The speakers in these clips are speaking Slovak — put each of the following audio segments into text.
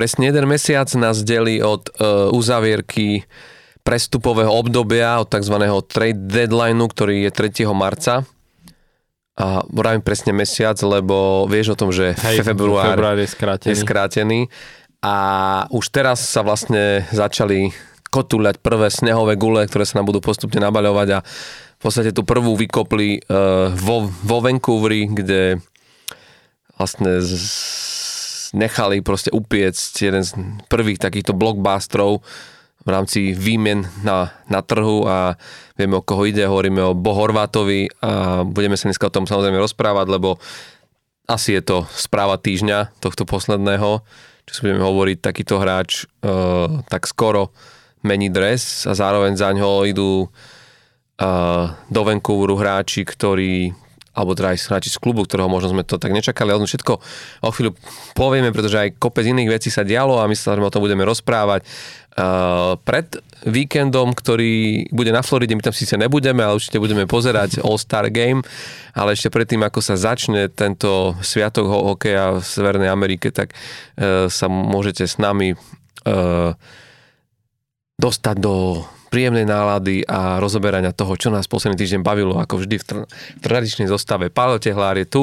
presne jeden mesiac nás delí od uh, uzavierky prestupového obdobia, od tzv. trade deadlineu, ktorý je 3. marca. A vravím presne mesiac, lebo vieš o tom, že Hej, február, február je skrátený. je skrátený. A už teraz sa vlastne začali kotúľať prvé snehové gule, ktoré sa nám budú postupne nabaľovať a v podstate tú prvú vykopli uh, vo, vo Vancouveri, kde vlastne z, nechali proste upiecť jeden z prvých takýchto blockbusterov v rámci výmen na, na trhu a vieme o koho ide, hovoríme o Bo Horvátovi a budeme sa dneska o tom samozrejme rozprávať, lebo asi je to správa týždňa tohto posledného, čo si budeme hovoriť, takýto hráč uh, tak skoro mení dres a zároveň za ňo idú uh, do Vancouveru hráči, ktorí alebo teda aj hráči z klubu, ktorého možno sme to tak nečakali, ale všetko o chvíľu povieme, pretože aj kopec iných vecí sa dialo a my sa o tom budeme rozprávať. Uh, pred víkendom, ktorý bude na Floride, my tam síce nebudeme, ale určite budeme pozerať All-Star Game, ale ešte predtým, ako sa začne tento sviatok ho- hokeja v Severnej Amerike, tak uh, sa môžete s nami uh, dostať do príjemnej nálady a rozoberania toho, čo nás posledný týždeň bavilo, ako vždy v, tr- v tradičnej zostave. Pálo Tehlár je tu,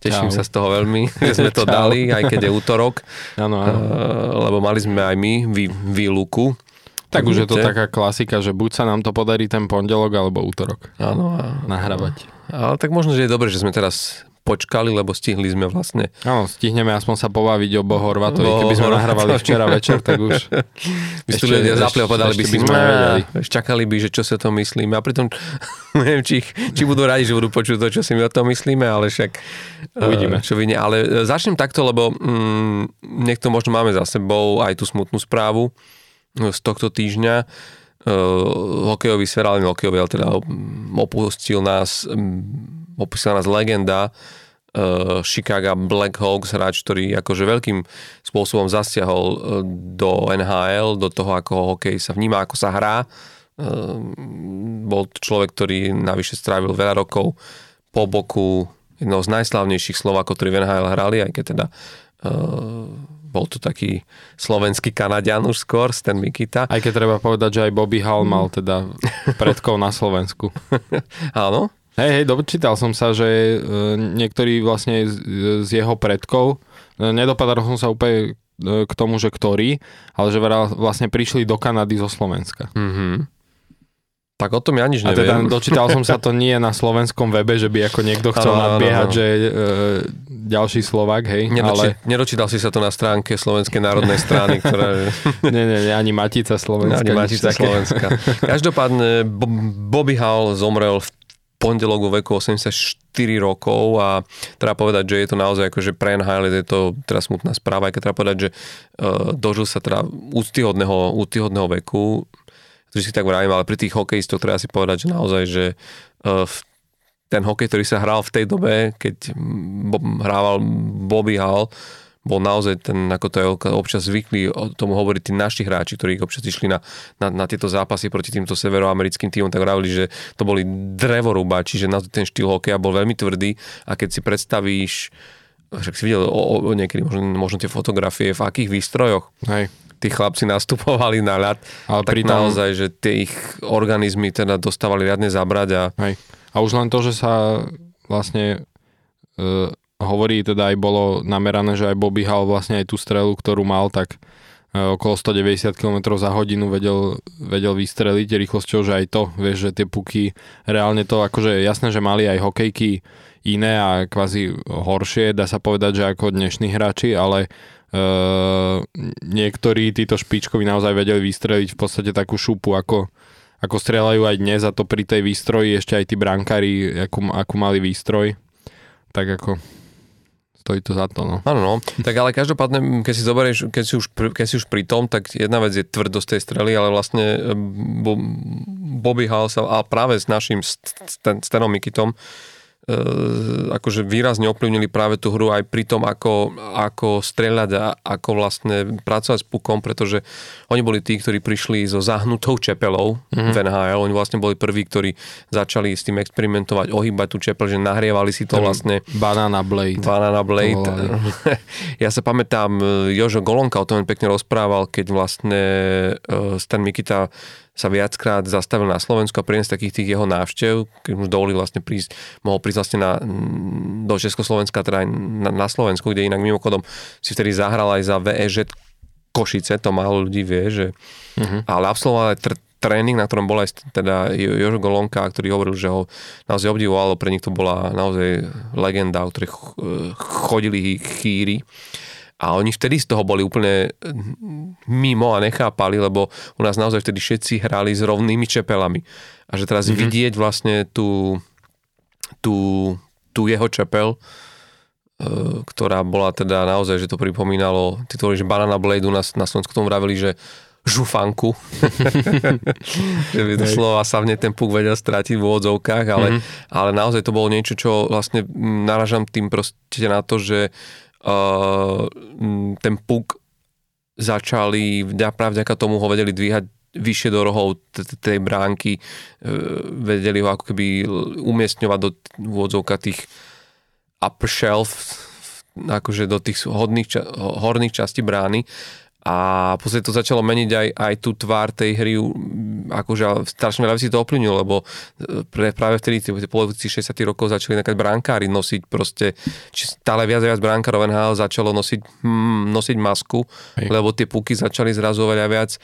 teším Čau. sa z toho veľmi, že sme to Čau. dali, aj keď je útorok, Áno, áno. uh, lebo mali sme aj my vý, výluku. Tak už je to taká klasika, že buď sa nám to podarí ten pondelok alebo útorok Áno, nahrávať. ale tak možno, že je dobre, že sme teraz počkali, lebo stihli sme vlastne Áno, stihneme aspoň sa pobaviť o Bohorvatovi. Bo Keby sme nahrávali včera večer, tak už... by tu ľudia zapli a povedali by si, sme čakali by, že čo sa to myslíme. A pritom neviem, či, či budú radi, že budú počuť to, čo si my o tom myslíme, ale však eh, Uvidíme. Čo vidne. Ale eh, začnem takto, lebo mm, niekto možno máme za sebou aj tú smutnú správu eh, z tohto týždňa. Uh, hokejový nie hokejový, ale teda mm, opustil nás, mm, opustila nás legenda uh, Chicago Blackhawks, hráč, ktorý akože veľkým spôsobom zasiahol uh, do NHL, do toho, ako hokej sa vníma, ako sa hrá. Uh, bol to človek, ktorý navyše strávil veľa rokov po boku jedného z najslavnejších Slovákov, ktorí v NHL hrali, aj keď teda uh, bol to taký slovenský Kanadian už skôr, Stan Mikita. Aj keď treba povedať, že aj Bobby Hall mal teda predkov na Slovensku. Áno, Hej, hej, dočítal som sa, že e, niektorí vlastne z, jeho predkov, e, nedopadal som sa úplne e, k tomu, že ktorí, ale že vlastne prišli do Kanady zo Slovenska. Mhm. Tak o tom ja nič A teda neviem. dočítal som sa to nie na slovenskom webe, že by ako niekto chcel áno, nadbiehať, áno. že e, ďalší Slovak, hej, Nedoči, ale Nedočítal si sa to na stránke Slovenskej národnej strany, ktorá nie, nie, nie, ani Matica Slovenska, ani Matica. Slovenska. Každopádne Bo- Bobby Hall zomrel v pondelok vo veku 84 rokov a treba povedať, že je to naozaj akože pre NHL je to teraz smutná správa, aj keď treba povedať, že uh, dožil sa teda úctyhodného, úctyhodného veku, že si tak vravím, ale pri tých hokejistoch treba si povedať, že naozaj, že uh, ten hokej, ktorý sa hral v tej dobe, keď bo, hrával Bobby Hall, bol naozaj ten, ako to je občas zvykli o tomu hovoriť tí naši hráči, ktorí občas išli na, na, na tieto zápasy proti týmto severoamerickým týmom, tak hovorili, že to boli drevorúba, čiže na ten štýl hokeja bol veľmi tvrdý a keď si predstavíš, však si videl o, o, niekedy možno, možno tie fotografie, v akých výstrojoch Hej. tí chlapci nastupovali na ľad, Ale tak pritom- naozaj, že tie ich organizmy teda dostávali riadne zabrať a Hej. A už len to, že sa vlastne e, hovorí, teda aj bolo namerané, že aj Bobby Hall vlastne aj tú strelu, ktorú mal, tak e, okolo 190 km za hodinu vedel, vedel vystreliť rýchlosťou, že aj to, vieš, že tie puky, reálne to, akože jasné, že mali aj hokejky iné a kvázi horšie, dá sa povedať, že ako dnešní hráči, ale e, niektorí títo špičkovi naozaj vedeli vystreliť v podstate takú šupu, ako, ako strieľajú aj dnes a to pri tej výstroji ešte aj tí brankári, akú, akú mali výstroj, tak ako stojí to za to, no. Áno, no. Tak ale každopádne, keď si zoberieš, keď si, už, keď si už pri tom, tak jedna vec je tvrdosť tej strely, ale vlastne eh, bo, Bobby Hall sa, a práve s našim St- St- Stanom Mikitom akože výrazne ovplyvnili práve tú hru aj pri tom, ako, ako streľať a ako vlastne pracovať s pukom, pretože oni boli tí, ktorí prišli so zahnutou čepelou mm-hmm. v NHL. Oni vlastne boli prví, ktorí začali s tým experimentovať, ohýbať tú čepel, že nahrievali si to vlastne... Banana Blade. Banana Blade. ja sa pamätám, Jožo Golonka o tom pekne rozprával, keď vlastne Stan Mikita sa viackrát zastavil na Slovensku a priniesť takých tých jeho návštev, keď už dovolil vlastne prísť, mohol prísť vlastne na, do Československa, teda aj na, na Slovensku, kde inak mimochodom si vtedy zahral aj za VEŽ Košice, to málo ľudí vie, že uh-huh. ale absolvoval aj tr- tréning, na ktorom bol aj teda Jožo Golonka, ktorý hovoril, že ho naozaj obdivoval, pre nich to bola naozaj legenda, o ktorej chodili chýry. A oni vtedy z toho boli úplne mimo a nechápali, lebo u nás naozaj vtedy všetci hrali s rovnými čepelami. A že teraz mm-hmm. vidieť vlastne tú, tú, tú jeho čepel, e, ktorá bola teda naozaj, že to pripomínalo, ty to že Banana Blade u nás na Slovensku tomu vravili, že žufanku. že by doslova sa v ten puk vedel stratiť v úvodzovkách, ale, mm-hmm. ale naozaj to bolo niečo, čo vlastne naražam tým proste na to, že ten puk začali, práve vďaka tomu ho vedeli dvíhať vyššie do rohov tej bránky, uh, vedeli ho ako keby umiestňovať do úvodzovka tých upper shelf, akože do tých hodných, horných častí brány a podstate to začalo meniť aj, aj tú tvár tej hry, akože strašne veľa si to ovplyvnilo, lebo e, pre, práve vtedy, v polovici 60 rokov začali nakať bránkári nosiť proste, či stále viac a viac brankárov NHL začalo nosiť, hm, nosiť masku, Hej. lebo tie puky začali zrazu veľa viac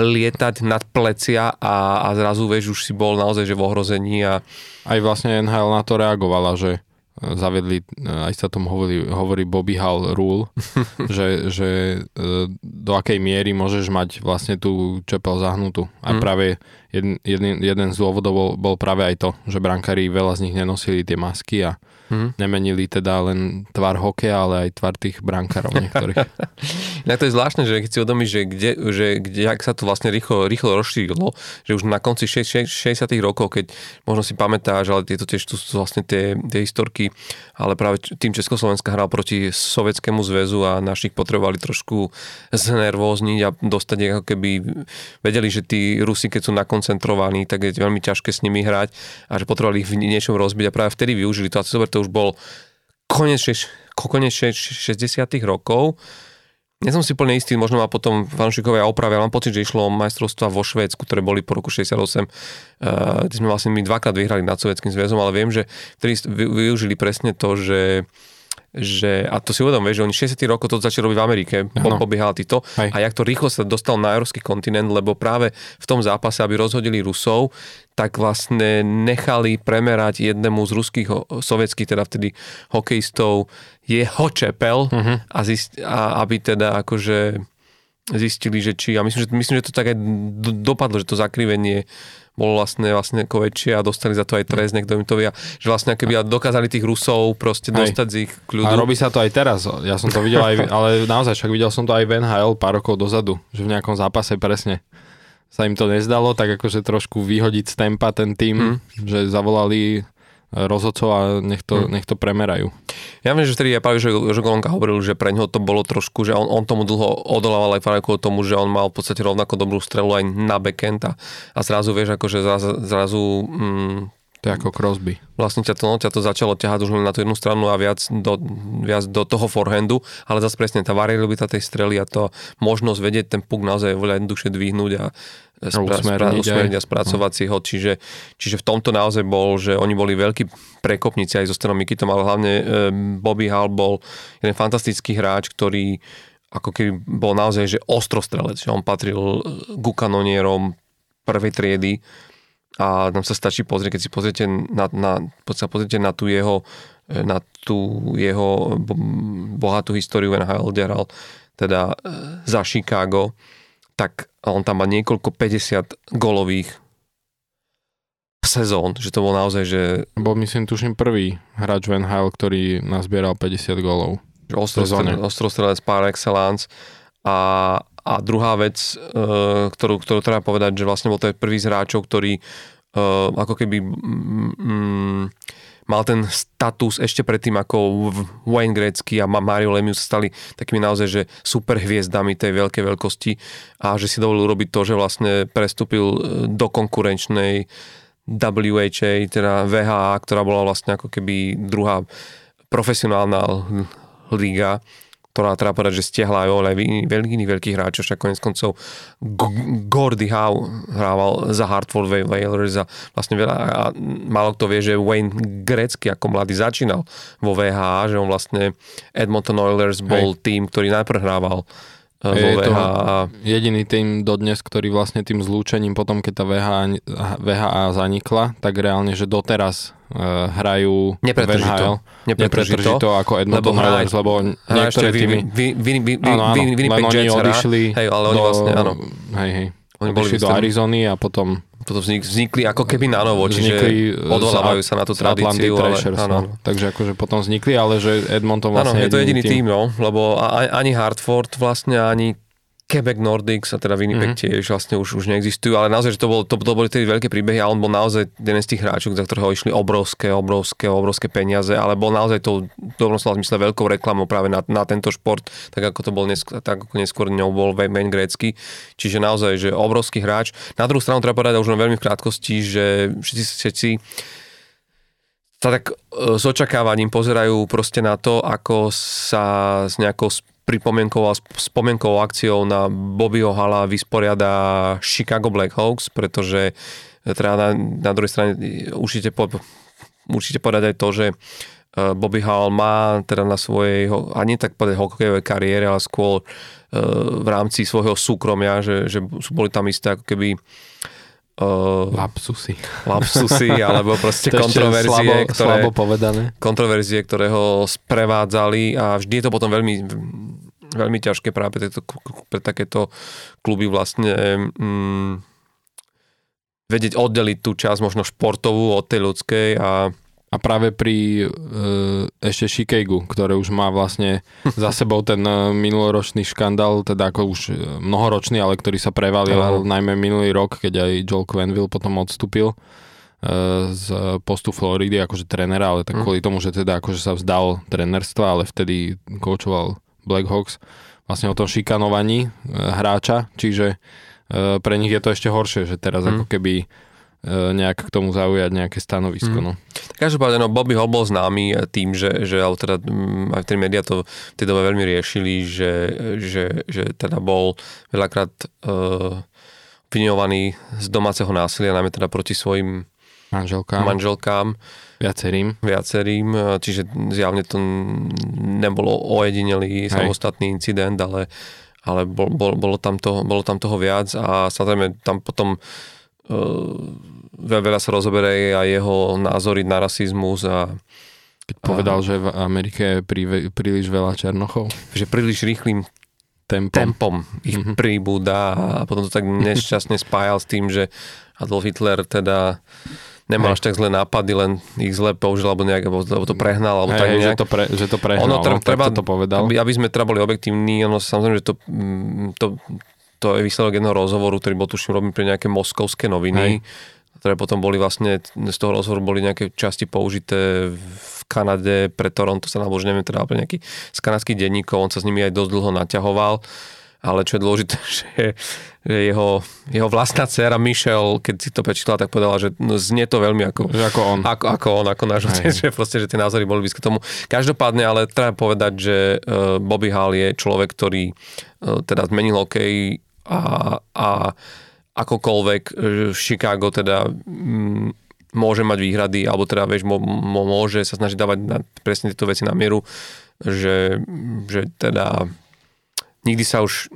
lietať nad plecia a, a zrazu, vieš, už si bol naozaj že v ohrození a... Aj vlastne NHL na to reagovala, že zavedli, aj sa tom hovorí, hovorí Bobby Hall rule, že, že e, do akej miery môžeš mať vlastne tú čepel zahnutú. A mm. práve jeden, jeden, jeden z dôvodov bol, bol práve aj to, že brankári veľa z nich nenosili tie masky a Mm. Nemenili teda len tvar hokeja, ale aj tvar tých brankárov niektorých. ja to je zvláštne, že keď si udomíš, že kde, že kde, ak sa to vlastne rýchlo, rýchlo rozšírilo, že už na konci 60. rokov, keď možno si pamätáš, ale tieto tiež tu sú vlastne tie, tie historky, ale práve tým Československa hral proti Sovietskému zväzu a našich potrebovali trošku znervózniť a dostať ako keby vedeli, že tí Rusi, keď sú nakoncentrovaní, tak je veľmi ťažké s nimi hrať a že potrebovali ich v niečom rozbiť a práve vtedy využili to. A to to už bol konec, konec 60 rokov. Nie som si plne istý, možno ma potom fanúšikovia opravia, mám pocit, že išlo o majstrovstva vo Švédsku, ktoré boli po roku 68, uh, kde sme vlastne my dvakrát vyhrali nad Sovietským zväzom, ale viem, že vtedy využili presne to, že že, a to si uvedom, že oni 60 rokov to začali robiť v Amerike, po, pobiehal títo Hej. a jak to rýchlo sa dostal na európsky kontinent, lebo práve v tom zápase, aby rozhodili Rusov, tak vlastne nechali premerať jednému z ruských, sovietských teda vtedy hokejistov jeho čepel uh-huh. a, zist, a aby teda akože zistili, že či, a myslím, že, myslím, že to tak aj dopadlo, že to zakrivenie bolo vlastne, vlastne ako väčšie a dostali za to aj trest, niekto im to vie, že vlastne keby dokázali tých Rusov proste Hej. dostať z ich kľudu. A robí sa to aj teraz, ja som to videl aj, ale naozaj však videl som to aj v NHL pár rokov dozadu, že v nejakom zápase presne sa im to nezdalo, tak akože trošku vyhodiť z tempa ten tým, hmm. že zavolali rozhodcov a nech to, hmm. nech to premerajú. Ja viem, že vtedy ja práve, že, že Golonka hovoril, že pre ňoho to bolo trošku, že on, on tomu dlho odolával aj práve kvôli tomu, že on mal v podstate rovnako dobrú strelu aj na backend a, a zrazu vieš, akože zrazu, zrazu mm, to je ako Crosby. Vlastne ťa to, no, ťa to začalo ťahať už len na tú jednu stranu a viac do, viac do toho forehandu, ale zase presne tá variabilita tej strely a to možnosť vedieť ten puk naozaj veľa jednoduchšie dvihnúť a spra- usmerniť, usmerniť a spracovať si ho. Čiže, čiže v tomto naozaj bol, že oni boli veľkí prekopníci aj zo stranou Mikitom, ale hlavne e, Bobby Hall bol jeden fantastický hráč, ktorý ako keby bol naozaj že ostrostrelec, že on patril ku kanonierom prvej triedy a nám sa stačí pozrieť, keď si pozriete na, na, sa pozriete na tú jeho na tú jeho bohatú históriu NHL, kde hral teda e, za Chicago, tak on tam má niekoľko 50 golových sezón, že to bol naozaj, že... Bol myslím tuším prvý hráč v NHL, ktorý nazbieral 50 golov. Ostrostrelec par excellence a, a druhá vec, uh, ktorú, ktorú treba povedať, že vlastne bol to prvý z hráčov, ktorý uh, ako keby mm, mal ten status ešte predtým, ako Wayne Gretzky a Mario Lemieux stali takými naozaj, že super hviezdami tej veľkej veľkosti a že si dovolil robiť to, že vlastne prestúpil e, do konkurenčnej WHA, teda VHA, ktorá bola vlastne ako keby druhá profesionálna liga ktorá treba povedať, že stiahla aj oveľa iných veľkých hráčov, však konec koncov Gordy Howe hrával za Hartford Whalers a vlastne veľa, a málo kto vie, že Wayne Gretzky ako mladý začínal vo VHA, že on vlastne Edmonton Oilers bol Hej. tým, ktorý najprv hrával e, vo je VHA. To jediný tým dodnes, ktorý vlastne tým zlúčením potom, keď tá VHA, VHA zanikla, tak reálne, že doteraz uh, hrajú nepretržito, nepretržito ako Edmonton lebo Oilers, lebo niektoré týmy... Winnipeg Jets odišli hej, ale oni vlastne, áno. Hej, hej. Oni boli do Arizony a potom potom vznik, vznikli ako keby na novo, čiže odvolávajú sa na tú tradíciu. Ale, áno. No. Takže akože potom vznikli, ale že Edmonton vlastne áno, je to jediný tým, tým no, lebo ani Hartford vlastne, ani Quebec Nordics a teda Winnipeg mm-hmm. tiež vlastne už, už neexistujú, ale naozaj, že to, bol, to, to boli tie veľké príbehy a on bol naozaj jeden z tých hráčov, za ktorého išli obrovské, obrovské, obrovské peniaze, ale bol naozaj tou, dobrom slova zmysle, veľkou reklamou práve na, na tento šport, tak ako to bol neskôr, tak ako neskôr ňou bol Wayne Gretzky. Čiže naozaj, že obrovský hráč. Na druhú stranu treba povedať už len veľmi v krátkosti, že všetci, všetci sa tak e, s očakávaním pozerajú proste na to, ako sa s nejakou pripomienkovou a spomienkovou akciou na Bobbyho Hala vysporiada Chicago Blackhawks, pretože e, teda na, na druhej strane e, určite, po, určite povedať aj to, že e, Bobby Hall má teda na svojej, ani tak povedať hokejovej kariére, ale skôr v rámci svojho súkromia, že, že boli tam isté ako keby Uh, lapsusy. Lapsusy, alebo proste kontroverzie, slabo, ktoré, slabo povedané. kontroverzie, ktoré ho sprevádzali a vždy je to potom veľmi, veľmi ťažké práve pre, pre takéto kluby vlastne mm, vedieť oddeliť tú časť možno športovú od tej ľudskej a a práve pri e, ešte Chicagu, ktoré už má vlastne za sebou ten e, minuloročný škandál, teda ako už e, mnohoročný, ale ktorý sa prevalil Aha. najmä minulý rok, keď aj Joel Quenville potom odstúpil z postu Floridy akože trenera, ale tak hm. kvôli tomu, že teda akože sa vzdal trenerstva, ale vtedy koučoval Blackhawks vlastne o tom šikanovaní hráča, čiže pre nich je to ešte horšie, že teraz mm. ako keby nejak k tomu zaujať nejaké stanovisko. Mm. No. Každopádne, no, Bobby Hall bol známy tým, že, že ale teda, aj tie médiá to v tej dobe veľmi riešili, že, že, že teda bol veľakrát uh, obviňovaný z domáceho násilia, najmä teda proti svojim manželkám. manželkám. Viacerým. Viacerým, e, čiže zjavne to nebolo ojedinelý Hej. samostatný incident, ale, ale bol, bol, bolo, tam toho, bolo tam toho viac a samozrejme tam potom uh, veľa sa rozoberie aj jeho názory na rasizmus a keď povedal, a, že v Amerike je prí, príliš veľa černochov. Že príliš rýchlým tempom, tempom ich mm-hmm. príbúda a potom to tak nešťastne spájal s tým, že Adolf Hitler teda nemal až tak zlé nápady, len ich zle použil, alebo nejak, alebo, to prehnal, alebo hej, tak nejak. Že to, pre, že to prehnal, ono, no, treba, to povedal. Aby, aby sme teda boli objektívni, ono samozrejme, že to, mm, to, to je výsledok jedného rozhovoru, ktorý bol tuším robím pre nejaké moskovské noviny. Hej ktoré potom boli vlastne, z toho rozhovoru boli nejaké časti použité v Kanade, pre Toronto sa už neviem, teda pre nejaký z kanadských denníkov, on sa s nimi aj dosť dlho naťahoval, ale čo je dôležité, že, že jeho, jeho vlastná dcera Michelle, keď si to prečítala, tak povedala, že znie to veľmi ako, že ako on. Ako, ako on, ako náš otec, že proste, že tie názory boli blízke tomu. Každopádne, ale treba povedať, že uh, Bobby Hall je človek, ktorý uh, teda zmenil hokej a, a akokoľvek e, Chicago teda mm, môže mať výhrady, alebo teda vieš, môže sa snažiť dávať na, presne tieto veci na mieru, že, že teda nikdy sa už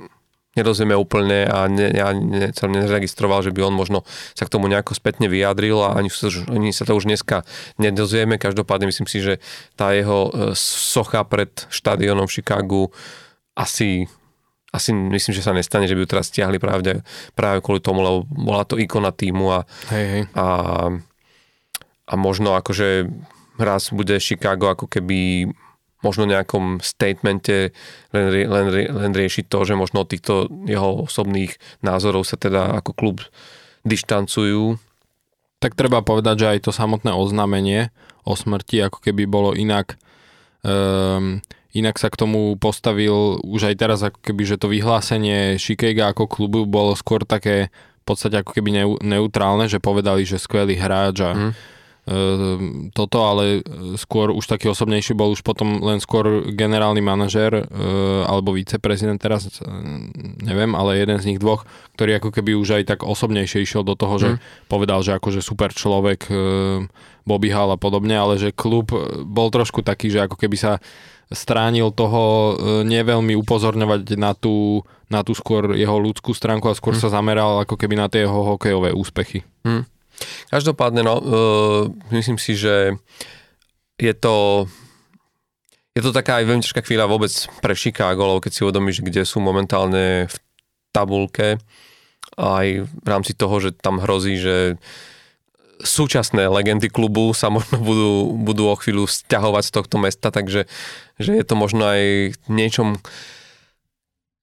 nedozvieme úplne a ne, ja ne, som nezaregistroval, že by on možno sa k tomu nejako spätne vyjadril a ani, ani sa to už dneska nedozvieme. Každopádne myslím si, že tá jeho e, socha pred štadionom v Chicagu asi asi myslím, že sa nestane, že by ju teraz stiahli práve, práve kvôli tomu, lebo bola to ikona týmu a, hej, hej. a, a možno akože raz bude Chicago ako keby možno nejakom statemente len, len, len riešiť to, že možno od týchto jeho osobných názorov sa teda ako klub dištancujú Tak treba povedať, že aj to samotné oznámenie o smrti ako keby bolo inak um, inak sa k tomu postavil už aj teraz ako keby, že to vyhlásenie Shikega ako klubu bolo skôr také v podstate ako keby neutrálne, že povedali, že skvelý hráč a mm. Toto, ale skôr už taký osobnejší bol už potom len skôr generálny manažer ehm, alebo viceprezident teraz, neviem, ale jeden z nich dvoch, ktorý ako keby už aj tak osobnejšie išiel do toho, že mm. povedal, že akože super človek Bobby Hall a podobne, ale že klub bol trošku taký, že ako keby sa stránil toho neveľmi upozorňovať na tú, na tú skôr jeho ľudskú stránku a skôr mm. sa zameral ako keby na tie jeho hokejové úspechy. Mm. Každopádne, no, uh, myslím si, že je to je to taká aj veľmi ťažká chvíľa vôbec pre Chicago, lebo keď si uvedomíš, kde sú momentálne v tabulke, aj v rámci toho, že tam hrozí, že súčasné legendy klubu sa možno budú, budú o chvíľu stiahovať z tohto mesta, takže že je to možno aj niečom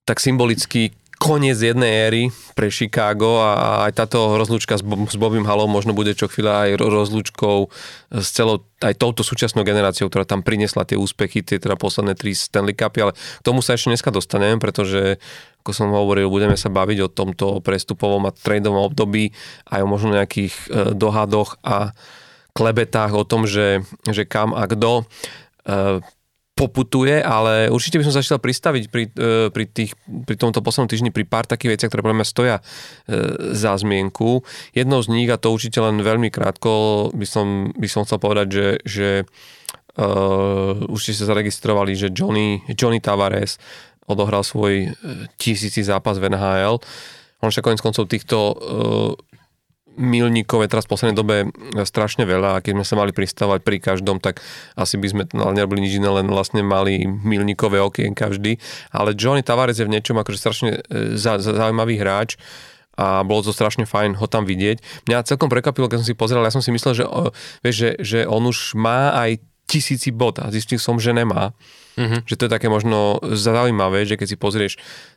tak symbolicky koniec jednej éry pre Chicago a aj táto rozlúčka s, s Bobím Halom možno bude čo chvíľa aj rozlúčkou s celou aj touto súčasnou generáciou, ktorá tam priniesla tie úspechy, tie teda posledné tri Stanley Cupy, ale k tomu sa ešte dneska dostanem, pretože ako som hovoril, budeme sa baviť o tomto prestupovom a tradovom období aj o možno nejakých e, dohadoch a klebetách o tom, že, že kam a kto e, poputuje, ale určite by som chcel pristaviť pri, e, pri, tých, pri tomto poslednom týždni pri pár takých veciach, ktoré pre mňa stoja e, za zmienku. Jednou z nich, a to určite len veľmi krátko, by som, by som chcel povedať, že, že uh, určite sa zaregistrovali, že Johnny, Johnny Tavares odohral svoj tisíci zápas v NHL. On však konec koncov týchto uh, milníkov je teraz v poslednej dobe strašne veľa a keď sme sa mali pristávať pri každom, tak asi by sme nerobili nič iné, len vlastne mali milníkové okien každý. Ale Johnny Tavares je v niečom akože strašne e, zaujímavý hráč a bolo to strašne fajn ho tam vidieť. Mňa celkom prekvapilo, keď som si pozeral, ja som si myslel, že, vieš, že, že on už má aj tisíci bod a zistil som, že nemá. Mm-hmm. Že to je také možno zaujímavé, že keď si pozrieš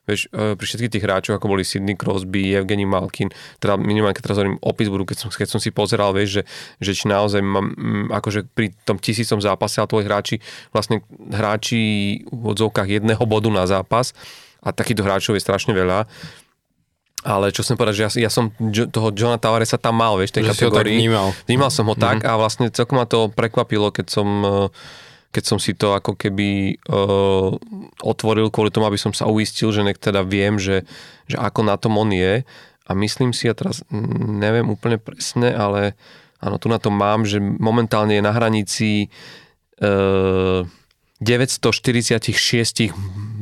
vieš, e, pri všetkých tých hráčoch, ako boli Sidney Crosby, Evgeny Malkin, teda minimálne keď teraz hovorím o Pittsburghu, keď som, keď som si pozeral, vieš, že, že či naozaj mám, akože pri tom tisícom zápase, ale tvoji hráči, vlastne hráči v odzovkách jedného bodu na zápas a takýchto hráčov je strašne veľa. Ale čo som povedal, že ja, ja som toho Johna Tavaresa tam mal, vieš, tej že kategórii. vnímal. Vnímal som ho mm-hmm. tak a vlastne celkom ma to prekvapilo, keď som uh, keď som si to ako keby uh, otvoril kvôli tomu, aby som sa uistil, že nek teda viem, že, že ako na tom on je. A myslím si, ja teraz neviem úplne presne, ale áno, tu na to mám, že momentálne je na hranici uh, 946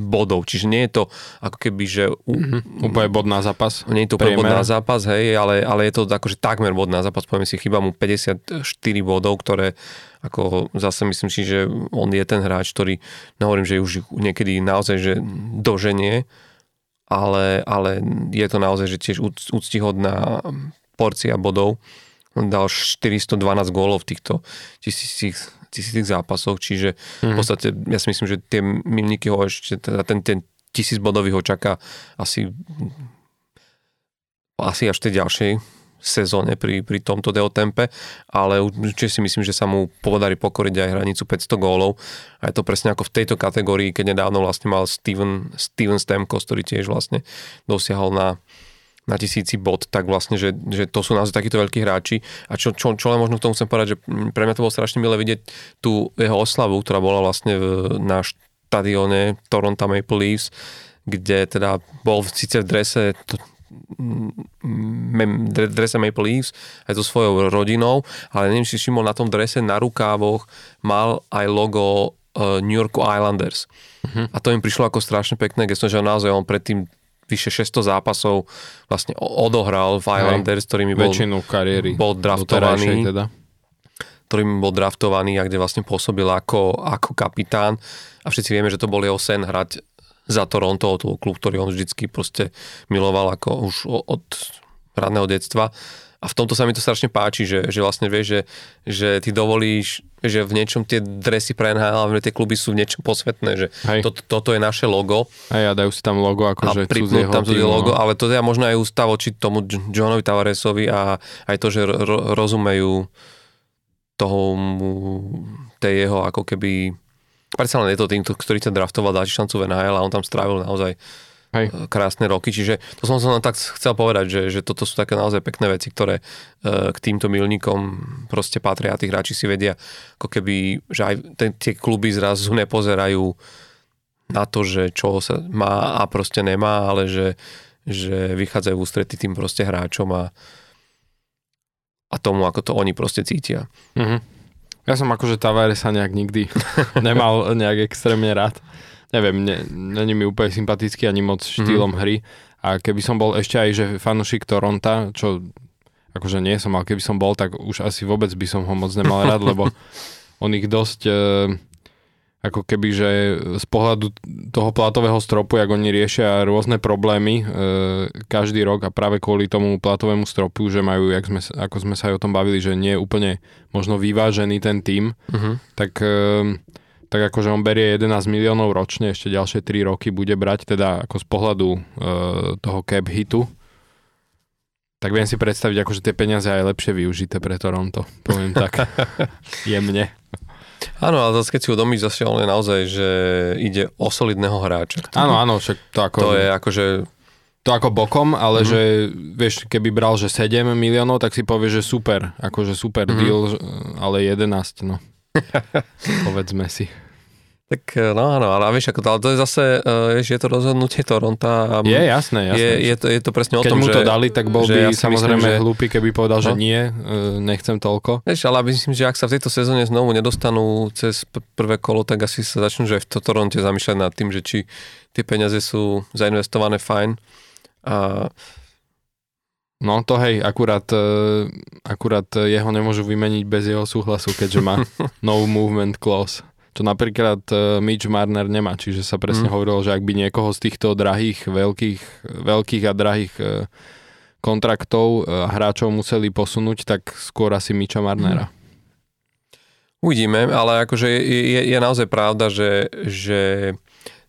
bodov, čiže nie je to ako keby, že... Mm-hmm. Úplne bod na zápas. Nie je to úplne bod na zápas, hej, ale, ale je to akože takmer bod na zápas, poviem si, chyba mu 54 bodov, ktoré ako zase myslím si, že on je ten hráč, ktorý, nehovorím, že už niekedy naozaj, že doženie, ale, ale je to naozaj, že tiež úctihodná porcia bodov. On dal 412 gólov v týchto tisícich, tisícich zápasoch, čiže mm-hmm. v mhm. podstate ja si myslím, že tie milníky ho ešte, teda ten, ten tisíc bodový ho čaká asi asi až tej ďalšej sezóne pri, pri tomto deotempe, ale určite si myslím, že sa mu podarí pokoriť aj hranicu 500 gólov a je to presne ako v tejto kategórii, keď nedávno vlastne mal Steven, Steven Stamkos, ktorý tiež vlastne dosiahol na na tisíci bod, tak vlastne, že, že to sú naozaj takíto veľkí hráči. A čo, čo, čo len možno k tomu chcem povedať, že pre mňa to bolo strašne milé vidieť tú jeho oslavu, ktorá bola vlastne v, na štadióne Toronto Maple Leafs, kde teda bol síce v drese drese Maple Leafs aj so svojou rodinou, ale neviem, či všimol na tom drese na rukávoch mal aj logo uh, New Yorku Islanders. Uh-huh. A to im prišlo ako strašne pekné gesto, že naozaj on predtým vyše 600 zápasov vlastne odohral v Islanders, ktorými bol, väčšinu kariéry bol draftovaný. Teda ktorým bol draftovaný a kde vlastne pôsobil ako, ako kapitán. A všetci vieme, že to bol jeho sen hrať za Toronto, to klub, ktorý on vždycky proste miloval ako už od radného detstva. a v tomto sa mi to strašne páči, že, že vlastne vieš, že, že ty dovolíš, že v niečom tie dresy pre NHL, tie kluby sú v niečom posvetné, že to, toto je naše logo. Hej, a dajú si tam logo, akože pripnúť tam cudzie logo, no. ale to je možno aj ústav oči tomu Johnovi Tavaresovi a aj to, že ro, rozumejú toho, tej jeho ako keby predsa len je to tým, ktorý sa draftoval, dá šancu v NHL a on tam strávil naozaj Hej. E, krásne roky, čiže to som sa tak chcel povedať, že, že toto sú také naozaj pekné veci, ktoré uh, k týmto milníkom proste patria a tí hráči si vedia, ako keby, že aj ten, tie kluby zrazu nepozerajú na to, že čo sa má a proste nemá, ale že, že vychádzajú v ústretí tým proste hráčom a, a tomu, ako to oni proste cítia. Mm-hmm. Ja som akože sa nejak nikdy nemal nejak extrémne rád neviem, ne, není mi úplne sympatický ani moc štýlom mm-hmm. hry. A keby som bol ešte aj, že fanušik Toronta, čo akože nie som, ale keby som bol, tak už asi vôbec by som ho moc nemal rád, lebo on ich dosť e, ako keby, že z pohľadu toho platového stropu, jak oni riešia rôzne problémy e, každý rok a práve kvôli tomu platovému stropu, že majú, jak sme, ako sme sa aj o tom bavili, že nie je úplne možno vyvážený ten tým, uh-huh. tak e, tak akože on berie 11 miliónov ročne, ešte ďalšie 3 roky bude brať, teda ako z pohľadu e, toho cap hitu, tak viem si predstaviť, akože tie peniaze aj lepšie využité pre Toronto, poviem tak jemne. Áno, ale zase keď si udomíš zase on je naozaj, že ide o solidného hráča. Áno, áno, však to ako... To je akože to ako bokom, ale mm-hmm. že vieš, keby bral, že 7 miliónov, tak si povie, že super, akože super mm-hmm. deal, ale 11, no. Povedzme si. Tak e, no áno, ale vieš, ako to, ale to je zase, uh, vieš, je to rozhodnutie Toronta. Je jasné, jasné. Je, je, to, je to presne o Keď tom, mu to že, dali, tak bol by ja samozrejme myslím, že... hlúpy, keby povedal, no? že nie, uh, nechcem toľko. Vieš, ale myslím, že ak sa v tejto sezóne znovu nedostanú cez prvé kolo, tak asi sa začnú, že v to Toronte zamýšľať nad tým, že či tie peniaze sú zainvestované fajn. A No to hej, akurát, akurát jeho nemôžu vymeniť bez jeho súhlasu, keďže má no movement clause. Čo napríklad e, Mitch Marner nemá, čiže sa presne mm. hovorilo, že ak by niekoho z týchto drahých, veľkých, veľkých a drahých e, kontraktov a hráčov museli posunúť, tak skôr asi Mitcha Marnera. Mm. Uvidíme, ale akože je, je, je naozaj pravda, že, že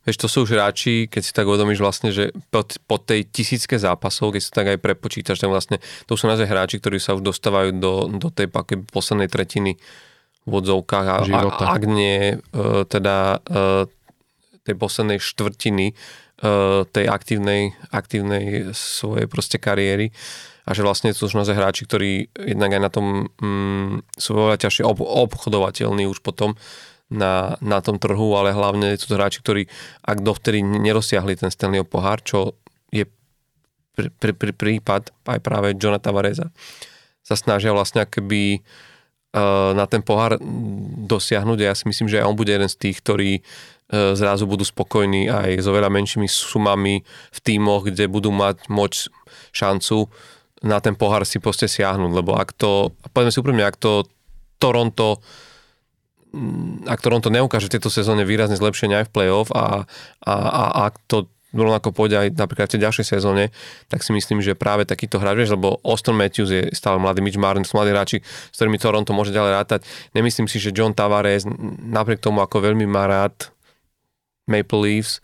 Vieš, to sú už hráči, keď si tak uvedomíš vlastne, že po, po tej tisícke zápasov, keď si tak aj prepočítaš, tak vlastne to sú naozaj hráči, ktorí sa už dostávajú do, do tej poslednej tretiny v odzovkách a, a ak nie e, teda e, tej poslednej štvrtiny e, tej aktívnej, aktívnej svojej proste kariéry a že vlastne sú už naozaj hráči, ktorí jednak aj na tom mm, sú veľa ťažšie ob, obchodovateľní už potom na, na tom trhu, ale hlavne sú to hráči, ktorí ak dovtedy nerozsiahli ten Stanleyho pohár, čo je pr, pr, pr, prípad aj práve Johna Tavareza, sa snažia vlastne akoby uh, na ten pohár dosiahnuť. A ja si myslím, že aj on bude jeden z tých, ktorí uh, zrazu budú spokojní aj s oveľa menšími sumami v tímoch, kde budú mať moc šancu na ten pohár si proste siahnuť, lebo ak to, povedzme si úprimne, ak to Toronto ak Toronto neukáže v tejto sezóne výrazne zlepšenie aj v play-off a, a, a ak to rovnako pôjde aj napríklad v tej ďalšej sezóne, tak si myslím, že práve takýto hráč, vieš, lebo Austin Matthews je stále mladý, Mitch Martin, sú mladí hráči, s ktorými Toronto môže ďalej rátať. Nemyslím si, že John Tavares, napriek tomu, ako veľmi má rád Maple Leafs,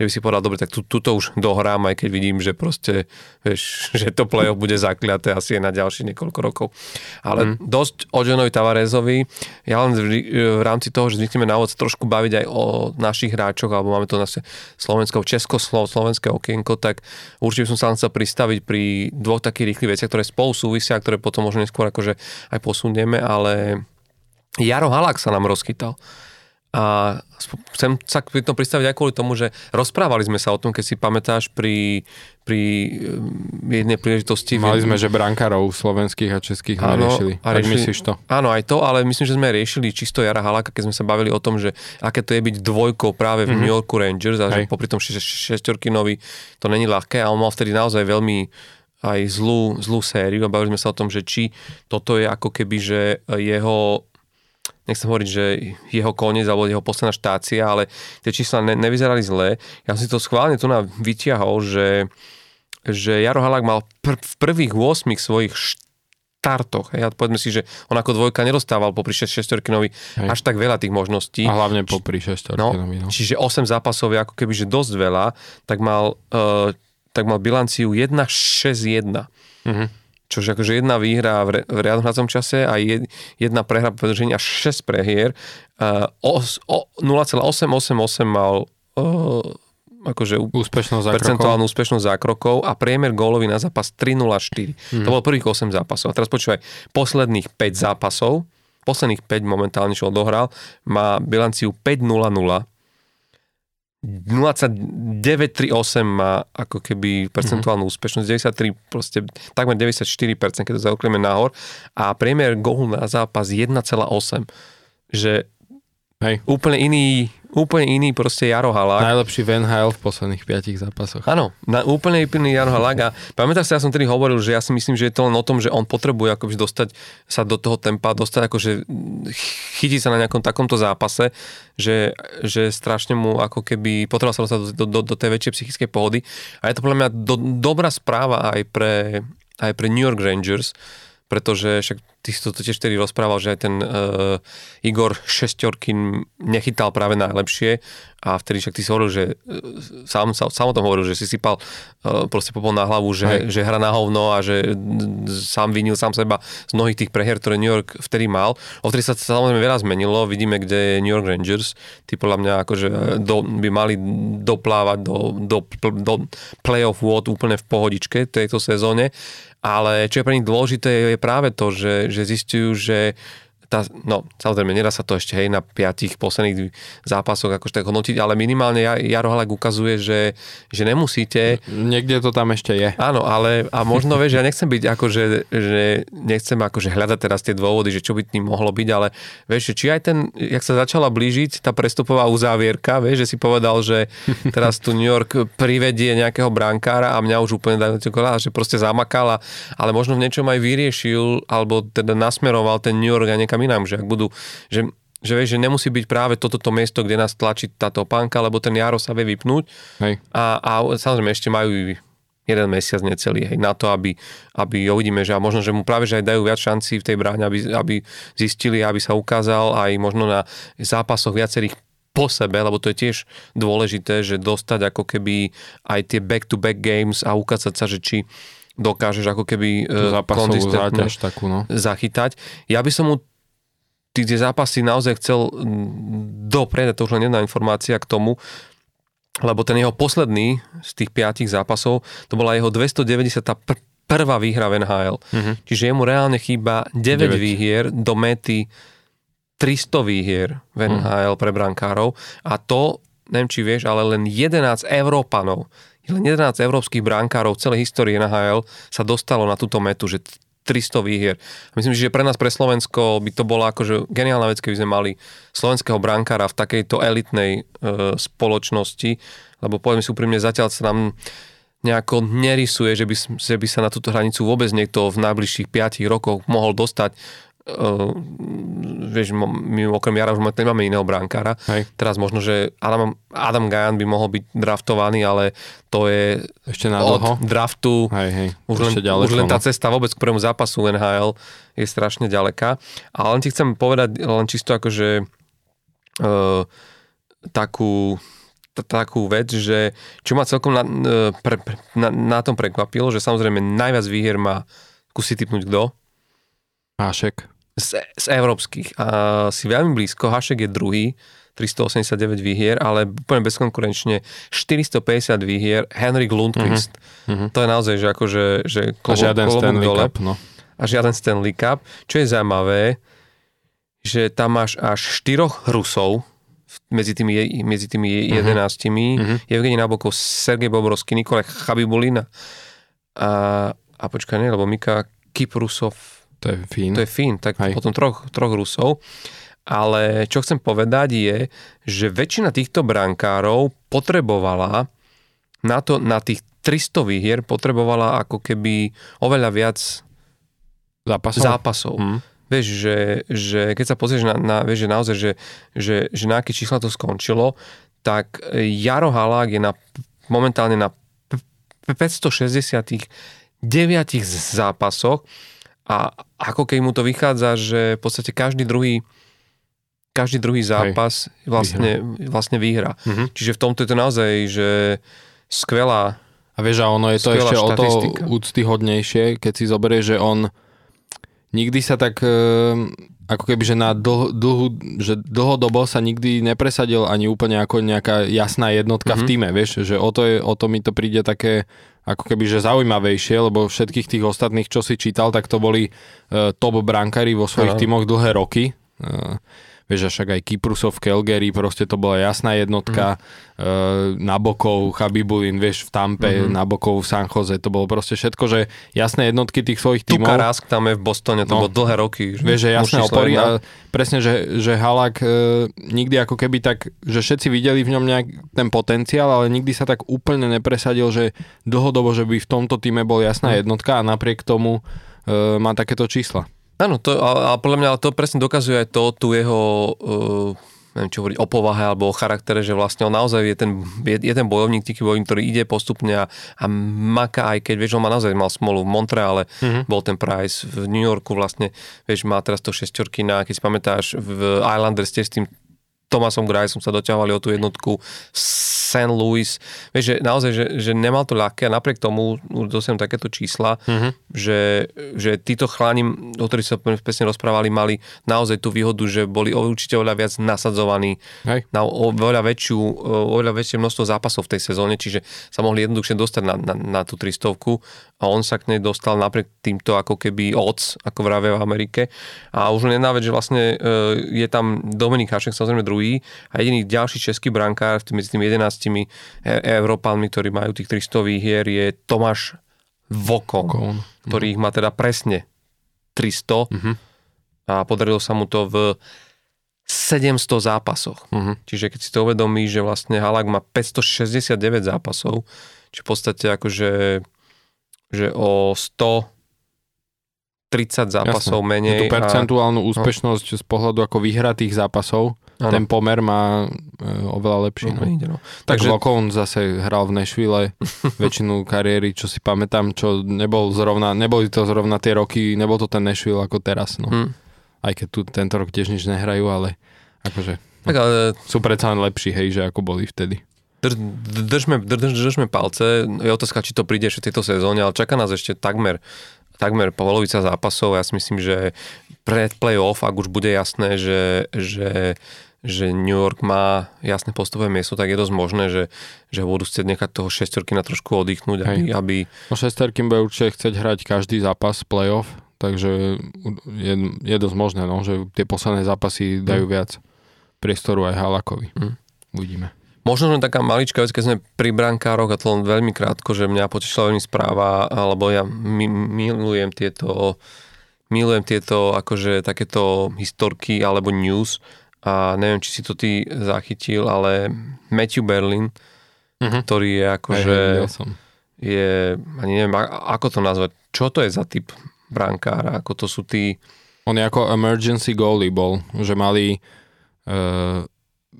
že by si povedal, dobre, tak tu, tuto už dohrám, aj keď vidím, že proste, vieš, že to play-off bude zakliaté asi na ďalšie niekoľko rokov. Ale mm. dosť o Johnovi Tavarezovi. Ja len v, v rámci toho, že zvykneme na trošku baviť aj o našich hráčoch, alebo máme to na Slovensko, Česko-Slovenské okienko, tak určite som sa chcel pristaviť pri dvoch takých rýchlych veciach, ktoré spolu súvisia, ktoré potom možno neskôr akože aj posunieme, ale Jaro Halak sa nám rozchytal. A chcem sa k tomu pristaviť aj kvôli tomu, že rozprávali sme sa o tom, keď si pamätáš pri, pri eh, jednej príležitosti. Mali sme, že brankárov slovenských a českých áno, riešili. A riešili, myslíš to? Áno, aj to, ale myslím, že sme riešili čisto Jara Halaka, keď sme sa bavili o tom, že aké to je byť dvojkou práve v mm-hmm. New Yorku Rangers a že popri tom šestorkinovi to není ľahké a on mal vtedy naozaj veľmi aj zlú, zlú sériu a bavili sme sa o tom, že či toto je ako keby, že jeho nechcem hovoriť, že jeho koniec alebo jeho posledná štácia, ale tie čísla ne, nevyzerali zle. Ja som si to schválne tu vytiahol, že, že Jaro Halák mal pr- v prvých 8 svojich startoch. Hej. A povedzme si, že on ako dvojka nedostával popri 6 šestorkinovi až tak veľa tých možností. A hlavne popri 6 No, no. čiže 8 zápasov je ako keby, že dosť veľa, tak mal, uh, tak mal bilanciu 1-6-1. Mhm. Čože akože jedna výhra v, re, v riadnom hracom čase a jed, jedna prehra po až 6 prehier. Uh, os, o, 0,888 mal uh, akože Úspešnosť percentuálnu úspešnosť zákrokov a priemer gólový na zápas 3,04. Mhm. To bolo prvých 8 zápasov. A teraz počúvaj, posledných 5 zápasov, posledných 5 momentálne, čo odohral, má bilanciu 5-0-0. 0,938 má ako keby percentuálnu úspešnosť, 93, proste takmer 94%, keď to zaoklieme nahor a priemer gólu na zápas 1,8. Že Hej. úplne iný, úplne iný proste Jaro Halák. Najlepší Van Hale v posledných 5 zápasoch. Áno, na úplne iný Jaro Halák a pamätáš sa, ja som tedy hovoril, že ja si myslím, že je to len o tom, že on potrebuje akoby dostať sa do toho tempa, dostať akože chytiť sa na nejakom takomto zápase, že, že strašne mu ako keby potreboval sa dostať do, do, do tej väčšej psychickej pohody a je to podľa mňa do, dobrá správa aj pre, aj pre New York Rangers, pretože však ty si to tiež vtedy rozprával, že aj ten uh, Igor Šestorkin nechytal práve najlepšie a vtedy však ty si hovoril, že uh, sám, sám, sám o tom hovoril, že si sypal uh, proste popol na hlavu, že, že hra na hovno a že sám vinil sám seba z mnohých tých prehier, ktoré New York vtedy mal. Odtedy sa samozrejme veľa zmenilo, vidíme, kde je New York Rangers, tí podľa mňa akože do, by mali doplávať do, do, do playoff vôd úplne v pohodičke tejto sezóne. Ale čo je pre nich dôležité je práve to, že, že zistujú, že tá, no, samozrejme, nedá sa to ešte hej na piatich posledných zápasoch akože tak hodnotiť, ale minimálne Jaro Halak ukazuje, že, že nemusíte. Niekde to tam ešte je. Áno, ale a možno vieš, ja nechcem byť akože, že nechcem akože hľadať teraz tie dôvody, že čo by tým mohlo byť, ale vieš, či aj ten, jak sa začala blížiť tá prestupová uzávierka, vieš, že si povedal, že teraz tu New York privedie nejakého brankára a mňa už úplne dajú že proste zamakala, ale možno v niečom aj vyriešil, alebo teda nasmeroval ten New York a niekam inám, že ak budú, že že vieš, že nemusí byť práve toto to miesto, kde nás tlačí táto pánka, lebo ten Jaro sa vie vypnúť. Hej. A, a samozrejme ešte majú jeden mesiac necelý hej, na to, aby, aby uvidíme, že a možno, že mu práve že aj dajú viac šancí v tej bráne, aby, aby zistili, aby sa ukázal aj možno na zápasoch viacerých po sebe, lebo to je tiež dôležité, že dostať ako keby aj tie back-to-back games a ukázať sa, že či dokážeš ako keby zápasovú záťaž takú, no. zachytať. Ja by som mu tí, tie zápasy naozaj chcel dopreť, to už len jedna informácia k tomu, lebo ten jeho posledný z tých piatich zápasov, to bola jeho 290 pr- prvá výhra v NHL. Uh-huh. Čiže jemu reálne chýba 9, 9. výhier do mety 300 výhier v NHL uh-huh. pre brankárov a to, neviem či vieš, ale len 11 Európanov, len 11 európskych brankárov v celej histórii NHL sa dostalo na túto metu, že 300 výhier. Myslím si, že pre nás, pre Slovensko by to bola akože geniálna vec, keby sme mali slovenského brankára v takejto elitnej e, spoločnosti, lebo poviem si úprimne, zatiaľ sa nám nejako nerysuje, že by, že by sa na túto hranicu vôbec niekto v najbližších 5 rokoch mohol dostať. Uh, vieš, my okrem Jara už nemáme iného brankára. Hej. Teraz možno, že Adam, Adam Gajan by mohol byť draftovaný, ale to je ešte na od dlho. draftu. Hej, hej. Už, len, ďaleko, už len tá no. cesta vôbec k prvému zápasu NHL je strašne ďaleká. Ale len ti chcem povedať len čisto akože uh, takú takú vec, že čo ma celkom na, pre, pre, na, na tom prekvapilo, že samozrejme najviac výhier má kusí typnúť kto? Hašek. Z, z európskych. A si veľmi blízko, Hašek je druhý, 389 výhier, ale úplne bezkonkurenčne 450 výhier, Henrik Lundqvist. Uh-huh. To je naozaj, že akože že klobo, a žiaden Stanley dole. Cup, no. A žiaden Stanley Cup. Čo je zaujímavé, že tam máš až štyroch Rusov, medzi tými, medzi tými uh-huh. jedenáctimi, uh-huh. Evgeni Nabokov, Sergej Bobrovský, Nikolaj Chabibulina a, a počkaj, nie, lebo Mika Kiprusov to je Fín. To je Fín, tak Hej. potom troch, troch Rusov. Ale čo chcem povedať je, že väčšina týchto brankárov potrebovala na, to, na tých 300 výhier potrebovala ako keby oveľa viac zápasov. zápasov. Hmm. Vieš, že, že keď sa pozrieš na, na vieš, že naozaj, že, že, že na aké čísla to skončilo, tak Jaro Halák je na, momentálne na 569 zápasoch a ako keď mu to vychádza, že v podstate každý druhý každý druhý zápas Hej, vlastne, vyhra. vlastne vyhra. Mm-hmm. Čiže v tomto je to naozaj, že skvelá A vieš, a ono je to ešte štatistika. o to úctyhodnejšie, keď si zoberie, že on nikdy sa tak ehm, ako keby, že na dlh, dlhu, že dlhodobo sa nikdy nepresadil ani úplne ako nejaká jasná jednotka mm-hmm. v mhm. týme, vieš, že o to, je, o to mi to príde také ako keby, že zaujímavejšie, lebo všetkých tých ostatných, čo si čítal, tak to boli uh, top brankári vo svojich Aha. dlhé roky. Uh, vieš, však aj Kyprusov v Calgary, proste to bola jasná jednotka, mm. uh, Nabokov, Chabibulin, vieš, v Tampe, mm-hmm. Nabokov v San Jose, to bolo proste všetko, že jasné jednotky tých svojich tímov. Tuka Rask tam je v Bostone, to no, bolo dlhé roky. Vieš, že jasné opory a presne, že, že Halak uh, nikdy ako keby tak, že všetci videli v ňom nejak ten potenciál, ale nikdy sa tak úplne nepresadil, že dlhodobo, že by v tomto týme bol jasná mm. jednotka a napriek tomu uh, má takéto čísla. Áno, to, a, a podľa mňa to presne dokazuje aj to, tu jeho, uh, neviem čo hovoriť, o povahe alebo o charaktere, že vlastne on naozaj je ten, je, je ten bojovník, taký bojovník, ktorý ide postupne a, a maká, aj keď, vieš, on má naozaj mal smolu v Montreale, mm-hmm. bol ten Price, v New Yorku vlastne, vieš, má teraz to šestorky na, keď si pamätáš, v Islanders tiež s tým Tomasom Griceom sa doťahovali o tú jednotku St. Louis. Vieš, že naozaj, že, že nemal to ľahké a napriek tomu dosiahnu takéto čísla, mm-hmm. že, že títo chláni, o ktorých sa presne rozprávali, mali naozaj tú výhodu, že boli určite oveľa viac nasadzovaní Hej. na oveľa, väčšiu, oveľa väčšie množstvo zápasov v tej sezóne, čiže sa mohli jednoduchšie dostať na, na, na tú 300 a on sa k nej dostal napriek týmto ako keby odds, ako vravia v Amerike. A už vec, že vlastne e, je tam Dominik Hašek, samozrejme druhý a jediný ďalší český brankár medzi tými 11 e- Európanmi, ktorí majú tých 300 hier, je Tomáš Vokon, Vokon. ktorý ich má teda presne 300 uh-huh. a podarilo sa mu to v 700 zápasoch. Uh-huh. Čiže keď si to uvedomí, že vlastne Halak má 569 zápasov, či v podstate akože že o 130 zápasov Jasne. menej. Tú percentuálnu a... úspešnosť no. z pohľadu ako vyhratých zápasov, ano. ten pomer má e, oveľa lepší. No, no. Ide, no. Takže Lokon zase hral v Nešvile väčšinu kariéry, čo si pamätám, čo nebol zrovna, neboli to zrovna tie roky, nebol to ten Nešvil ako teraz. No. Hmm. Aj keď tu tento rok tiež nič nehrajú, ale akože no, tak ale... sú predsa len lepší, hej, že ako boli vtedy drž, držme, drž, držme palce. Je otázka, či to príde ešte v tejto sezóne, ale čaká nás ešte takmer takmer polovica zápasov. Ja si myslím, že pred playoff, ak už bude jasné, že, že, že New York má jasné postové miesto, tak je dosť možné, že, že budú chcieť nechať toho šestorky na trošku oddychnúť. Aby, aby... No šestorky bude určite chcieť hrať každý zápas playoff, takže je, je dosť možné, no, že tie posledné zápasy dajú mm. viac priestoru aj Halakovi. Mm. Uvidíme. Možno len taká maličká vec, keď sme pri brankároch, a to len veľmi krátko, že mňa potešila veľmi správa, alebo ja milujem tieto, milujem tieto akože takéto historky alebo news a neviem, či si to ty zachytil, ale Matthew Berlin, uh-huh. ktorý je akože je, ani neviem, ako to nazvať, čo to je za typ brankára, ako to sú tí... On je ako emergency goalie bol, že mali uh,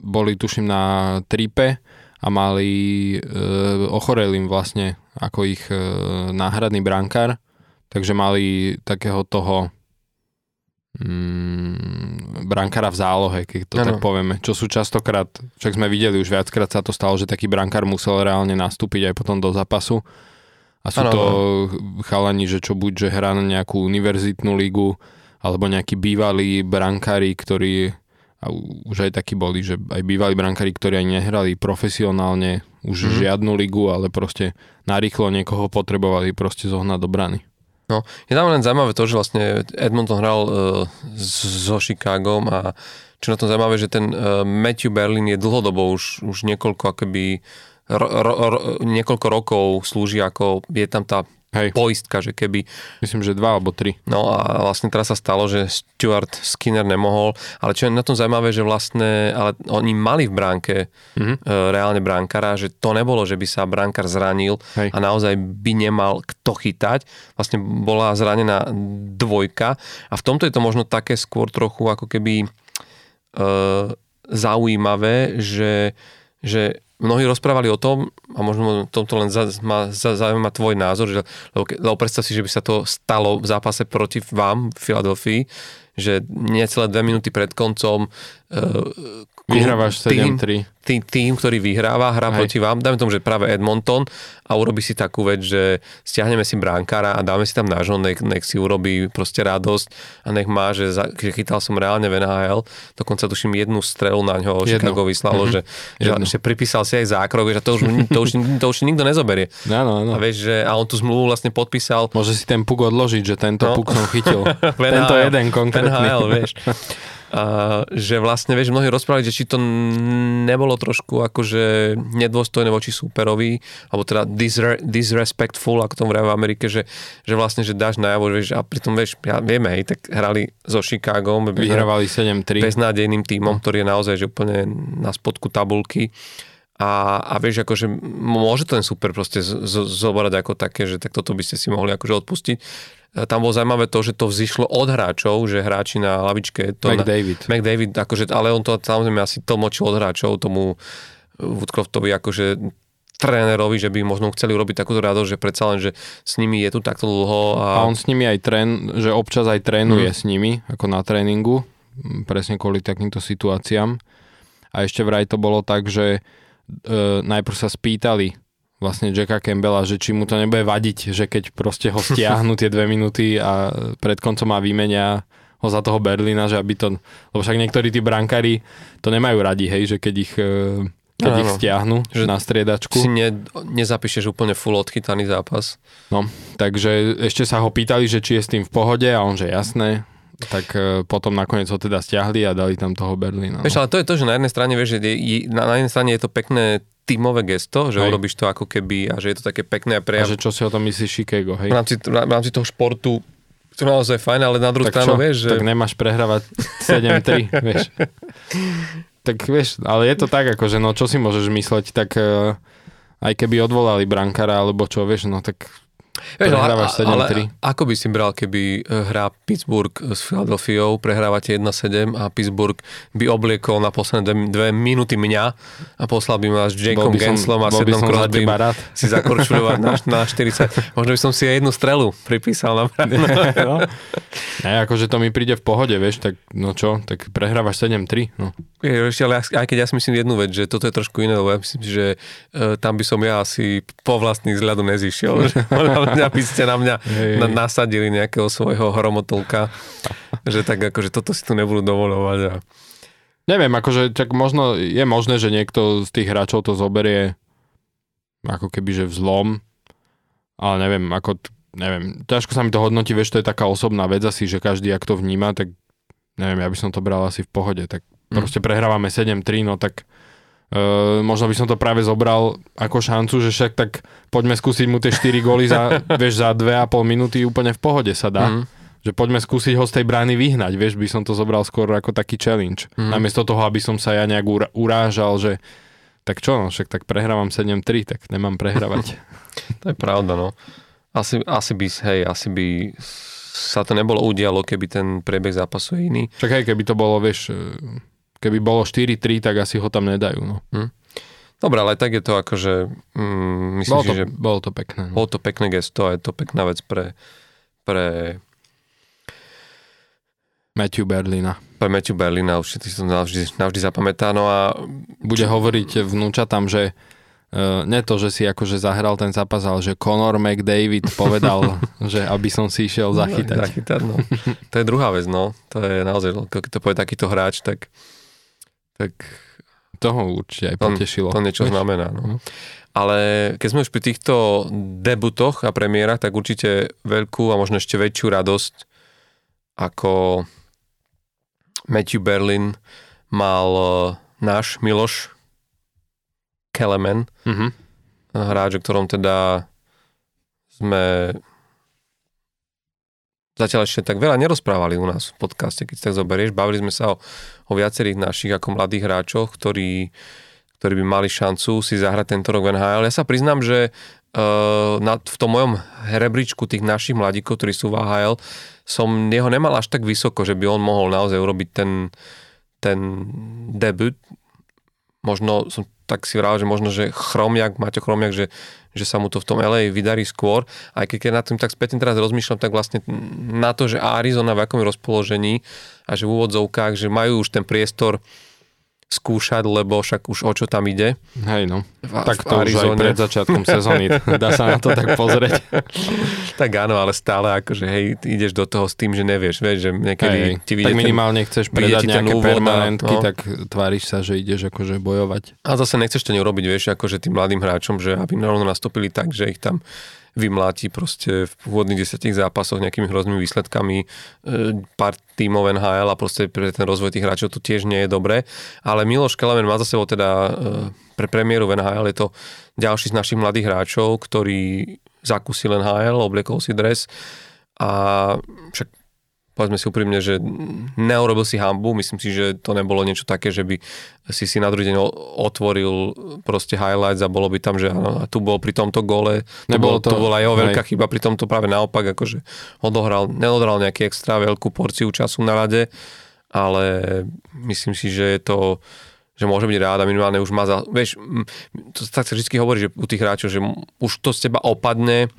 boli tuším na tripe a mali, e, ochorel im vlastne ako ich e, náhradný brankár, takže mali takého toho mm, brankára v zálohe, keď to ano. tak povieme, čo sú častokrát, však sme videli už viackrát sa to stalo, že taký brankár musel reálne nastúpiť aj potom do zápasu a sú ano. to chalani, že čo buď, že hrá na nejakú univerzitnú ligu, alebo nejakí bývalí brankári, ktorí a už aj takí boli, že aj bývalí brankári, ktorí aj nehrali profesionálne už mm-hmm. žiadnu ligu, ale proste narýchlo niekoho potrebovali proste zohnať do brany. No, je tam len zaujímavé to, že vlastne Edmonton hral uh, so Chicagom a čo na tom zaujímavé, že ten uh, Matthew Berlin je dlhodobo už, už niekoľko akoby ro, ro, ro, niekoľko rokov slúži ako, je tam tá Hej. poistka, že keby... Myslím, že dva alebo tri. No a vlastne teraz sa stalo, že Stuart Skinner nemohol, ale čo je na tom zaujímavé, že vlastne, ale oni mali v bránke mm-hmm. e, reálne bránkara, že to nebolo, že by sa bránkar zranil Hej. a naozaj by nemal kto chytať. Vlastne bola zranená dvojka a v tomto je to možno také skôr trochu ako keby e, zaujímavé, že, že mnohí rozprávali o tom, a možno tomto len za, ma za, zaujíma tvoj názor, že, lebo, lebo predstav si, že by sa to stalo v zápase proti vám v Filadelfii, že nie celé dve minúty pred koncom uh, Vyhrávaš 7-3. Tým, tým, ktorý vyhráva, hrá Hej. proti vám, dajme tomu, že práve Edmonton a urobí si takú vec, že stiahneme si bránkara a dáme si tam nášho, nech, nech si urobí proste radosť a nech má, že, za, že chytal som reálne v NHL, dokonca tuším jednu strelu na ňo Chicago vyslalo, mm-hmm. že, že, že, pripísal si aj zákrok, že to už, to už, to už nikto nezoberie. Áno, áno. A vieš, že a on tú zmluvu vlastne podpísal. Môže si ten puk odložiť, že tento no. puk som chytil. tento jeden konkrétny. NHL, vieš. A, že vlastne, vieš, mnohí rozprávali, že či to nebolo trošku akože nedôstojné voči súperovi, alebo teda disre, disrespectful, ako to v Amerike, že, že vlastne, že dáš najavo, vieš, a pritom, vieš, ja, vieme, hej, tak hrali so Chicago. Vyhrávali 7-3. Beznádejným týmom, ktorý je naozaj že úplne na spodku tabulky. A, a vieš, akože môže ten super proste zobrať ako také, že tak toto by ste si mohli akože odpustiť. E, tam bolo zaujímavé to, že to vzýšlo od hráčov, že hráči na lavičke... To McDavid. Na, McDavid, akože, ale on to samozrejme asi tlmočil od hráčov tomu Woodcroftovi akože trénerovi, že by možno chceli urobiť takúto radosť, že predsa len, že s nimi je tu takto dlho. A, a on s nimi aj trén, že občas aj trénuje hmm. s nimi, ako na tréningu, presne kvôli takýmto situáciám. A ešte vraj to bolo tak, že e, najprv sa spýtali vlastne Jacka Campbella, že či mu to nebude vadiť, že keď proste ho stiahnu tie dve minúty a pred koncom má vymenia ho za toho Berlína, že aby to, lebo však niektorí tí brankári to nemajú radi, hej, že keď ich e, keď no, ich stiahnu že na striedačku. Si ne, nezapíšeš úplne full odchytaný zápas. No, takže ešte sa ho pýtali, že či je s tým v pohode a on, že jasné, tak e, potom nakoniec ho teda stiahli a dali tam toho Berlína. No. Vieš, ale to je to, že na jednej strane, vieš, že je, na, na jednej strane je to pekné tímové gesto, že hej. urobíš to ako keby a že je to také pekné a prejav. A že čo si o tom myslíš Chicago, hej? V rámci, v rámci toho športu to naozaj fajn, ale na druhú tak stranu, čo? vieš, že... Tak nemáš prehrávať 7-3, vieš. Tak vieš, ale je to tak, akože no čo si môžeš mysleť, tak uh, aj keby odvolali brankára, alebo čo, vieš, no tak Vieš, ale, ale ako by si bral, keby e, hrá Pittsburgh s Philadelphiou, prehrávate 1-7 a Pittsburgh by obliekol na posledné dve, dve minúty mňa a poslal by ma s Jakeom Genslom a Sedom Crosby si zakorčulovať na, na 40. Možno by som si aj jednu strelu pripísal na no. Ne, akože to mi príde v pohode, vieš, tak no čo, tak prehrávaš 7-3. No. Ešte, ale aj keď ja si myslím jednu vec, že toto je trošku iné, lebo ja myslím, že uh, tam by som ja asi po vlastných vzhľadu nezišiel. Aby ste na mňa na, nasadili nejakého svojho hromotolka, že tak akože toto si tu nebudú dovolovať. A... Neviem, akože tak možno je možné, že niekto z tých hráčov to zoberie ako keby, že v zlom, ale neviem, ako, neviem, ťažko sa mi to hodnotí, vieš, to je taká osobná vec asi, že každý, ak to vníma, tak neviem, ja by som to bral asi v pohode, tak mm. proste prehrávame 7-3, no tak Uh, možno by som to práve zobral ako šancu, že však tak poďme skúsiť mu tie 4 góly za, vieš, za 2,5 minúty úplne v pohode sa dá. Mm. Že poďme skúsiť ho z tej brány vyhnať, vieš, by som to zobral skôr ako taký challenge. Mm. Namiesto toho, aby som sa ja nejak urážal, že tak čo, no, však tak prehrávam 7-3, tak nemám prehrávať. to je pravda, no. Asi, asi by, hej, asi by sa to nebolo udialo, keby ten priebeh zápasu je iný. Čak hej, keby to bolo, vieš, Keby bolo 4-3, tak asi ho tam nedajú. No. Hm. Dobre, ale tak je to akože... Mm, myslím bolo, to, si, že bolo to pekné. No. Bolo to pekné gesto a je to pekná vec pre, pre Matthew Berlina. Pre Matthew Berlina, určite si to navždy, navždy zapamätá. No a... Bude hovoriť vnúča tam, že uh, ne to, že si akože zahral ten zápas, ale že Conor McDavid povedal, že aby som si išiel zachytať. zachytať no. To je druhá vec, no. To je naozaj, keď to povie takýto hráč, tak tak toho určite aj potešilo. To, to niečo znamená. No. Mhm. Ale keď sme už pri týchto debutoch a premiérach, tak určite veľkú a možno ešte väčšiu radosť ako Matthew Berlin mal e, náš Miloš Kelemen, mm-hmm. hráč, o ktorom teda sme zatiaľ ešte tak veľa nerozprávali u nás v podcaste, keď si tak zoberieš. Bavili sme sa o, o viacerých našich ako mladých hráčoch, ktorí, ktorí by mali šancu si zahrať tento rok v NHL. Ja sa priznám, že uh, na, v tom mojom rebríčku tých našich mladíkov, ktorí sú v AHL, som jeho nemal až tak vysoko, že by on mohol naozaj urobiť ten, ten debut. Možno som tak si vral, že možno, že Chromiak, Maťo Chromiak, že, že sa mu to v tom LA vydarí skôr. Aj keď, keď na tým tak spätne teraz rozmýšľam, tak vlastne na to, že Arizona v akom rozpoložení a že v úvodzovkách, že majú už ten priestor skúšať, lebo však už o čo tam ide. Hej no, v, tak to už aj pred začiatkom sezóny, dá sa na to tak pozrieť. tak áno, ale stále akože hej, ideš do toho s tým, že nevieš, vieš, že niekedy hej, ti Tak minimálne ten, chceš predať nejaké úvod, permanentky, no. tak tváriš sa, že ideš akože bojovať. A zase nechceš to neurobiť, vieš, akože tým mladým hráčom, že aby rovno nastúpili tak, že ich tam vymláti proste v pôvodných desiatich zápasoch nejakými hroznými výsledkami e, pár tímov NHL a proste pre ten rozvoj tých hráčov to tiež nie je dobré. Ale Miloš Kelemen má za sebou teda e, pre premiéru v NHL je to ďalší z našich mladých hráčov, ktorý zakúsil NHL, obliekol si dres a však povedzme si úprimne, že neurobil si hambu, myslím si, že to nebolo niečo také, že by si si na druhý deň otvoril proste highlights a bolo by tam, že áno, a tu bol pri tomto gole, tu, bol, to, tu bola jeho veľká chyba, pri tomto práve naopak, akože odohral, neodohral nejaký extra veľkú porciu času na rade, ale myslím si, že je to že môže byť rád a minimálne už má za... Vieš, to tak sa vždy hovorí, že u tých hráčov, že už to z teba opadne,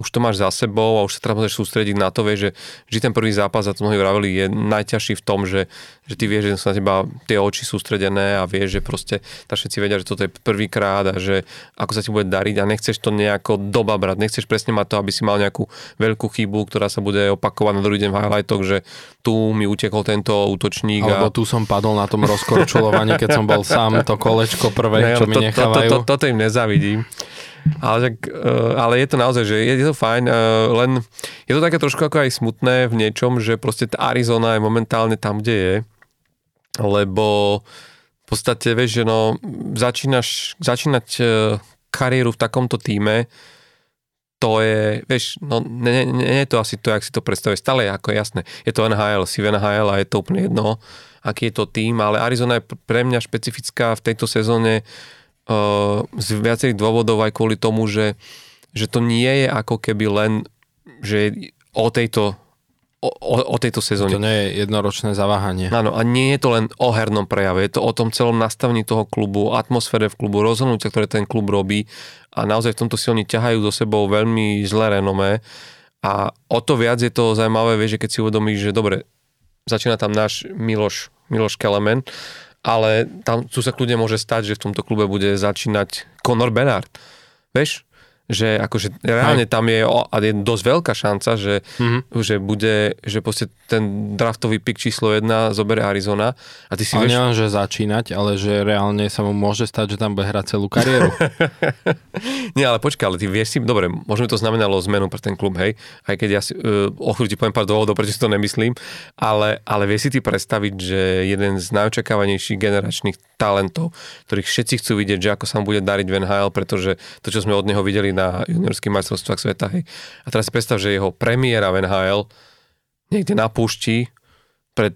už to máš za sebou a už sa teraz môžeš sústrediť na to, vieš, že vždy ten prvý zápas, a to mnohí vraveli, je najťažší v tom, že, že ty vieš, že sú na teba tie oči sústredené a vieš, že proste tak všetci vedia, že toto je prvýkrát a že ako sa ti bude dariť a nechceš to nejako doba brať, nechceš presne mať to, aby si mal nejakú veľkú chybu, ktorá sa bude opakovať na druhý deň v highlightoch, že tu mi utekol tento útočník. Alebo a... tu som padol na tom rozkorčulovaní, keď som bol sám to kolečko prvé, čo mi nechávajú. To, to, to, toto im nezavidím. Ale, tak, eh, ale je to naozaj, že je, to fajn, eh, len je to také trošku ako aj smutné v niečom, že proste tá Arizona je momentálne tam, kde je, lebo v podstate vieš, že no, začínaš, začínať eh, kariéru v takomto týme, to je, vieš, no nie, nie, nie je to asi to, jak si to predstavuje. Stále je ako jasné. Je to NHL, si v NHL a je to úplne jedno, aký je to tým, ale Arizona je pre mňa špecifická v tejto sezóne z viacerých dôvodov aj kvôli tomu, že, že to nie je ako keby len že o tejto o, o, o tejto sezóne. To nie je jednoročné zaváhanie. Áno, a nie je to len o hernom prejave, je to o tom celom nastavení toho klubu, atmosfére v klubu, rozhodnutia, ktoré ten klub robí a naozaj v tomto si oni ťahajú do sebou veľmi zlé renomé a o to viac je to zaujímavé, vieš, že keď si uvedomíš, že dobre, začína tam náš Miloš, Miloš Kelemen ale tam tu sa kľudne môže stať, že v tomto klube bude začínať Conor Bernard. Vieš? Že akože reálne tam je, a je dosť veľká šanca, že, mm-hmm. že bude, že proste ten draftový pick číslo 1 zoberie Arizona a ty si ale vieš... nielen, že začínať, ale že reálne sa mu môže stať, že tam bude hrať celú kariéru. Nie, ale počkaj, ale ty vieš si, dobre, možno to znamenalo zmenu pre ten klub, hej, aj keď ja si, uh, o chvíľu ti poviem pár dôvodov, prečo si to nemyslím, ale, ale vieš si ty predstaviť, že jeden z najočakávanejších generačných talentov, ktorých všetci chcú vidieť, že ako sa mu bude dariť v NHL, pretože to, čo sme od neho videli na juniorských majstrovstvách sveta. Hej. A teraz si predstav, že jeho premiéra v NHL niekde na púšti pred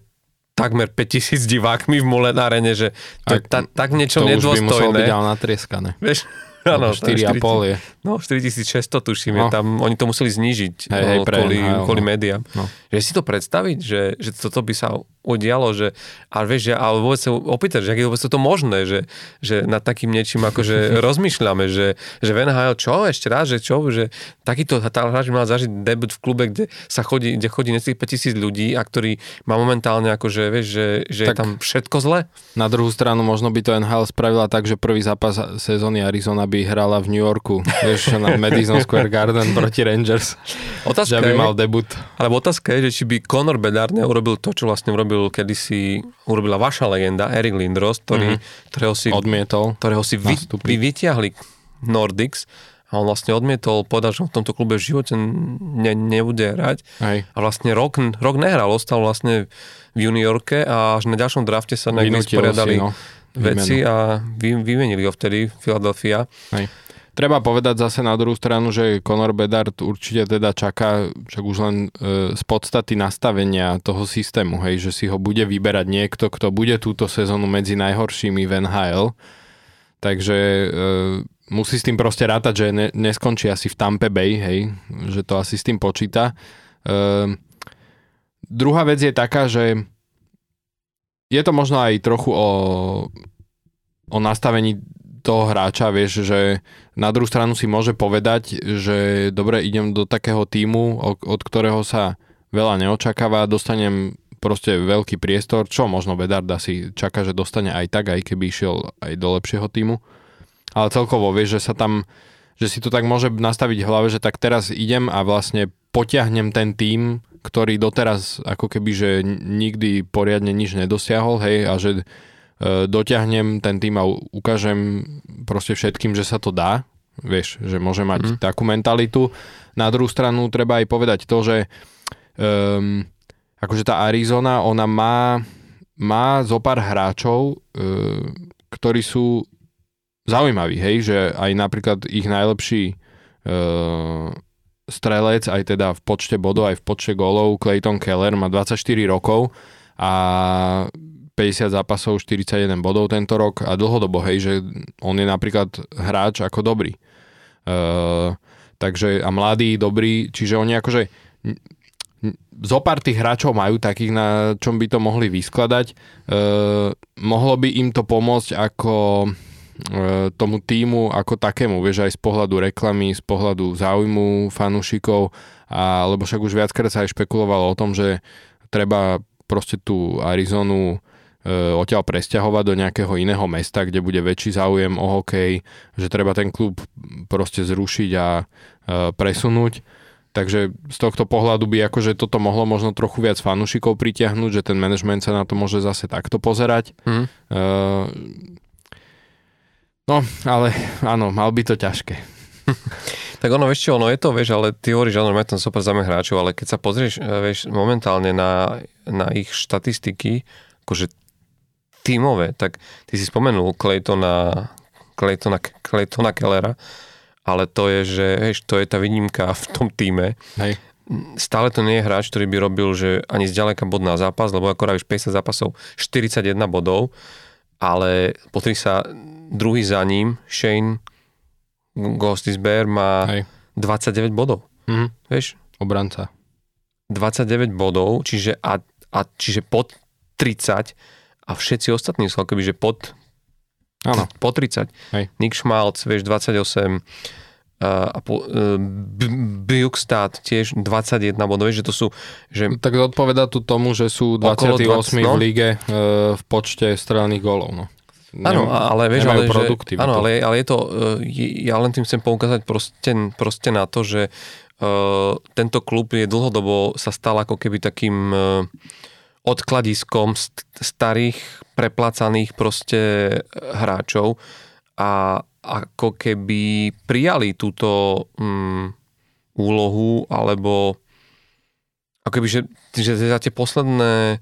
takmer 5000 divákmi v Mulen arene, že to je ta, tak niečo to nedôstojné. To už by muselo byť ale natrieskané. Vieš, Áno, 4,5 je. No, 4600 tuším, no. tam, oni to museli znížiť hej, hej, pre kvôli, kvôli no. médiám. No. Že si to predstaviť, že, že toto by sa udialo, že, ale vieš, že, ale vôbec sa opýtať, že je vôbec to možné, že, že nad takým niečím akože rozmýšľame, že, že v NHL, čo, ešte raz, že čo, že takýto hráč mal zažiť debut v klube, kde sa chodí, kde chodí necelých 5000 ľudí a ktorý má momentálne akože, vieš, že, že tak je tam všetko zle. Na druhú stranu možno by to NHL spravila tak, že prvý zápas sezóny Arizona by hrala v New Yorku, vieš, na Madison Square Garden proti Rangers. Otázka že by mal debut. Ale otázka je, že či by Conor Bedard neurobil to, čo vlastne urobil kedysi, urobila vaša legenda, Erik Lindros, ktorý, mm-hmm. ktorého si, odmietol ktorého si vy, vy vyťahli Nordics a on vlastne odmietol povedať, že v tomto klube v živote ne, nebude hrať. Hej. A vlastne rok, rok nehral, ostal vlastne v juniorke a až na ďalšom drafte sa nejak vysporiadali no, veci a vy, vymenili ho vtedy Philadelphia. Hej. Treba povedať zase na druhú stranu, že Conor Bedard určite teda čaká však už len e, z podstaty nastavenia toho systému, hej, že si ho bude vyberať niekto, kto bude túto sezónu medzi najhoršími v NHL. Takže e, musí s tým proste rátať, že ne, neskončí asi v Tampe Bay, hej, že to asi s tým počíta. E, druhá vec je taká, že je to možno aj trochu o, o nastavení toho hráča, vieš, že na druhú stranu si môže povedať, že dobre, idem do takého týmu, od ktorého sa veľa neočakáva, dostanem proste veľký priestor, čo možno Bedarda si čaká, že dostane aj tak, aj keby išiel aj do lepšieho týmu. Ale celkovo vieš, že sa tam, že si to tak môže nastaviť v hlave, že tak teraz idem a vlastne potiahnem ten tým, ktorý doteraz ako keby, že nikdy poriadne nič nedosiahol, hej, a že dotiahnem ten tým a ukážem proste všetkým, že sa to dá, vieš, že môže mať mm. takú mentalitu. Na druhú stranu treba aj povedať to, že um, akože tá Arizona, ona má, má zo pár hráčov, e, ktorí sú zaujímaví, hej, že aj napríklad ich najlepší e, strelec, aj teda v počte bodov, aj v počte golov, Clayton Keller má 24 rokov a 50 zápasov, 41 bodov tento rok a dlhodobo, hej, že on je napríklad hráč ako dobrý. E, takže a mladý, dobrý, čiže oni akože zo pár tých hráčov majú takých, na čom by to mohli vyskladať. E, mohlo by im to pomôcť ako e, tomu týmu ako takému, vieš, aj z pohľadu reklamy, z pohľadu záujmu fanúšikov, a, lebo však už viackrát sa aj špekulovalo o tom, že treba proste tú Arizonu odtiaľ presťahovať do nejakého iného mesta, kde bude väčší záujem o hokej, že treba ten klub proste zrušiť a e, presunúť Takže z tohto pohľadu by akože toto mohlo možno trochu viac fanúšikov pritiahnuť, že ten management sa na to môže zase takto pozerať. Mm. Uh, no, ale áno, mal by to ťažké. tak ono, vieš čo, ono je to, vieš, ale ty hovoríš, áno, majú tam super zaujímavých hráčov, ale keď sa pozrieš, vieš, momentálne na, na ich štatistiky, akože tímové, tak ty si spomenul Claytona, Claytona, Claytona Kellera, ale to je, že hej, to je tá výnimka v tom týme. Hej. Stále to nie je hráč, ktorý by robil, že ani zďaleka bod na zápas, lebo ako ráviš 50 zápasov, 41 bodov, ale potri sa druhý za ním, Shane Gostisbehere má Hej. 29 bodov. Mhm. Vieš? Obranca. 29 bodov, čiže, a, a, čiže pod 30 a všetci ostatní sú akoby, že pod Áno. Po 30. Hej. Nick Schmalz, vieš, 28. a po, uh, Bukstad tiež 21 bodov, že to sú... Že tak zodpoveda tu tomu, že sú 28 20, no? v líge uh, v počte strelných gólov. No. Áno, ale vieš, ale, že, áno, ale, ale je to, ja len tým chcem poukázať proste, proste na to, že uh, tento klub je dlhodobo sa stal ako keby takým uh, odkladiskom st- starých preplacaných proste hráčov a ako keby prijali túto mm, úlohu alebo ako keby, že, že za tie posledné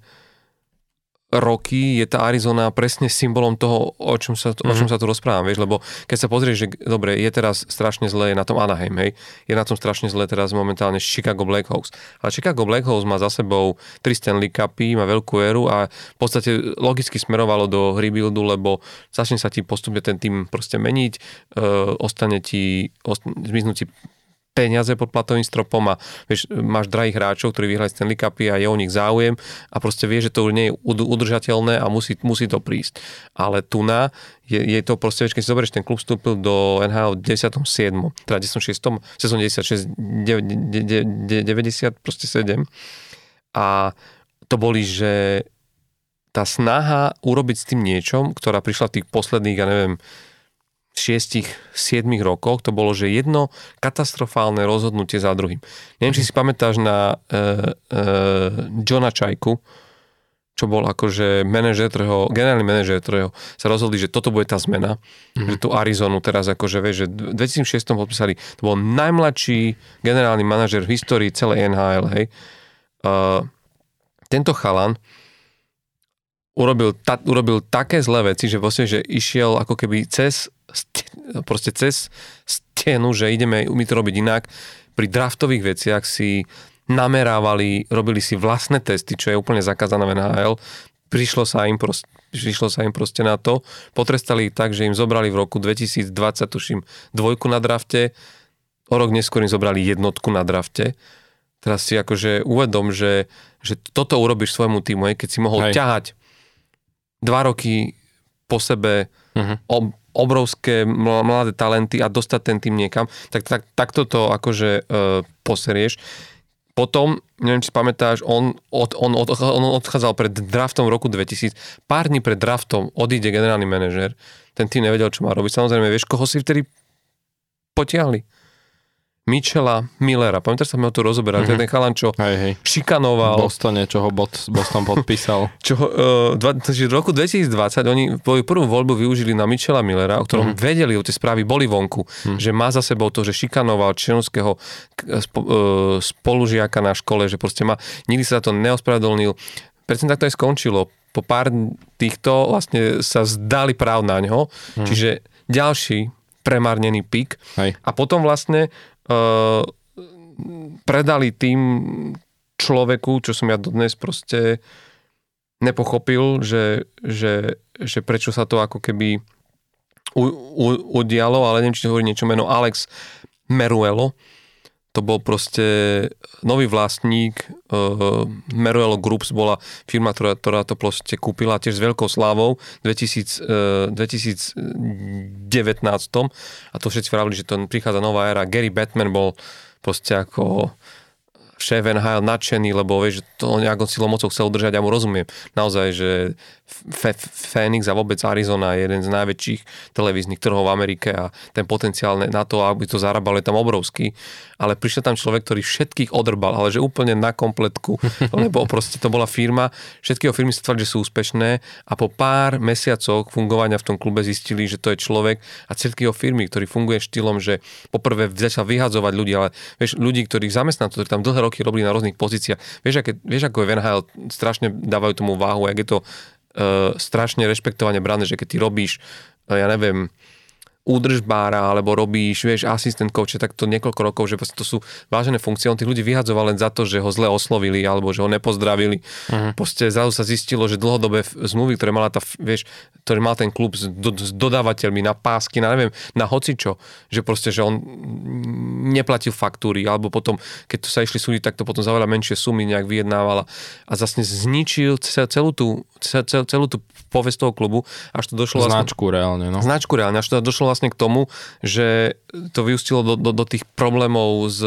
roky je tá Arizona presne symbolom toho, o čom sa, mm-hmm. o čom mhm. sa tu rozprávam, vieš, lebo keď sa pozrieš, že dobre, je teraz strašne zle na tom Anaheim, hej, je na tom strašne zle teraz momentálne Chicago Blackhawks, ale Chicago Blackhawks má za sebou tri Stanley Cupy, má veľkú éru a v podstate logicky smerovalo do rebuildu, lebo začne sa ti postupne ten tým proste meniť, e, ostane ti, ost, zmiznú ti peniaze pod platovým stropom a vieš, máš drahých hráčov, ktorí vyhrali Stanley Cupy a je o nich záujem a proste vieš, že to nie je udržateľné a musí, musí to prísť. Ale tu na je, je to proste, keď si zoberieš, ten klub vstúpil do NHL v 97. teda 96. sezón 96, 90, proste 7. A to boli, že tá snaha urobiť s tým niečom, ktorá prišla v tých posledných, ja neviem, 6-7 rokoch to bolo, že jedno katastrofálne rozhodnutie za druhým. Neviem, či si pamätáš na uh, uh, Johna Čajku, čo bol akože manažer, ktorého, generálny manažer, ktorého sa rozhodli, že toto bude tá zmena, mm-hmm. že tú Arizonu teraz akože, vieš, že v 2006 podpísali, to bol najmladší generálny manažer v histórii celej NHL, hej. Uh, tento chalan urobil, ta, urobil také zlé veci, že vlastne, že išiel ako keby cez proste cez stenu, že ideme my to robiť inak. Pri draftových veciach si namerávali, robili si vlastné testy, čo je úplne zakázané v NHL. Prišlo sa im proste prišlo sa im proste na to. Potrestali ich tak, že im zobrali v roku 2020, tuším, dvojku na drafte, o rok neskôr im zobrali jednotku na drafte. Teraz si akože uvedom, že, že toto urobíš svojmu týmu, keď si mohol Hej. ťahať dva roky po sebe uh-huh. ob, obrovské ml- mladé talenty a dostať ten tým niekam, tak, tak, takto to akože e, poserieš. Potom, neviem, či si pamätáš, on, od, on, od, on odchádzal pred draftom roku 2000. Pár dní pred draftom odíde generálny manažer. Ten tým nevedel, čo má robiť. Samozrejme, vieš, koho si vtedy potiahli? Michela Millera. Pamätáš, sa sme ho tu rozoberali. Mm-hmm. Ten chalan, čo Hej, hej. šikanoval. V Bostone, čo ho Bot- Boston podpísal. Čo, uh, dva, takže v roku 2020 oni svoju prvú voľbu využili na Michela Millera, o ktorom mm-hmm. vedeli, o tie správy boli vonku, mm-hmm. že má za sebou to, že šikanoval členského spo, uh, spolužiaka na škole, že proste má, nikdy sa to neospravedlnil. Presne takto aj skončilo. Po pár týchto vlastne sa zdali práv na ňo, mm-hmm. čiže ďalší premárnený pik. Hej. A potom vlastne uh, predali tým človeku, čo som ja dodnes proste nepochopil, že, že, že prečo sa to ako keby u, u, udialo, ale neviem, či hovorí niečo meno Alex Meruelo. To bol proste nový vlastník. Uh, Meruelo Groups bola firma, ktorá, ktorá to proste kúpila tiež s veľkou slávou v 2000, uh, 2019. A to všetci vravili, že to prichádza nová éra. Gary Batman bol proste ako šéf NHL nadšený, lebo vieš, to nejakou silou mocou chcel udržať, ja mu rozumiem. Naozaj, že Phoenix a vôbec Arizona je jeden z najväčších televíznych trhov v Amerike a ten potenciál na to, aby to zarábal, je tam obrovský. Ale prišiel tam človek, ktorý všetkých odrbal, ale že úplne na kompletku, lebo proste to bola firma, všetky firmy sa tvrdili, že sú úspešné a po pár mesiacoch fungovania v tom klube zistili, že to je človek a všetky jeho firmy, ktorý funguje štýlom, že poprvé začal vyhadzovať ľudí, ale vieš, ľudí, ktorých zamestná, ktorí tam dlhé roky robili na rôznych pozíciách. Vieš, aké, vieš ako je v NHL, strašne dávajú tomu váhu, jak je to strašne rešpektovane brané, že keď ty robíš, uh, ja neviem, údržbára, alebo robíš, vieš, asistent coacha, tak to niekoľko rokov, že to sú vážené funkcie. On tých ľudí vyhadzoval len za to, že ho zle oslovili, alebo že ho nepozdravili. Uh-huh. Proste zrazu sa zistilo, že dlhodobé zmluvy, ktoré mala tá, vieš, ktorý mal ten klub s, do, s dodávateľmi na pásky, na neviem, na hocičo, že proste, že on neplatil faktúry, alebo potom, keď to sa išli súdiť, tak to potom za veľa menšie sumy nejak vyjednávala a zase zničil celú tú, celú tú povesť toho klubu, až to došlo... Značku vlastne, reálne, no. Značku reálne, až to došlo vlastne k tomu, že to vyústilo do, do, do tých problémov s,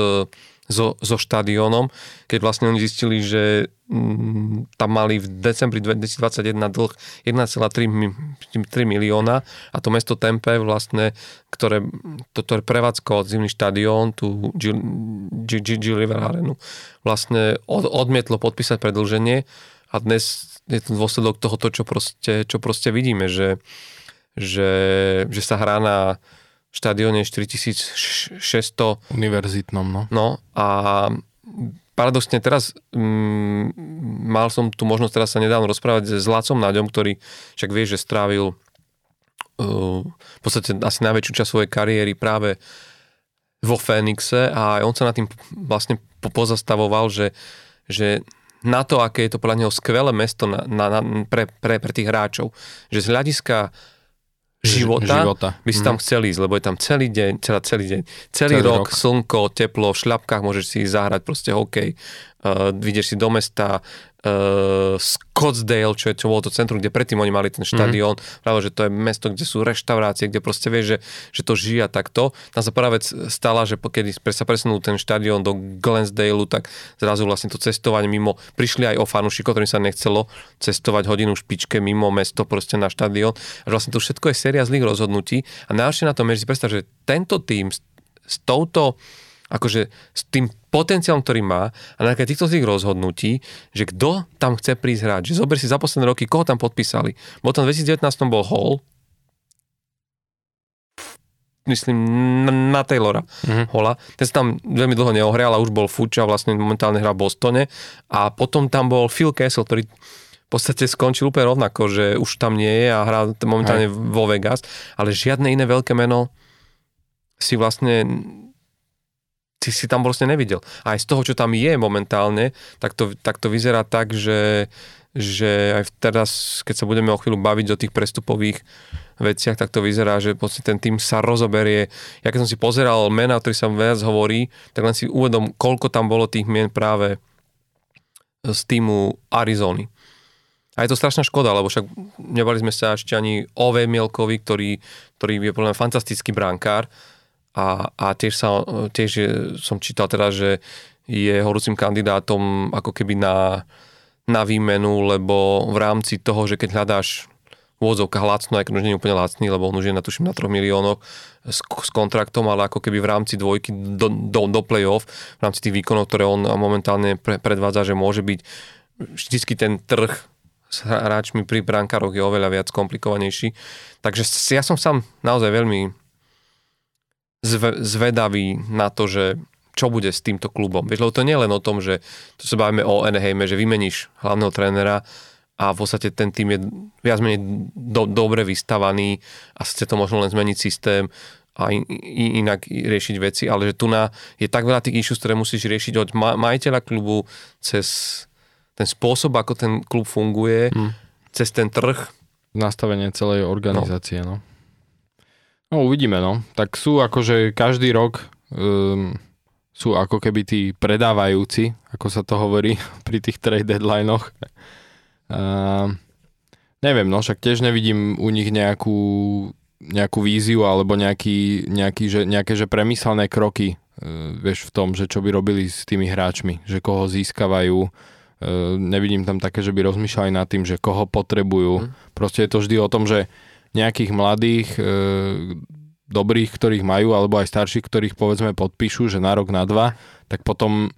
so, so štadiónom, keď vlastne oni zistili, že m, tam mali v decembri 2021 dlh 1,3 milióna a to mesto Tempe vlastne, ktoré, to, ktoré prevádzko zimný štadión, tú G River Arenu, vlastne od, odmietlo podpísať predlženie a dnes je to dôsledok toho, to, čo proste, čo proste vidíme, že, že, že sa hrá na štadióne 4600 univerzitnom, no. No a paradoxne teraz mm, mal som tu možnosť teraz sa nedávno rozprávať s Lacom Naďom, ktorý však vie, že strávil uh, v podstate asi najväčšiu časť svojej kariéry práve vo Fénixe a on sa na tým vlastne pozastavoval, že, že na to, aké je to podľa neho skvelé mesto na, na, na, pre, pre, pre tých hráčov. Že z hľadiska života, života. by si tam mm. chcel ísť, lebo je tam celý deň, celá, celý deň, celý, celý rok, rok, slnko, teplo, v šľapkách môžeš si zahrať proste hokej, uh, vyjdeš si do mesta, uh, Scottsdale, čo, je, čo bolo to centrum, kde predtým oni mali ten štadión, mm-hmm. práve, že to je mesto, kde sú reštaurácie, kde proste vieš, že, že to žije takto. Tam sa prvá vec stala, že keď sa presunul ten štadión do Glansdale, tak zrazu vlastne to cestovanie mimo, prišli aj o fanúšikov, ktorým sa nechcelo cestovať hodinu špičke mimo mesto proste na štadión. A vlastne to všetko je séria zlých rozhodnutí. A najhoršie na tom je, že si predstav, že tento tým s, s touto akože s tým potenciálom, ktorý má a na týchto tých rozhodnutí, že kto tam chce prísť hrať. Že zober si za posledné roky, koho tam podpísali. Bol tam v 2019 bol Hall, myslím, na, na Taylora uh-huh. Hola. Ten sa tam veľmi dlho neohral, ale už bol fuč a vlastne momentálne hrá v Bostone. A potom tam bol Phil Kessel, ktorý v podstate skončil úplne rovnako, že už tam nie je a hrá momentálne Aj. vo Vegas, ale žiadne iné veľké meno si vlastne si, si tam vlastne nevidel. A aj z toho, čo tam je momentálne, tak to, tak to vyzerá tak, že, že aj teraz, keď sa budeme o chvíľu baviť o tých prestupových veciach, tak to vyzerá, že ten tým sa rozoberie. Ja keď som si pozeral mena, o ktorých sa viac hovorí, tak len si uvedom, koľko tam bolo tých mien práve z týmu Arizony. A je to strašná škoda, lebo však nebali sme sa ešte ani o Mielkovi, ktorý, ktorý je podľa fantastický brankár a, a tiež, sa, tiež som čítal teda, že je horúcim kandidátom ako keby na, na výmenu, lebo v rámci toho, že keď hľadáš v úvodzovkách lacno, aj keď už nie je úplne lacný, lebo on už je na tuším na 3 miliónoch s, s kontraktom, ale ako keby v rámci dvojky do, do, do play-off, v rámci tých výkonov, ktoré on momentálne pre, predvádza, že môže byť vždycky ten trh s hráčmi pri brankároch je oveľa viac komplikovanejší. Takže ja som sám naozaj veľmi zvedavý na to, že čo bude s týmto klubom. Vieš, lebo to nie je len o tom, že to sa bavíme o Anaheime, že vymeníš hlavného trénera a v podstate ten tým je viac menej do, dobre vystavaný a chce to možno len zmeniť systém a in, in, inak riešiť veci, ale že tu na, je tak veľa tých issues, ktoré musíš riešiť od majiteľa klubu cez ten spôsob, ako ten klub funguje, hmm. cez ten trh. Nastavenie celej organizácie, no. no. No uvidíme, no. Tak sú akože každý rok um, sú ako keby tí predávajúci, ako sa to hovorí pri tých trade deadlinech. Uh, neviem, no však tiež nevidím u nich nejakú, nejakú víziu alebo nejaký, nejaký, že, nejaké že premyslené kroky uh, vieš v tom, že čo by robili s tými hráčmi, že koho získavajú, E, nevidím tam také, že by rozmýšľali nad tým, že koho potrebujú. Mm. Proste je to vždy o tom, že nejakých mladých, e, dobrých, ktorých majú, alebo aj starších, ktorých povedzme podpíšu, že na rok, na dva, tak potom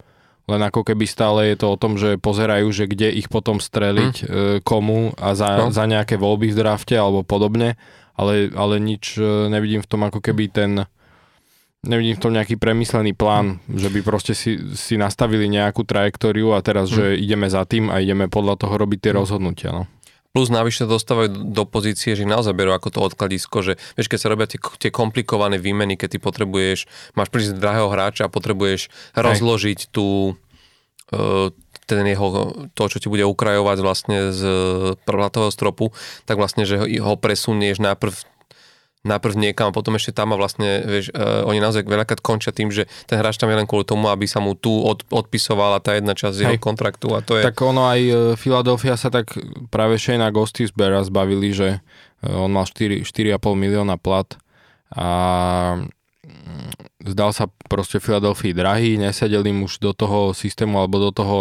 len ako keby stále je to o tom, že pozerajú, že kde ich potom streliť, mm. e, komu a za, no. za nejaké voľby v drafte alebo podobne, ale, ale nič e, nevidím v tom ako keby ten nevidím v tom nejaký premyslený plán, že by proste si, si nastavili nejakú trajektóriu a teraz, hmm. že ideme za tým a ideme podľa toho robiť tie hmm. rozhodnutia. No. Plus navyše dostávajú do pozície, že naozaj berú ako to odkladisko, že vieš, keď sa robia tie, tie komplikované výmeny, keď ty potrebuješ, máš prísť drahého hráča a potrebuješ Hej. rozložiť tú, e, ten jeho, to, čo ti bude ukrajovať vlastne z prvlatového stropu, tak vlastne, že ho presunieš najprv najprv niekam a potom ešte tam a vlastne, vieš, uh, oni naozaj veľakrát končia tým, že ten hráč tam je len kvôli tomu, aby sa mu tu od, odpisovala tá jedna časť Hej. jeho kontraktu a to je... Tak ono aj uh, Philadelphia sa tak práve Shane Gostisbera zbavili, že uh, on mal 4, 4,5 milióna plat a mm, zdal sa proste Philadelphia drahý, nesedeli mu už do toho systému alebo do toho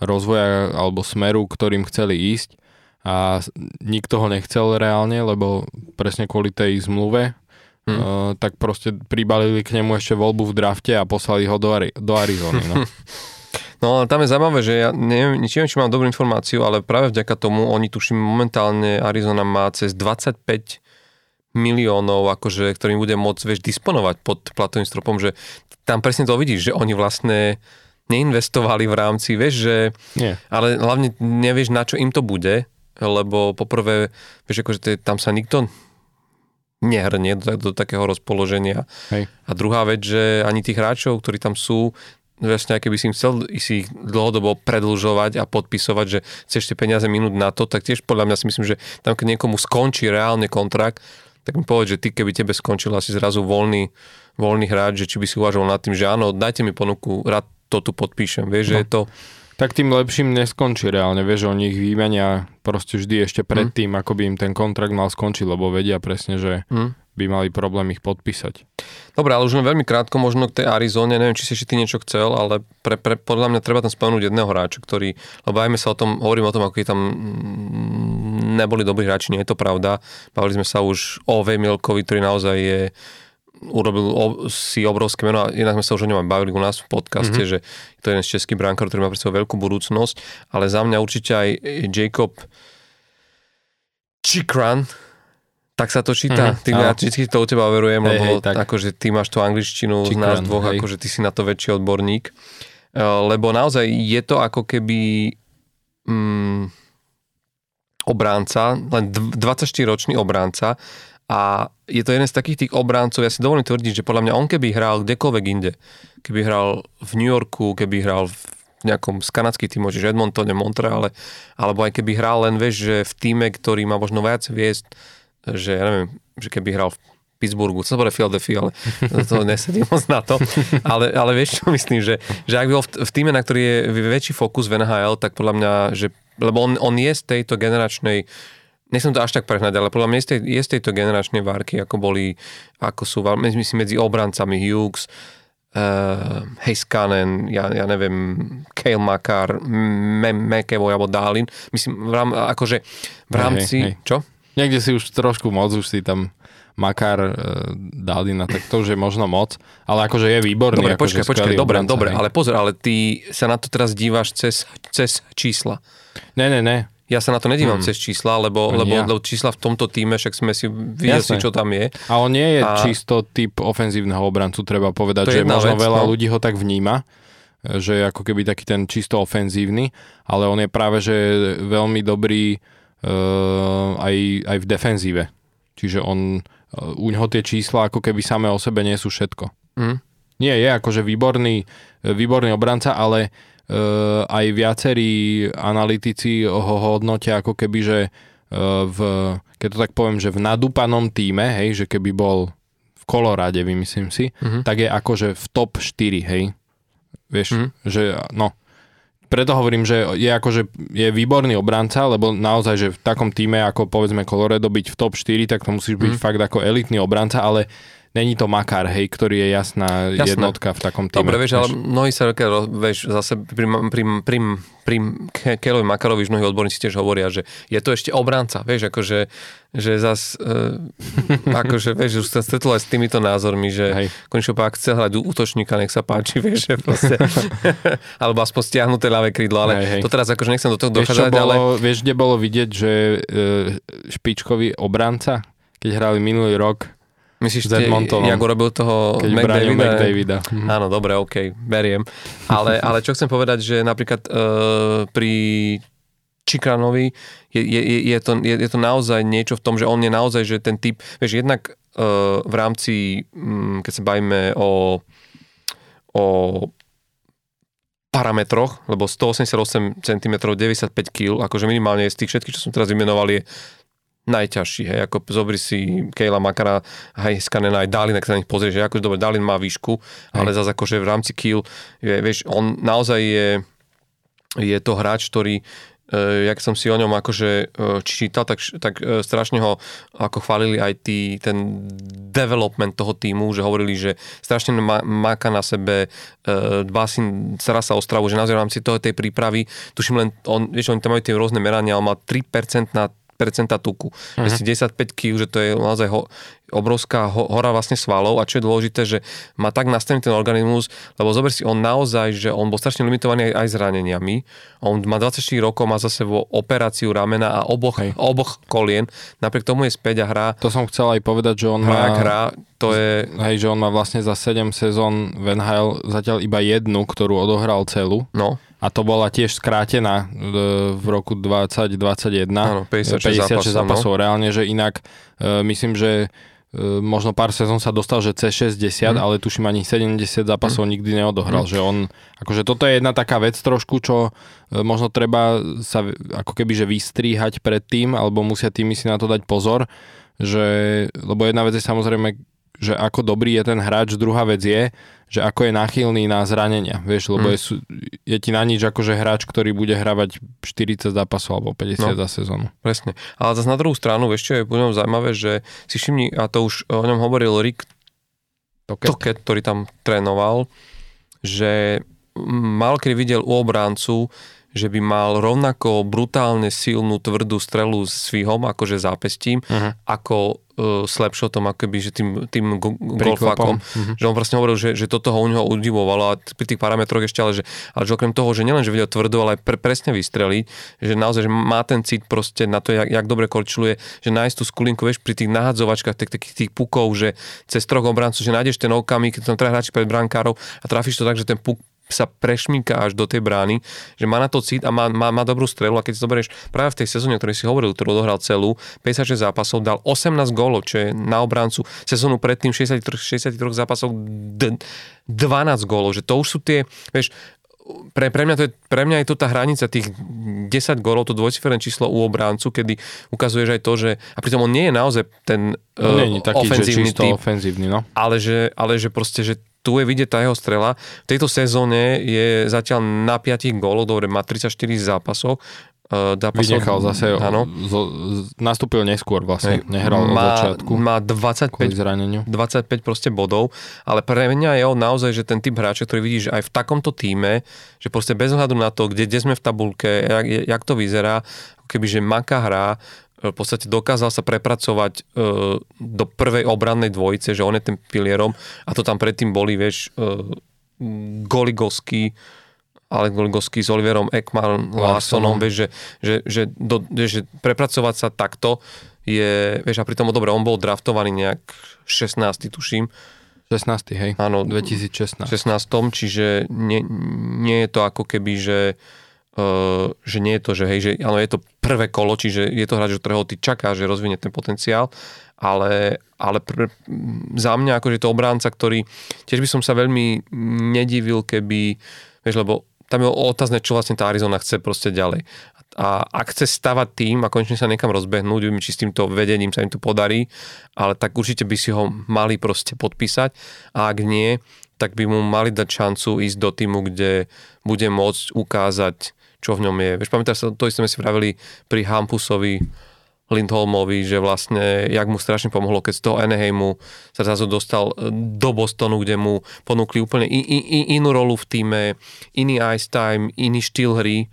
rozvoja alebo smeru, ktorým chceli ísť a nikto ho nechcel reálne, lebo presne kvôli tej zmluve, hmm. uh, tak proste pribalili k nemu ešte voľbu v drafte a poslali ho do, Ari- do Arizony. No. no ale tam je zaujímavé, že ja neviem, neviem, či mám dobrú informáciu, ale práve vďaka tomu oni tuším momentálne Arizona má cez 25 miliónov, akože, ktorým bude môcť vieš, disponovať pod platovým stropom, že tam presne to vidíš, že oni vlastne neinvestovali v rámci, vieš, že... Nie. Ale hlavne nevieš, na čo im to bude, lebo poprvé, vieš, akože tam sa nikto nehrnie do, do takého rozpoloženia. Hej. A druhá vec, že ani tých hráčov, ktorí tam sú, vlastne, keby si im chcel si ich dlhodobo predlžovať a podpisovať, že chceš tie peniaze minúť na to, tak tiež podľa mňa si myslím, že tam keď niekomu skončí reálne kontrakt, tak mi povedz, že ty keby tebe skončil asi zrazu voľný, voľný hráč, že či by si uvažoval nad tým, že áno, dajte mi ponuku, rád to tu podpíšem, vieš, no. že je to tak tým lepším neskončí reálne, vieš, oni ich výmenia proste vždy ešte predtým, mm. ako by im ten kontrakt mal skončiť, lebo vedia presne, že mm. by mali problém ich podpísať. Dobre, ale už len veľmi krátko možno k tej Arizone, neviem, či si ešte ty niečo chcel, ale pre, pre, podľa mňa treba tam spomenúť jedného hráča, ktorý, lebo bavíme sa o tom, hovorím o tom, ako tam neboli dobrí hráči, nie je to pravda. Bavili sme sa už o Vemilkovi, ktorý naozaj je urobil si obrovské meno a inak sme sa už o ňom bavili u nás v podcaste, mm-hmm. že je to jeden z českých brankárov, ktorý má pre sebou veľkú budúcnosť, ale za mňa určite aj Jacob Chikran, tak sa to číta. Mm-hmm. Ty, ja vždy to u teba overujem, hey, lebo hey, tak. akože ty máš tú angličtinu Chikran, z nás dvoch, hej. akože ty si na to väčší odborník. Uh, lebo naozaj je to ako keby um, obránca, len 24-ročný obránca a je to jeden z takých tých obráncov, ja si dovolím tvrdiť, že podľa mňa on keby hral kdekoľvek inde, keby hral v New Yorku, keby hral v nejakom z kanadských tímov, čiže Edmontone, Montreale, alebo aj keby hral len, vieš, že v týme, ktorý má možno viac viesť, že ja neviem, že keby hral v Pittsburghu, to sa bude Philadelphia, ale to nesedí moc na to. Ale, ale vieš čo myslím, že, že ak bol v, v týme, na ktorý je väčší fokus v NHL, tak podľa mňa, že lebo on, on je z tejto generačnej nechcem to až tak prehnať, ale podľa mňa je z, tej, je z tejto generačnej várky, ako boli, ako sú, myslím, medzi obrancami Hughes, uh, Heiskanen, ja, ja neviem, Kale Makar, McEvoy alebo Dálin. Myslím, v rám, akože v rámci... Hej, hej. Čo? Niekde si už trošku moc, už si tam Makar, uh, Dálina, tak to už je možno moc, ale akože je výborný. Dobre, akože počkaj, počkaj, dobre, dobre, ale pozor, ale ty sa na to teraz díváš cez, cez čísla. Ne, ne, ne, ja sa na to nedívam hmm. cez čísla, lebo, lebo, ja. lebo čísla v tomto týme, však sme si videli, čo tam je. A on nie je a... čisto typ ofenzívneho obrancu, treba povedať, že možno vec, veľa no. ľudí ho tak vníma, že je ako keby taký ten čisto ofenzívny, ale on je práve, že veľmi dobrý uh, aj, aj v defenzíve. Čiže on, uh, u neho tie čísla ako keby samé o sebe nie sú všetko. Hmm. Nie, je akože výborný, výborný obranca, ale aj viacerí analytici ho hodnotia ako keby, že eh, v, keď to tak poviem, že v nadúpanom týme, hej, že keby bol v Kolorade, vymyslím si, uh-huh. tak je akože v top 4, hej. Vieš, uh-huh. že no, preto hovorím, že je akože je výborný obranca, lebo naozaj, že v takom týme ako povedzme Colorado byť v top 4, tak to musíš byť mm. fakt ako elitný obranca, ale Není to Makar, hej, ktorý je jasná Jasné. jednotka v takom týme. Dobre, vieš, ale mnohí sa, vieš, zase pri, pri, pri, pri Kelovi Makarovi už mnohí odborníci tiež hovoria, že je to ešte obranca, vieš, akože že zas, uh, akože, vieš, už sa stretol aj s týmito názormi, že Hej. konečne pak chce hrať útočníka, nech sa páči, vieš, že proste, alebo aspoň stiahnuté ľavé krídlo, ale hej, hej. to teraz akože nechcem do toho dochádzať, ale... Vieš, kde bolo vidieť, že uh, špičkový obranca, keď hrali minulý rok Myslíš, že jak urobil toho Keď McDavida? McDavida. Mhm. Áno, dobre, OK, beriem. Ale, ale čo chcem povedať, že napríklad uh, pri Čikranovi je, je, je, to, je, je to naozaj niečo v tom, že on je naozaj, že ten typ, vieš, jednak uh, v rámci, um, keď sa bavíme o, o parametroch, lebo 188 cm, 95 kg, akože minimálne z tých všetkých, čo som teraz vymenoval, je najťažší, hej, ako zobri si Kejla Makara, hej, Skanena, aj Dalin, ak sa na nich pozrieš, že akože dobre, Dalin má výšku, hej. ale zase akože v rámci kill, je, vieš, on naozaj je, je to hráč, ktorý Uh, jak som si o ňom akože uh, čítal, tak, tak uh, strašne ho ako chválili aj tý, ten development toho týmu, že hovorili, že strašne má, máka na sebe, dva si, stará sa o stravu, že naozaj v rámci toho tej prípravy, tuším len, on, vieš, oni tam majú tie rôzne merania, on má 3% na tuku. Uh-huh. Si 15 kg, že to je naozaj ho, obrovská ho, hora vlastne svalov a čo je dôležité, že má tak nastavený ten organizmus, lebo zober si, on naozaj, že on bol strašne limitovaný aj, aj zraneniami. On má 24 rokov, má za sebou operáciu ramena a oboch, oboch kolien. Napriek tomu je späť a hrá. To som chcel aj povedať, že on hrá, má... Hrá, to je... Hej, že on má vlastne za 7 sezón v NHL zatiaľ iba jednu, ktorú odohral celú. No. A to bola tiež skrátená e, v roku 2021. Áno, 56, 56 zápasov. zápasov. No. Reálne, že inak e, myslím, že e, možno pár sezón sa dostal, že cez 60, mm. ale tuším ani 70 zápasov mm. nikdy neodohral. Mm. Že on, akože toto je jedna taká vec trošku, čo možno treba sa ako keby že vystríhať pred tým, alebo musia tými si na to dať pozor, že, lebo jedna vec je samozrejme že ako dobrý je ten hráč, druhá vec je, že ako je náchylný na zranenia, vieš, lebo mm. je, je ti na nič akože hráč, ktorý bude hravať 40 zápasov alebo 50 no, za sezónu. Presne. Ale zase na druhú stranu, vieš čo je po ňom zaujímavé, že si všimni, a to už o ňom hovoril Rick Toket, Toket ktorý tam trénoval, že mal kedy videl u obráncu, že by mal rovnako brutálne silnú tvrdú strelu s svihom, akože zápestím, uh-huh. ako uh, slapshotom, akoby, že tým, tým go- golfakom. Uh-huh. Že on vlastne hovoril, že, že toto ho u neho udivovalo a pri tých parametroch ešte, ale že, ale že okrem toho, že nielen, že vedel tvrdo, ale aj pre, presne vystreliť, že naozaj, že má ten cit proste na to, jak, jak dobre korčuluje, že nájsť tú skulinku, vieš, pri tých nahadzovačkách, takých tých, tých pukov, že cez troch obrancov, že nájdeš ten okamih, keď tam treba hráči pred brankárov a trafíš to tak, že ten puk sa prešmíka až do tej brány, že má na to cít a má, má, má dobrú strelu a keď si zoberieš práve v tej sezóne, o ktorej si hovoril, ktorú odohral celú, 56 zápasov, dal 18 gólov, čo je na obráncu sezónu predtým 63, 63 zápasov d- 12 gólov, že to už sú tie, vieš, pre, pre, mňa to je, pre mňa je to tá hranica tých 10 gólov, to dvojciferné číslo u obráncu, kedy ukazuješ aj to, že a pritom on nie je naozaj ten uh, nie taký, ofenzívny typ, ofenzívny, no. ale, že, ale že proste, že tu je vidieť tá jeho strela. V tejto sezóne je zatiaľ na 5 góloch, dobre, má 34 zápasov, uh, zápasov. Vynechal zase, áno. Zo, nastúpil neskôr vlastne, Hej. nehral má, od začiatku. Má 25, 25 proste bodov, ale pre mňa je on naozaj, že ten typ hráča, ktorý vidíš aj v takomto týme, že proste bez hľadu na to, kde, kde sme v tabulke, jak, jak to vyzerá, keby že Maka hrá, v podstate dokázal sa prepracovať e, do prvej obrannej dvojice, že on je ten pilierom a to tam predtým boli, vieš, e, Goligovský, ale Goligovský s Oliverom Ekman, Larsonom, vieš, že, že, že, do, že prepracovať sa takto je, vieš, a pritom, dobre, on bol draftovaný nejak 16, tuším. 16, hej, Áno, 2016. 16, čiže nie, nie je to ako keby, že Že nie je to, že hej, že áno, je to prvé kolo, čiže je to hráč, ktorého ty čaká, že rozvinie ten potenciál, ale, ale pr- za mňa akože to obránca, ktorý tiež by som sa veľmi nedivil, keby, vieš, lebo tam je otázne, čo vlastne tá Arizona chce proste ďalej. A ak chce stavať tým a konečne sa niekam rozbehnúť, či s týmto vedením sa im to podarí, ale tak určite by si ho mali proste podpísať a ak nie, tak by mu mali dať šancu ísť do týmu, kde bude môcť ukázať čo v ňom je. Vieš, pamätáš sa, to isté sme si pravili pri Hampusovi, Lindholmovi, že vlastne, jak mu strašne pomohlo, keď z toho Anaheimu sa zrazu dostal e, do Bostonu, kde mu ponúkli úplne in, in, inú rolu v týme, iný ice time, iný štýl hry,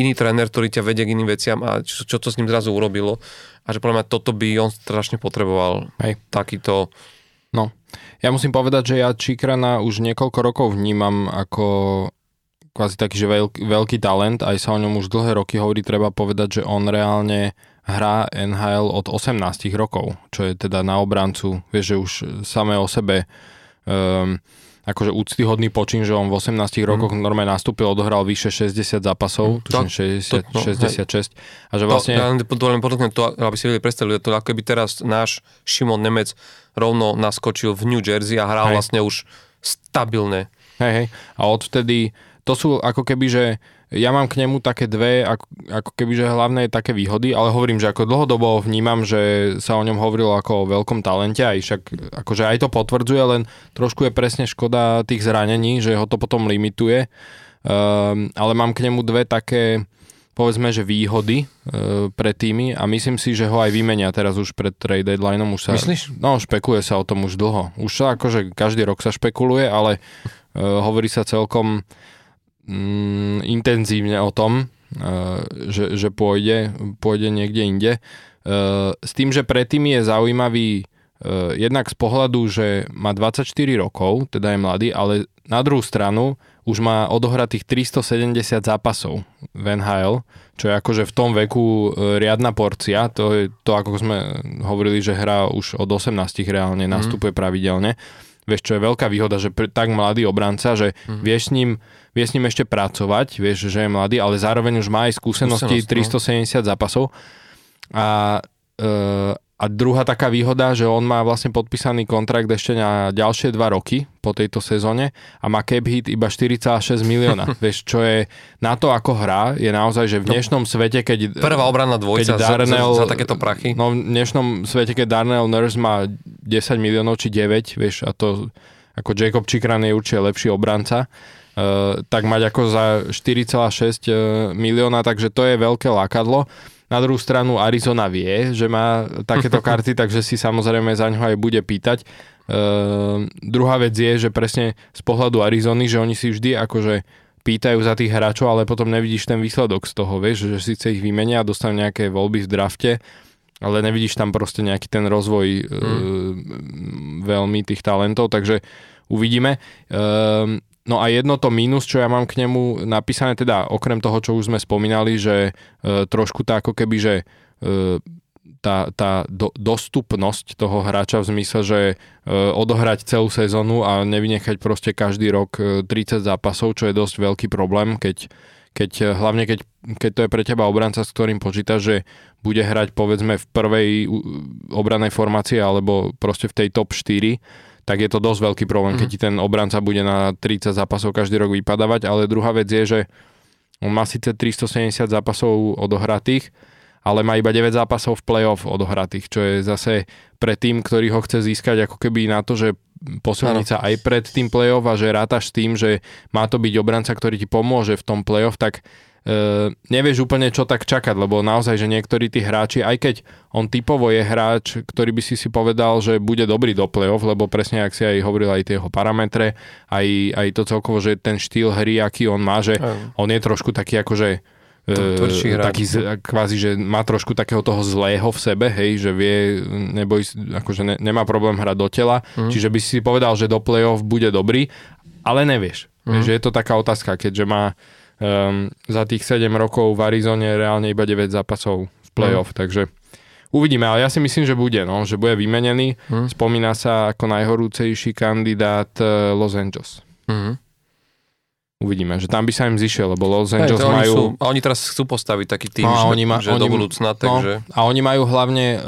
iný tréner, ktorý ťa vedie k iným veciam a čo, čo to s ním zrazu urobilo. A že podľa mňa toto by on strašne potreboval. Hej. Takýto... No, ja musím povedať, že ja Čikrana už niekoľko rokov vnímam ako kvázi taký, že veľký, veľký talent, aj sa o ňom už dlhé roky hovorí, treba povedať, že on reálne hrá NHL od 18 rokov, čo je teda na obrancu, vieš, že už samé o sebe um, akože úctyhodný počin, že on v 18 mm. rokoch normálne nastúpil, odohral vyše 60 zápasov, mm. tuším 60, to, no, 66. A že vlastne... To, ja len to, aby si vedeli predstavili, to ako keby teraz náš Šimon Nemec rovno naskočil v New Jersey a hral hej. vlastne už stabilne. Hej, hej. A odvtedy to sú ako keby, že ja mám k nemu také dve, ako, ako keby, že hlavné také výhody, ale hovorím, že ako dlhodobo vnímam, že sa o ňom hovorilo ako o veľkom talente, aj však akože aj to potvrdzuje, len trošku je presne škoda tých zranení, že ho to potom limituje. Um, ale mám k nemu dve také, povedzme, že výhody uh, pre týmy a myslím si, že ho aj vymenia teraz už pred trade deadlineom. Už sa, Myslíš? No, špekuluje sa o tom už dlho. Už sa akože každý rok sa špekuluje, ale uh, hovorí sa celkom mm, intenzívne o tom, uh, že, že pôjde, pôjde niekde inde. Uh, s tým, že predtým je zaujímavý uh, jednak z pohľadu, že má 24 rokov, teda je mladý, ale na druhú stranu už má odohratých 370 zápasov v NHL, čo je akože v tom veku riadna porcia, to je to, ako sme hovorili, že hrá už od 18 reálne, nastupuje mm. pravidelne. Vieš, čo je veľká výhoda, že tak mladý obranca, že mm. vieš s ním vie s ním ešte pracovať, vieš, že je mladý, ale zároveň už má aj skúsenosti Skúsenosť, 370 no. zápasov. A, e, a druhá taká výhoda, že on má vlastne podpísaný kontrakt ešte na ďalšie dva roky po tejto sezóne a má cap hit iba 4,6 milióna. Vieš, čo je na to, ako hrá, je naozaj, že v no. dnešnom svete, keď... Prvá obranná dvojica Darnell, za, za, za takéto prachy. No v dnešnom svete, keď Darnell Nurse má 10 miliónov či 9, vieš, a to ako Jacob Chikran je určite lepší obranca, Eh, tak mať ako za 4,6 eh, milióna, takže to je veľké lákadlo. Na druhú stranu Arizona vie, že má takéto karty, takže si samozrejme za ňo aj bude pýtať. Uh, druhá vec je, že presne z pohľadu Arizony, že oni si vždy akože pýtajú za tých hráčov, ale potom nevidíš ten výsledok z toho, vieš, že síce ich vymenia a dostanú nejaké voľby v drafte, ale nevidíš tam proste nejaký ten rozvoj mm. uh, veľmi tých talentov, takže uvidíme. Uh, No a jedno to mínus, čo ja mám k nemu napísané, teda okrem toho, čo už sme spomínali, že e, trošku tá ako keby, že e, tá, tá do, dostupnosť toho hráča v zmysle, že e, odohrať celú sezónu a nevynechať proste každý rok e, 30 zápasov, čo je dosť veľký problém, keď, keď e, hlavne keď, keď to je pre teba obranca, s ktorým počítaš, že bude hrať povedzme v prvej obranej formácii alebo proste v tej top 4 tak je to dosť veľký problém, keď mhm. ti ten obranca bude na 30 zápasov každý rok vypadávať, ale druhá vec je, že on má síce 370 zápasov odohratých, ale má iba 9 zápasov v playoff odohratých, čo je zase pre tým, ktorý ho chce získať ako keby na to, že posilniť sa aj pred tým playoff a že rátaš s tým, že má to byť obranca, ktorý ti pomôže v tom playoff, tak nevieš úplne čo tak čakať, lebo naozaj, že niektorí tí hráči, aj keď on typovo je hráč, ktorý by si si povedal, že bude dobrý do play-off, lebo presne, ak si aj hovoril, aj tie jeho parametre, aj, aj to celkovo, že ten štýl hry, aký on má, že aj. on je trošku taký akože Tvrdší hráč. taký kvázi, že má trošku takého toho zlého v sebe, hej, že vie, neboj, akože ne, nemá problém hrať do tela, mm. čiže by si povedal, že do play-off bude dobrý, ale nevieš. Mm. Že je to taká otázka, keďže má um, za tých 7 rokov v Arizone reálne iba 9 zápasov v playoff, mm. takže uvidíme, ale ja si myslím, že bude, no, že bude vymenený. Mm. Spomína sa ako najhorúcejší kandidát uh, Los Angeles. Mm. Uvidíme, že tam by sa im zišiel, lebo Los Angeles Hej, majú... Sú, a oni teraz chcú postaviť taký tým, no, že, oni ma, že oni, do budúcna, no, takže... No, a oni majú hlavne uh,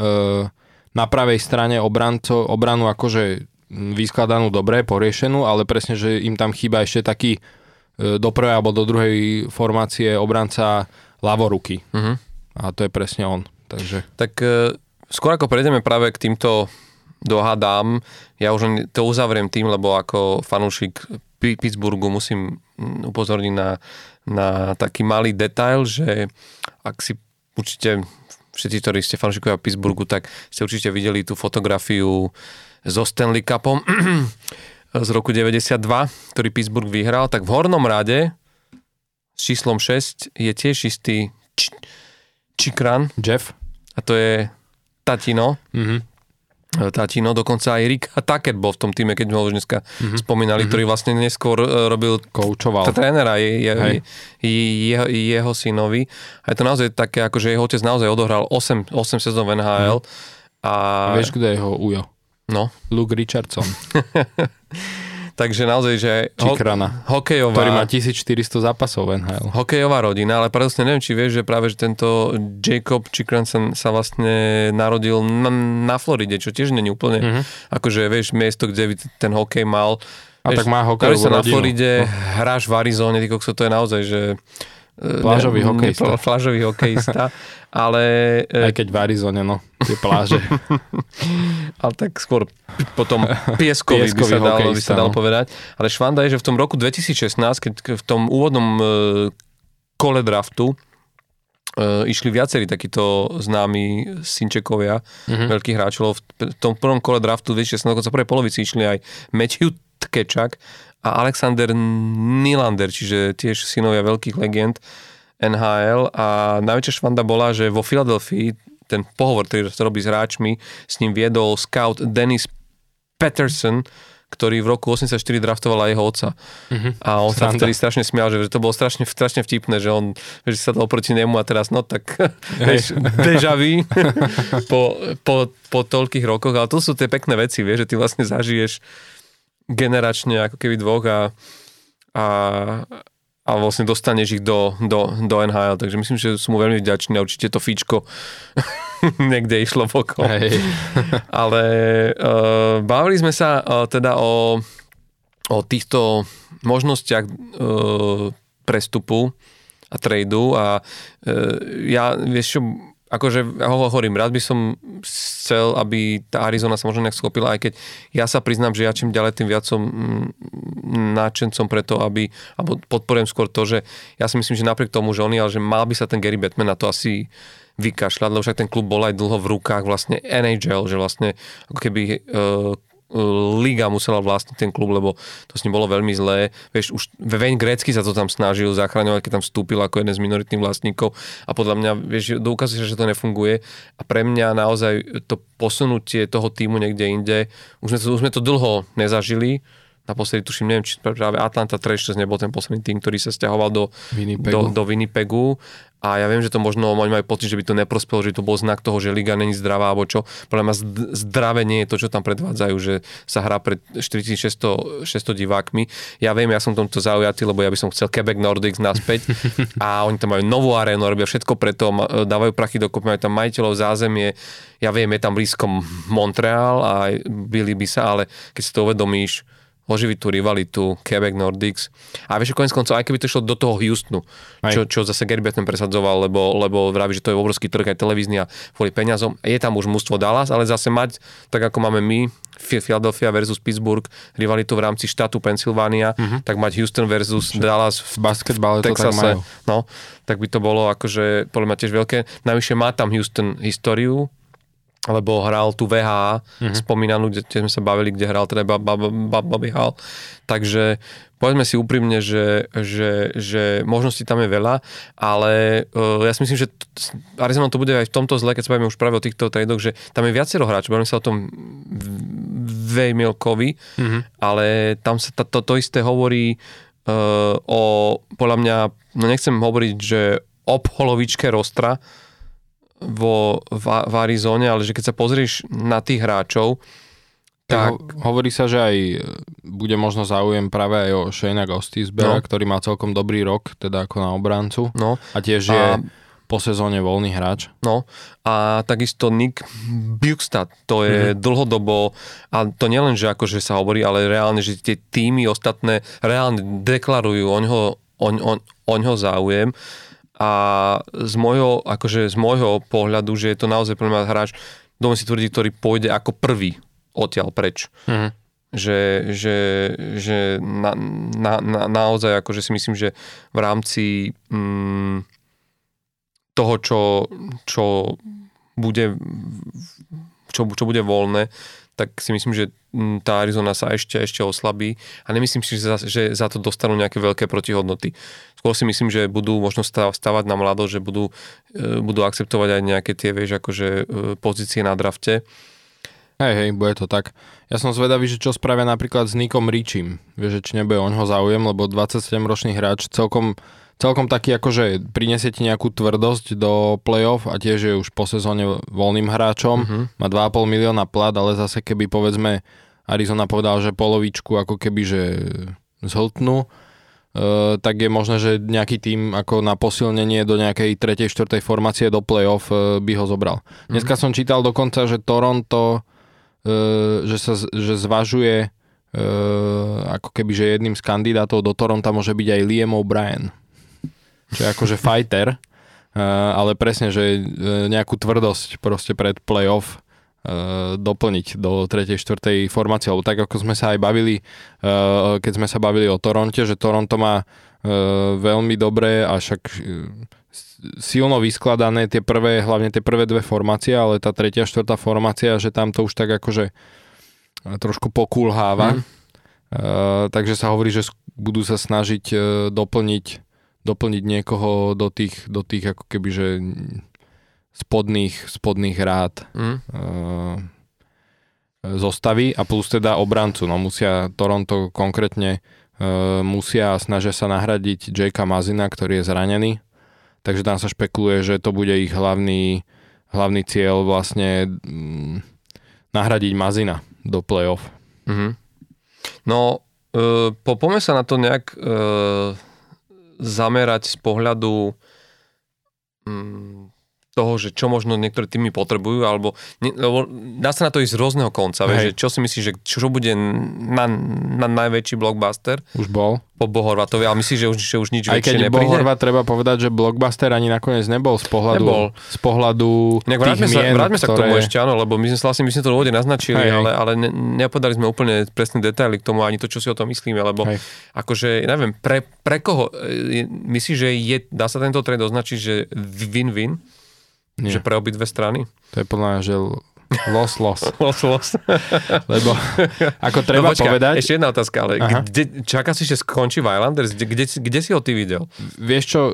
na pravej strane obranco, obranu akože vyskladanú dobre, poriešenú, ale presne, že im tam chýba ešte taký E, do prvej alebo do druhej formácie obranca ľavoruky. Uh-huh. A to je presne on. Takže... Tak e, skôr ako prejdeme práve k týmto dohadám, ja už to uzavriem tým, lebo ako fanúšik Pittsburghu musím upozorniť na, na taký malý detail, že ak si určite všetci, ktorí ste fanúšikovia Pittsburghu, tak ste určite videli tú fotografiu so Stanley Cupom z roku 92, ktorý Pittsburgh vyhral, tak v hornom rade s číslom 6 je tiež istý Č- Čikran. Jeff. A to je Tatino. Mm-hmm. Tatino, dokonca aj Rick Tucker bol v tom týme, keď sme ho už dneska mm-hmm. spomínali, mm-hmm. ktorý vlastne neskôr e, robil Koučoval. trénera je, je, je, jeho, jeho synovi. A je to naozaj také, ako že jeho otec naozaj odohral 8, 8 sezón v NHL. Mm-hmm. A... Vieš, kde je jeho ujo? No. Luke Richardson. Takže naozaj, že ho- hokejová... Ktorý má 1400 zápasov v NHL. Hokejová rodina, ale paradoxne neviem, či vieš, že práve že tento Jacob Chikranson sa vlastne narodil na, na Floride, čo tiež není úplne, mm-hmm. akože vieš, miesto, kde by ten hokej mal. A vieš, tak má hokejovú sa rodinu. na Floride, no. hráš v Arizone, ty kokso, to je naozaj, že Plážový ne, hokejista. Plážový hokejista, ale... Aj keď v Arizone, no, tie pláže. ale tak skôr potom pieskový, pieskový by, sa dal, by sa dal no. povedať. Ale švanda je, že v tom roku 2016, keď v tom úvodnom e, kole draftu e, išli viacerí takíto známi synčekovia, mm-hmm. veľkých hráčov. V tom prvom kole draftu 2016, dokonca prvej polovici išli aj Matthew Tkečak a Alexander Nylander, čiže tiež synovia veľkých legend NHL a najväčšia švanda bola, že vo Filadelfii ten pohovor, ktorý sa robí s hráčmi, s ním viedol scout Dennis Peterson, ktorý v roku 84 draftoval aj jeho otca. Mm-hmm. A on sa vtedy strašne smial, že to bolo strašne, strašne vtipné, že on že sa dal proti nemu a teraz no tak vieš, deja vu po, po, po toľkých rokoch, ale to sú tie pekné veci, vieš, že ty vlastne zažiješ generačne ako keby dvoch a, a, a vlastne dostaneš ich do, do, do NHL, takže myslím, že som mu veľmi vďačný a určite to fíčko niekde išlo vokol. Hey. Ale uh, bavili sme sa uh, teda o, o týchto možnostiach uh, prestupu a tradu a uh, ja, vieš čo, akože hovorím, rád by som chcel, aby tá Arizona sa možno nejak schopila, aj keď ja sa priznám, že ja čím ďalej tým viac som mm, náčencom preto, aby, alebo podporujem skôr to, že ja si myslím, že napriek tomu, že on je, ale že mal by sa ten Gary Batman na to asi vykašľať, lebo však ten klub bol aj dlho v rukách vlastne NHL, že vlastne ako keby uh, liga musela vlastniť ten klub, lebo to s ním bolo veľmi zlé. Vieš, už Veň Grécky sa to tam snažil zachraňovať, keď tam vstúpil ako jeden z minoritných vlastníkov a podľa mňa, vieš, dokazuje sa, že to nefunguje a pre mňa naozaj to posunutie toho týmu niekde inde, už sme to, už sme to dlho nezažili, naposledy tuším, neviem, či práve Atlanta Thrashers nebol ten posledný tým, ktorý sa stiahoval do Winnipegu. Do, do Winnipegu a ja viem, že to možno oni majú pocit, že by to neprospelo, že to bol znak toho, že liga není zdravá alebo čo. Podľa mňa zdravé nie je to, čo tam predvádzajú, že sa hrá pred 4600 600 divákmi. Ja viem, ja som tomto zaujatý, lebo ja by som chcel Quebec Nordics naspäť a oni tam majú novú arénu, robia všetko preto, dávajú prachy do majú tam majiteľov zázemie. Ja viem, je tam blízko Montreal a byli by sa, ale keď si to uvedomíš, oživiť tú rivalitu Quebec Nordics. A vieš, konec koncov, aj keby to išlo do toho Houstonu, čo, čo zase Gary Bettman presadzoval, lebo, lebo vraví, že to je obrovský trh aj televízny a kvôli peniazom. Je tam už mužstvo Dallas, ale zase mať, tak ako máme my, Philadelphia versus Pittsburgh, rivalitu v rámci štátu Pennsylvania, uh-huh. tak mať Houston versus Čo, Dallas v basketbale Texase, to tak majú. No, tak by to bolo akože podľa mňa tiež veľké. Najvyššie má tam Houston históriu, lebo hral tú VH, mm-hmm. spomínanú, kde, kde sme sa bavili, kde hral teda Bobby Hall. Takže povedzme si úprimne, že, že, že možností tam je veľa, ale uh, ja si myslím, že Arizona to bude aj v tomto zle, keď sa bavíme už práve o týchto tradoch, že tam je viacero hráčov, bavíme sa o tom Vejmilkovi, mm-hmm. ale tam sa to, to, isté hovorí uh, o, podľa mňa, no nechcem hovoriť, že o polovičke rostra, vo, v, v Arizone, ale že keď sa pozrieš na tých hráčov, tak... Hovorí sa, že aj bude možno záujem práve aj o Shayna Gostisbera, no. ktorý má celkom dobrý rok, teda ako na obrancu. No. A tiež je a... po sezóne voľný hráč. No a takisto Nick Bukestad, to je mm-hmm. dlhodobo, a to nielen, že akože sa hovorí, ale reálne, že tie týmy ostatné reálne deklarujú o ňoho, o, o, o ňoho záujem a z môjho, akože z môjho pohľadu, že je to naozaj pre mňa hráč, dovolím si tvrdiť, ktorý pôjde ako prvý odtiaľ preč. Mm-hmm. Že, že, že na, na, na, naozaj akože si myslím, že v rámci mm, toho, čo, čo bude čo, čo bude voľné, tak si myslím, že mm, tá Arizona sa ešte, ešte oslabí a nemyslím si, že za, že za to dostanú nejaké veľké protihodnoty. Skôr si myslím, že budú možno stavať na mlado, že budú, e, budú akceptovať aj nejaké tie, vieš, akože e, pozície na drafte. Hej, hej, bude to tak. Ja som zvedavý, že čo spravia napríklad s Nikom Richim. Vieš, či nebude on ho záujem, lebo 27-ročný hráč celkom celkom taký akože prinesie ti nejakú tvrdosť do playoff a tiež je už po sezóne voľným hráčom, uh-huh. má 2,5 milióna plat, ale zase keby povedzme Arizona povedal, že polovičku ako keby že zhltnú, Uh, tak je možné, že nejaký tým ako na posilnenie do nejakej tretej, štvrtej formácie do playoff uh, by ho zobral. Mm-hmm. Dneska som čítal dokonca, že Toronto, uh, že sa že zvažuje ako keby, že jedným z kandidátov do Toronto môže byť aj Liam O'Brien čo je akože fighter, ale presne, že e, nejakú tvrdosť proste pred playoff e, doplniť do 3. 4. formácie, lebo tak ako sme sa aj bavili, keď sme sa bavili o Toronte, že Toronto má veľmi dobré a však silno vyskladané tie prvé, hlavne tie prvé dve formácie, ale tá tretia, štvrtá formácia, že tam to už tak akože trošku pokulháva. Mm. Uh, takže sa hovorí, že budú sa snažiť uh, doplniť doplniť niekoho do tých, do tých ako keby, že spodných, spodných rád mm. uh, zostavy a plus teda obrancu. No musia Toronto konkrétne uh, musia a snažia sa nahradiť Jakea Mazina, ktorý je zranený. Takže tam sa špekuluje, že to bude ich hlavný, hlavný cieľ vlastne um, nahradiť Mazina do playoff. Mm-hmm. No, uh, po, sa na to nejak uh zamerať z pohľadu mm, toho, že čo možno niektoré týmy potrebujú, alebo ne, lebo dá sa na to ísť z rôzneho konca, vieš, že čo si myslíš, že čo bude na, na najväčší blockbuster? Už bol. Po Bohorvatovi, ale myslíš, že už, že už nič Aj keď nepríde? Bohorvat treba povedať, že blockbuster ani nakoniec nebol z pohľadu, nebol. Z pohľadu Nejak, vráťme sa, mien, vráťme sa ktoré... k tomu ešte, áno, lebo my sme sa vlastne, my sme to v naznačili, hej, ale, ale ne, nepovedali sme úplne presné detaily k tomu, ani to, čo si o tom myslíme, lebo hej. akože, neviem, pre, pre koho, e, myslíš, že je, dá sa tento trend označiť, že win-win? Nie. Že pre obidve strany? To je plná, že Los, los. los, los. Lebo ako treba no, počka, povedať... Ešte jedna otázka, ale kde, čaká si, že skončí Islanders? Kde, kde, kde si ho ty videl? Vieš čo, e,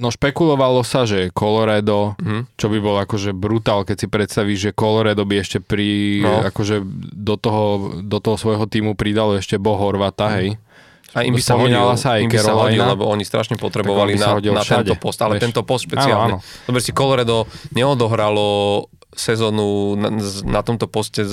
no špekulovalo sa, že Colorado, uh-huh. čo by bol akože brutál, keď si predstavíš, že Colorado by ešte pri, no. akože do toho, do toho svojho týmu pridalo ešte Bo Horvata, uh-huh. hej a im by sa hodil, sa aj hodil, lebo oni strašne potrebovali na, na tento post, ale Veš. tento post špeciálne. Dobre si Colorado neodohralo sezónu na, na tomto poste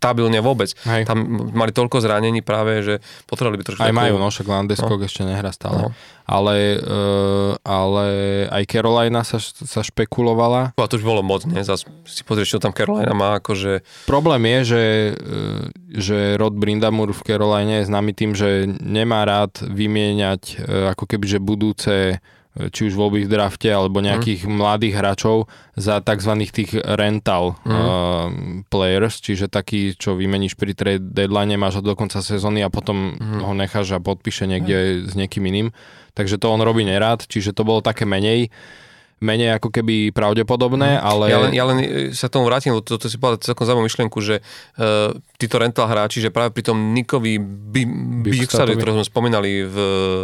stabilne vôbec. Hej. Tam mali toľko zranení práve, že potrebovali by trošku... Aj majú, no však Landeskog no. ešte nehrá stále. No. Ale, uh, ale aj Carolina sa, sa špekulovala. A to už bolo moc, nie? Zas si pozrieš, čo tam Carolina má, akože... Problém je, že, uh, že Rod Brindamur v Caroline je známy tým, že nemá rád vymieňať uh, ako keby, že budúce či už voľby v drafte alebo nejakých mm. mladých hráčov za tzv. tých rental mm. uh, players, čiže taký, čo vymeníš pri trade deadline, máš ho do konca sezóny a potom mm. ho necháš a podpíše niekde mm. s niekým iným. Takže to on robí nerád, čiže to bolo také menej menej ako keby pravdepodobné, mhm. ale... Ja len, ja len e, sa tomu vrátim, lebo toto to si povedal celkom zaujímavú myšlienku, že uh, títo rental hráči, že práve pri tom Nikovi Bixarovi, ktorého sme spomínali v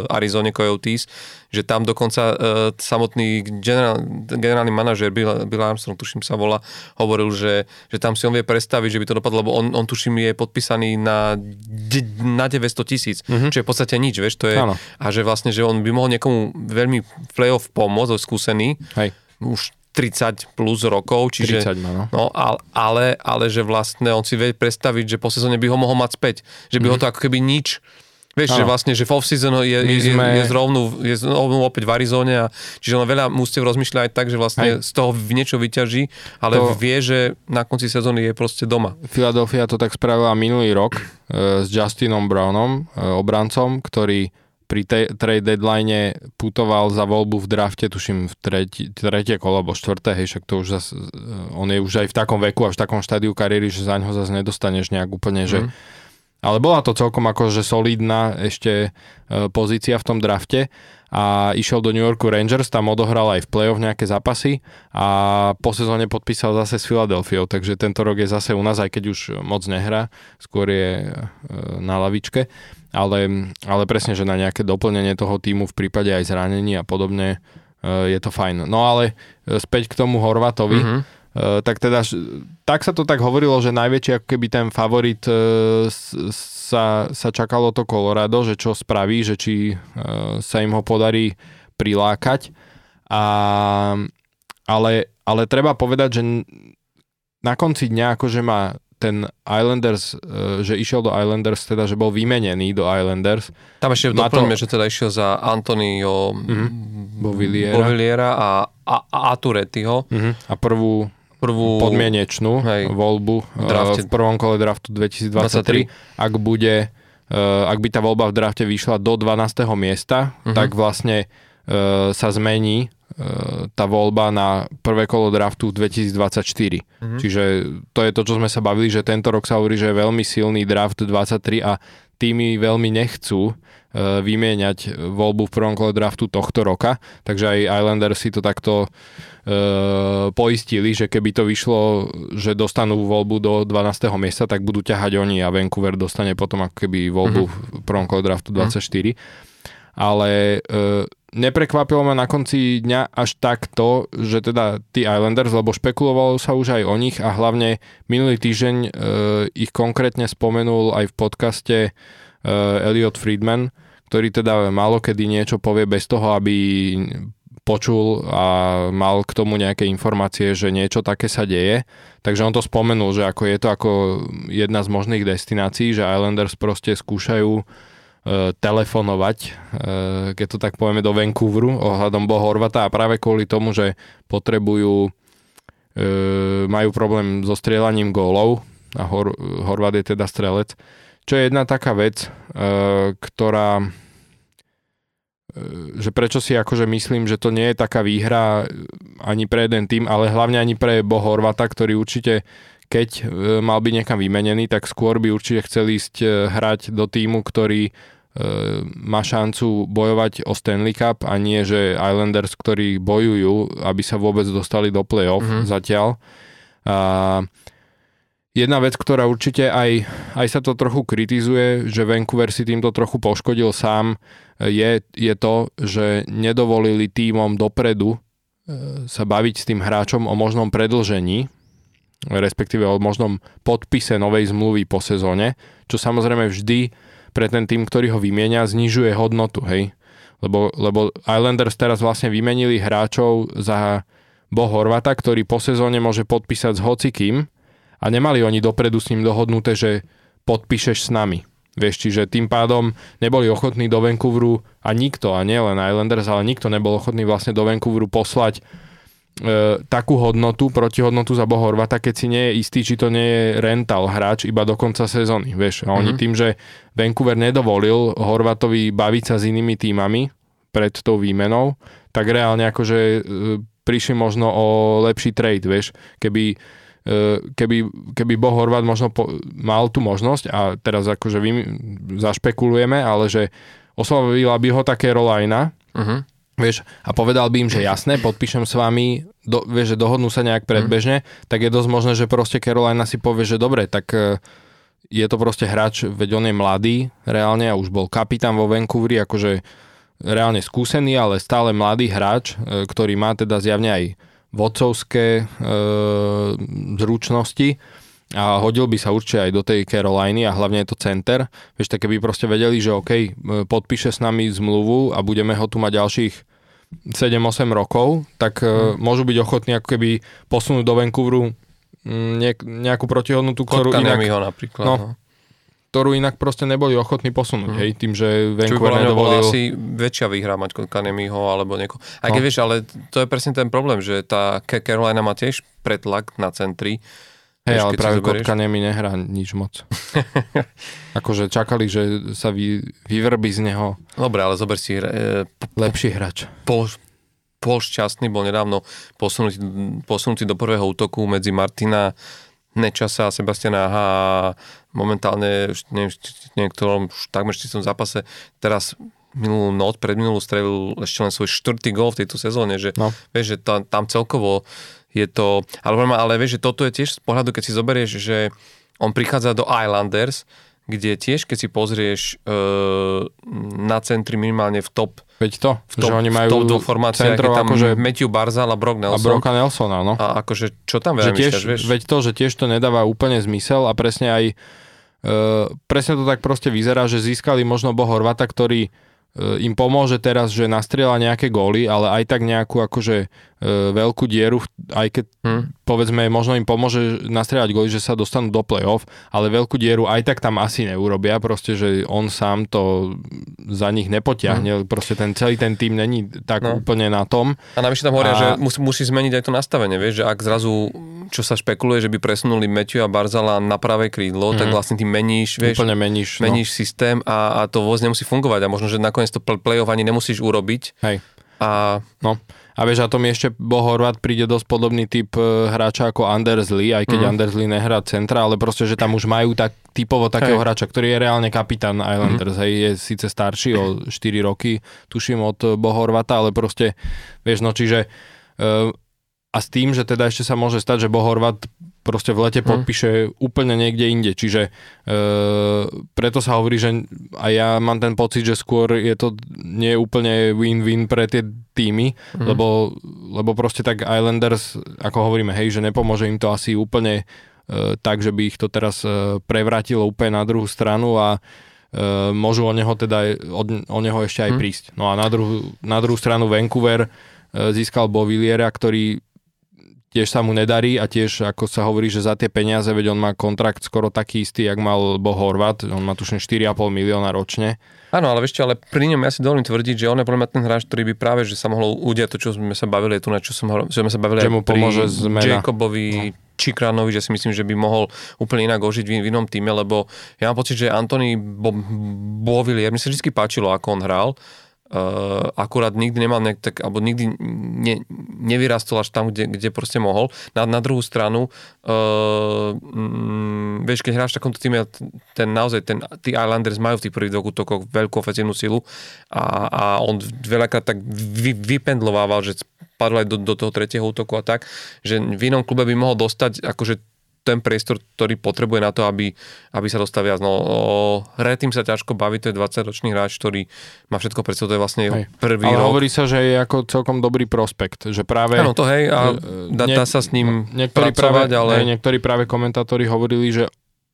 Arizone Coyotes, že tam dokonca uh, samotný generál, generálny manažer Bill, Bill Armstrong, tuším sa volá, hovoril, že, že tam si on vie predstaviť, že by to dopadlo, lebo on, on tuším je podpísaný na, na 900 tisíc, mm-hmm. čo je v podstate nič, vieš, to je, ano. a že vlastne, že on by mohol niekomu veľmi playoff pomôcť, skúsený, Hej. už 30 plus rokov, čiže... 30 má, no. no ale, ale, že vlastne on si vie predstaviť, že po sezóne by ho mohol mať späť. Že by mm-hmm. ho to ako keby nič Vieš, ano. že vlastne, že v off-season je, je, sme... je, zrovnu, je zrovnu opäť v Arizone a čiže on veľa mústev rozmýšľa aj tak, že vlastne Aj. z toho niečo vyťaží, ale to... vie, že na konci sezóny je proste doma. Philadelphia to tak spravila minulý rok e, s Justinom Brownom, e, obrancom, ktorý pri tej trade deadline putoval za voľbu v drafte, tuším v tretí, tretie kolo, alebo štvrté, hej, však to už zas, e, on je už aj v takom veku a v takom štádiu kariéry, že za ňo zase nedostaneš nejak úplne, mm. že ale bola to celkom akože solidná ešte e, pozícia v tom drafte a išiel do New Yorku Rangers, tam odohral aj v play-off nejaké zápasy a po sezóne podpísal zase s Philadelphia, takže tento rok je zase u nás, aj keď už moc nehrá, skôr je e, na lavičke, ale, ale presne, že na nejaké doplnenie toho týmu v prípade aj zranení a podobne e, je to fajn. No ale späť k tomu Horvatovi, mm-hmm tak teda, tak sa to tak hovorilo, že najväčší ako keby ten favorit uh, sa, sa čakalo to Colorado, že čo spraví, že či uh, sa im ho podarí prilákať. A, ale, ale treba povedať, že na konci dňa akože má ten Islanders, že išiel do Islanders, teda, že bol vymenený do Islanders. Tam ešte doplňme, to... že teda išiel za Antonio mm-hmm. Bovilliera. Bovilliera a, a, a Aturettiho. Mm-hmm. A prvú prvú podmienečnú hej, voľbu v, eh, drafte. v prvom kole draftu 2023. 23. Ak bude, uh, ak by tá voľba v drafte vyšla do 12. miesta, uh-huh. tak vlastne uh, sa zmení uh, tá voľba na prvé kolo draftu 2024. Uh-huh. Čiže to je to, čo sme sa bavili, že tento rok sa hovorí, že je veľmi silný draft 23 a týmy veľmi nechcú vymieňať voľbu v prvom kole draftu tohto roka, takže aj Islanders si to takto uh, poistili, že keby to vyšlo, že dostanú voľbu do 12. miesta, tak budú ťahať oni a Vancouver dostane potom ako keby voľbu uh-huh. v prvom kole draftu 24. Uh-huh. Ale uh, neprekvapilo ma na konci dňa až takto, že teda tí Islanders, lebo špekulovalo sa už aj o nich a hlavne minulý týždeň uh, ich konkrétne spomenul aj v podcaste uh, Elliot Friedman, ktorý teda málo kedy niečo povie bez toho, aby počul a mal k tomu nejaké informácie, že niečo také sa deje. Takže on to spomenul, že ako je to ako jedna z možných destinácií, že Islanders proste skúšajú e, telefonovať, e, keď to tak povieme, do Vancouveru ohľadom Bo Horvata a práve kvôli tomu, že potrebujú, e, majú problém so strieľaním gólov a Hor- Horvat je teda strelec, čo je jedna taká vec, e, ktorá E, že prečo si akože myslím, že to nie je taká výhra ani pre jeden tým, ale hlavne ani pre Bo Horvata, ktorý určite keď e, mal byť niekam vymenený, tak skôr by určite chcel ísť e, hrať do týmu, ktorý má šancu bojovať o Stanley Cup a nie, že Islanders, ktorí bojujú, aby sa vôbec dostali do play-off mm-hmm. zatiaľ. A jedna vec, ktorá určite aj, aj sa to trochu kritizuje, že Vancouver si týmto trochu poškodil sám, je, je to, že nedovolili týmom dopredu e, sa baviť s tým hráčom o možnom predlžení, respektíve o možnom podpise novej zmluvy po sezóne, čo samozrejme vždy pre ten tým, ktorý ho vymienia, znižuje hodnotu, hej. Lebo, lebo Islanders teraz vlastne vymenili hráčov za Bo Horvata, ktorý po sezóne môže podpísať s hocikým a nemali oni dopredu s ním dohodnuté, že podpíšeš s nami. Vieš, čiže tým pádom neboli ochotní do Vancouveru a nikto, a nie len Islanders, ale nikto nebol ochotný vlastne do Vancouveru poslať e, takú hodnotu, protihodnotu za Bohorvata, keď si nie je istý, či to nie je rental hráč iba do konca sezóny. Vieš, a oni mm-hmm. tým, že Vancouver nedovolil Horvatovi baviť sa s inými týmami pred tou výmenou, tak reálne akože e, prišli možno o lepší trade, vieš, keby e, keby, keby Bo Horvat možno po, mal tú možnosť a teraz akože vy zašpekulujeme, ale že oslovila by ho také Rolajna, uh-huh vieš, a povedal by im, že jasné, podpíšem s vami, do, vieš, že dohodnú sa nejak predbežne, mm. tak je dosť možné, že proste Carolina si povie, že dobre, tak e, je to proste hráč, veď on je mladý reálne a už bol kapitán vo Vancouveri, akože reálne skúsený, ale stále mladý hráč, e, ktorý má teda zjavne aj vodcovské e, zručnosti a hodil by sa určite aj do tej Caroliny a hlavne je to center. Vieš, tak keby proste vedeli, že OK, podpíše s nami zmluvu a budeme ho tu mať ďalších 7-8 rokov, tak hmm. môžu byť ochotní ako keby posunúť do Vancouveru mm, nejakú protihodnotu, ktorú inak... ho napríklad. No, no ktorú inak proste neboli ochotní posunúť, hmm. hej, tým, že Vancouver nedovolil... asi väčšia výhra mať Kanemiho alebo nieko. Aj keď no. vieš, ale to je presne ten problém, že tá Carolina má tiež pretlak na centri, Hej, ale práve Kotka nemi nehrá nič moc. akože čakali, že sa vy, vyvrbí z neho. Dobre, ale zober si... E, lepší hráč. Pol, pol šťastný bol nedávno posunutý, posunutý do prvého útoku medzi Martina Nečasa a Sebastiana Aha momentálne, neviem, niektorom už takmer v zápase teraz minulú noc, pred minulú strelil ešte len svoj štvrtý gol v tejto sezóne, že no. vieš, že tam, tam celkovo je to, ale, ale vieš, že toto je tiež z pohľadu, keď si zoberieš, že on prichádza do Islanders, kde tiež, keď si pozrieš e, na centri minimálne v top Veď to, v top, že oni majú v top formáciách, je tam akože, Matthew Barzal a Brock Nelson. A Brocka Nelson, áno. A akože, čo tam veľa tiež, vieš? Veď to, že tiež to nedáva úplne zmysel a presne aj e, presne to tak proste vyzerá, že získali možno Bohorvata, ktorý im pomôže teraz, že nastrieľa nejaké góly, ale aj tak nejakú akože e, veľkú dieru, aj keď hmm. povedzme, možno im pomôže nastrieľať góly, že sa dostanú do play-off, ale veľkú dieru aj tak tam asi neurobia, proste, že on sám to za nich nepotiahne, hmm. proste ten celý ten tým není tak no. úplne na tom. A navyše tam hovoria, a... že musí, musí zmeniť aj to nastavenie, vieš, že ak zrazu čo sa špekuluje, že by presunuli Matthew a Barzala na pravé krídlo, mm. tak mhm. vlastne tým meníš, vieš, Úplne meníš, no. meníš systém a, a to vôbec nemusí fungovať a možno, že nakoniec to play-off ani nemusíš urobiť. Hej. A... No. A vieš, a to mi ešte Bohorvat príde dosť podobný typ e, hráča ako Anders Lee, aj keď mm. Anders Lee nehrá centra, ale proste, že tam už majú tak typovo takého hej. hráča, ktorý je reálne kapitán Islanders, mm. hej, je síce starší o 4 roky, tuším od Bohorvata, ale proste, vieš, no čiže uh, a s tým, že teda ešte sa môže stať, že Bohorvat proste v lete hm. podpíše úplne niekde inde. Čiže e, preto sa hovorí, že a ja mám ten pocit, že skôr je to nie úplne win-win pre tie týmy, mm. lebo, lebo proste tak Islanders, ako hovoríme, hej, že nepomôže im to asi úplne e, tak, že by ich to teraz e, prevratilo úplne na druhú stranu a e, môžu o neho teda od, o neho ešte aj mm. prísť. No a na druhú, na druhú stranu Vancouver e, získal Bovilliera, ktorý tiež sa mu nedarí a tiež, ako sa hovorí, že za tie peniaze, veď on má kontrakt skoro taký istý, jak mal Bo Horvat, on má tušne 4,5 milióna ročne. Áno, ale čo, ale pri ňom ja si dovolím tvrdiť, že on je podľa ten hráč, ktorý by práve, že sa mohol udiať to, čo sme sa bavili, tu na čo som, že sme sa bavili že mu pomôže zmena. Jacobovi no. Čikranovi, že si myslím, že by mohol úplne inak ožiť v, v inom týme, lebo ja mám pocit, že Antony Bo, Bovillier, mi sa vždy páčilo, ako on hral, Uh, akurát nikdy nemal nejak tak, alebo nikdy ne, nevyrastol až tam, kde, kde proste mohol. Na, na druhú stranu, uh, mm, vieš, keď hráš v takomto týme, ten naozaj, ten, tí Islanders majú v tých prvých dvoch útokoch veľkú ofenzívnu silu a, a on veľakrát tak vy, vypendlovával, že padol aj do, do toho tretieho útoku a tak, že v inom klube by mohol dostať akože ten priestor, ktorý potrebuje na to, aby, aby sa dostal viac. No, o Retim sa ťažko baví, to je 20-ročný hráč, ktorý má všetko pred to je vlastne jeho hej. prvý Ale rok. hovorí sa, že je ako celkom dobrý prospekt, že práve... Áno, to hej, a e, dá, dá sa s ním niektorí pracovať, práve, ale... Hej, niektorí práve komentátori hovorili, že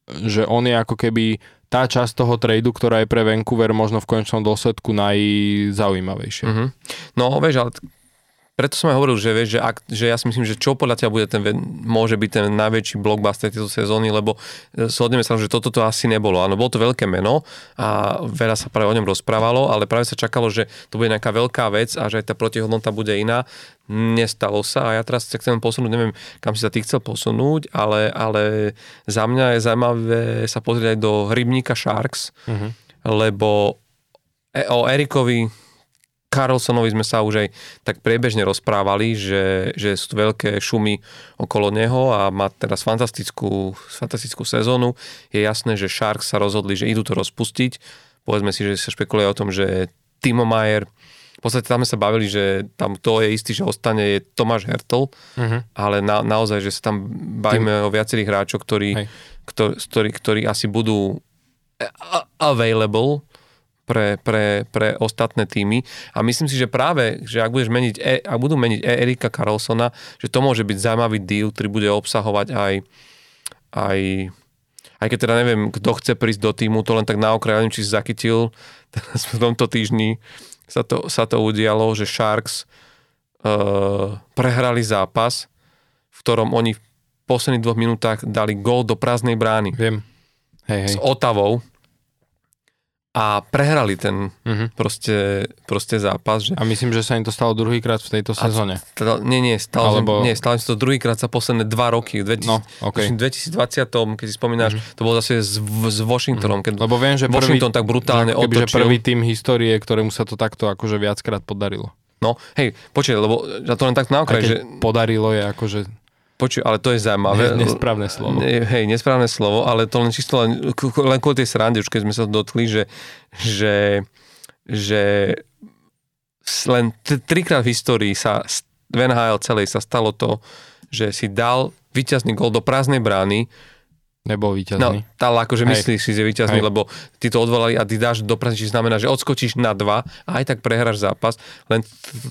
že on je ako keby tá časť toho tradu, ktorá je pre Vancouver možno v konečnom dôsledku najzaujímavejšia. Mm-hmm. No, vieš, ale preto som aj hovoril, že, vieš, že, ak, že ja si myslím, že čo podľa ťa bude ten, môže byť ten najväčší blockbuster tejto sezóny, lebo shodneme sa, že toto to asi nebolo. Áno, bolo to veľké meno a veľa sa práve o ňom rozprávalo, ale práve sa čakalo, že to bude nejaká veľká vec a že aj tá protihodnota bude iná. Nestalo sa a ja teraz sa chcem posunúť, neviem, kam si sa ty chcel posunúť, ale, ale za mňa je zaujímavé sa pozrieť aj do rybníka Sharks, uh-huh. lebo e, o Erikovi Carlsonovi sme sa už aj tak priebežne rozprávali, že, že sú tu veľké šumy okolo neho a má teraz fantastickú, fantastickú sezónu. Je jasné, že Sharks sa rozhodli, že idú to rozpustiť. Povedzme si, že sa špekuluje o tom, že Timo Mayer, v podstate tam sme sa bavili, že tam to je istý, že ostane je Tomáš Hertl, uh-huh. ale na, naozaj, že sa tam bavíme Tým... o viacerých hráčoch, ktorí, ktorí, ktorí asi budú available pre, pre, pre ostatné týmy. A myslím si, že práve, že ak, budeš meniť, e, ak budú meniť e, Erika Carlsona, že to môže byť zaujímavý deal, ktorý bude obsahovať aj, aj aj keď teda neviem, kto chce prísť do týmu, to len tak na okraj, neviem, či si zachytil, teraz v tomto týždni sa to, sa to udialo, že Sharks uh, prehrali zápas, v ktorom oni v posledných dvoch minútach dali gól do prázdnej brány. Viem. Hej, hej. S Otavou a prehrali ten uh-huh. proste, proste zápas. Že... A myslím, že sa im to stalo druhýkrát v tejto sezóne. Teda, nie, nie, stalo, Alebo... nie, stalo sa to druhýkrát za posledné dva roky. V 2000, no, okay. 2020, keď si spomínaš, uh-huh. to bolo zase s, s Washingtonom, keď Lebo viem, že Washington prvý, tak brutálne keby, otočil. Že prvý tým histórie, ktorému sa to takto akože viackrát podarilo. No, hej, počkaj, lebo ja to len tak na okraj, že... podarilo je akože Počuj, ale to je zaujímavé. Ne, nesprávne slovo. Ne, hej, nesprávne slovo, ale to len čisto len, len kvôli tej srande, už keď sme sa dotkli, že, že, že len trikrát v histórii sa v NHL celej sa stalo to, že si dal víťazný gol do prázdnej brány Nebol víťazný. No, ale akože myslíš si, že víťazný, Hej. lebo ty to odvolali a ty dáš do či znamená, že odskočíš na dva a aj tak prehráš zápas. Len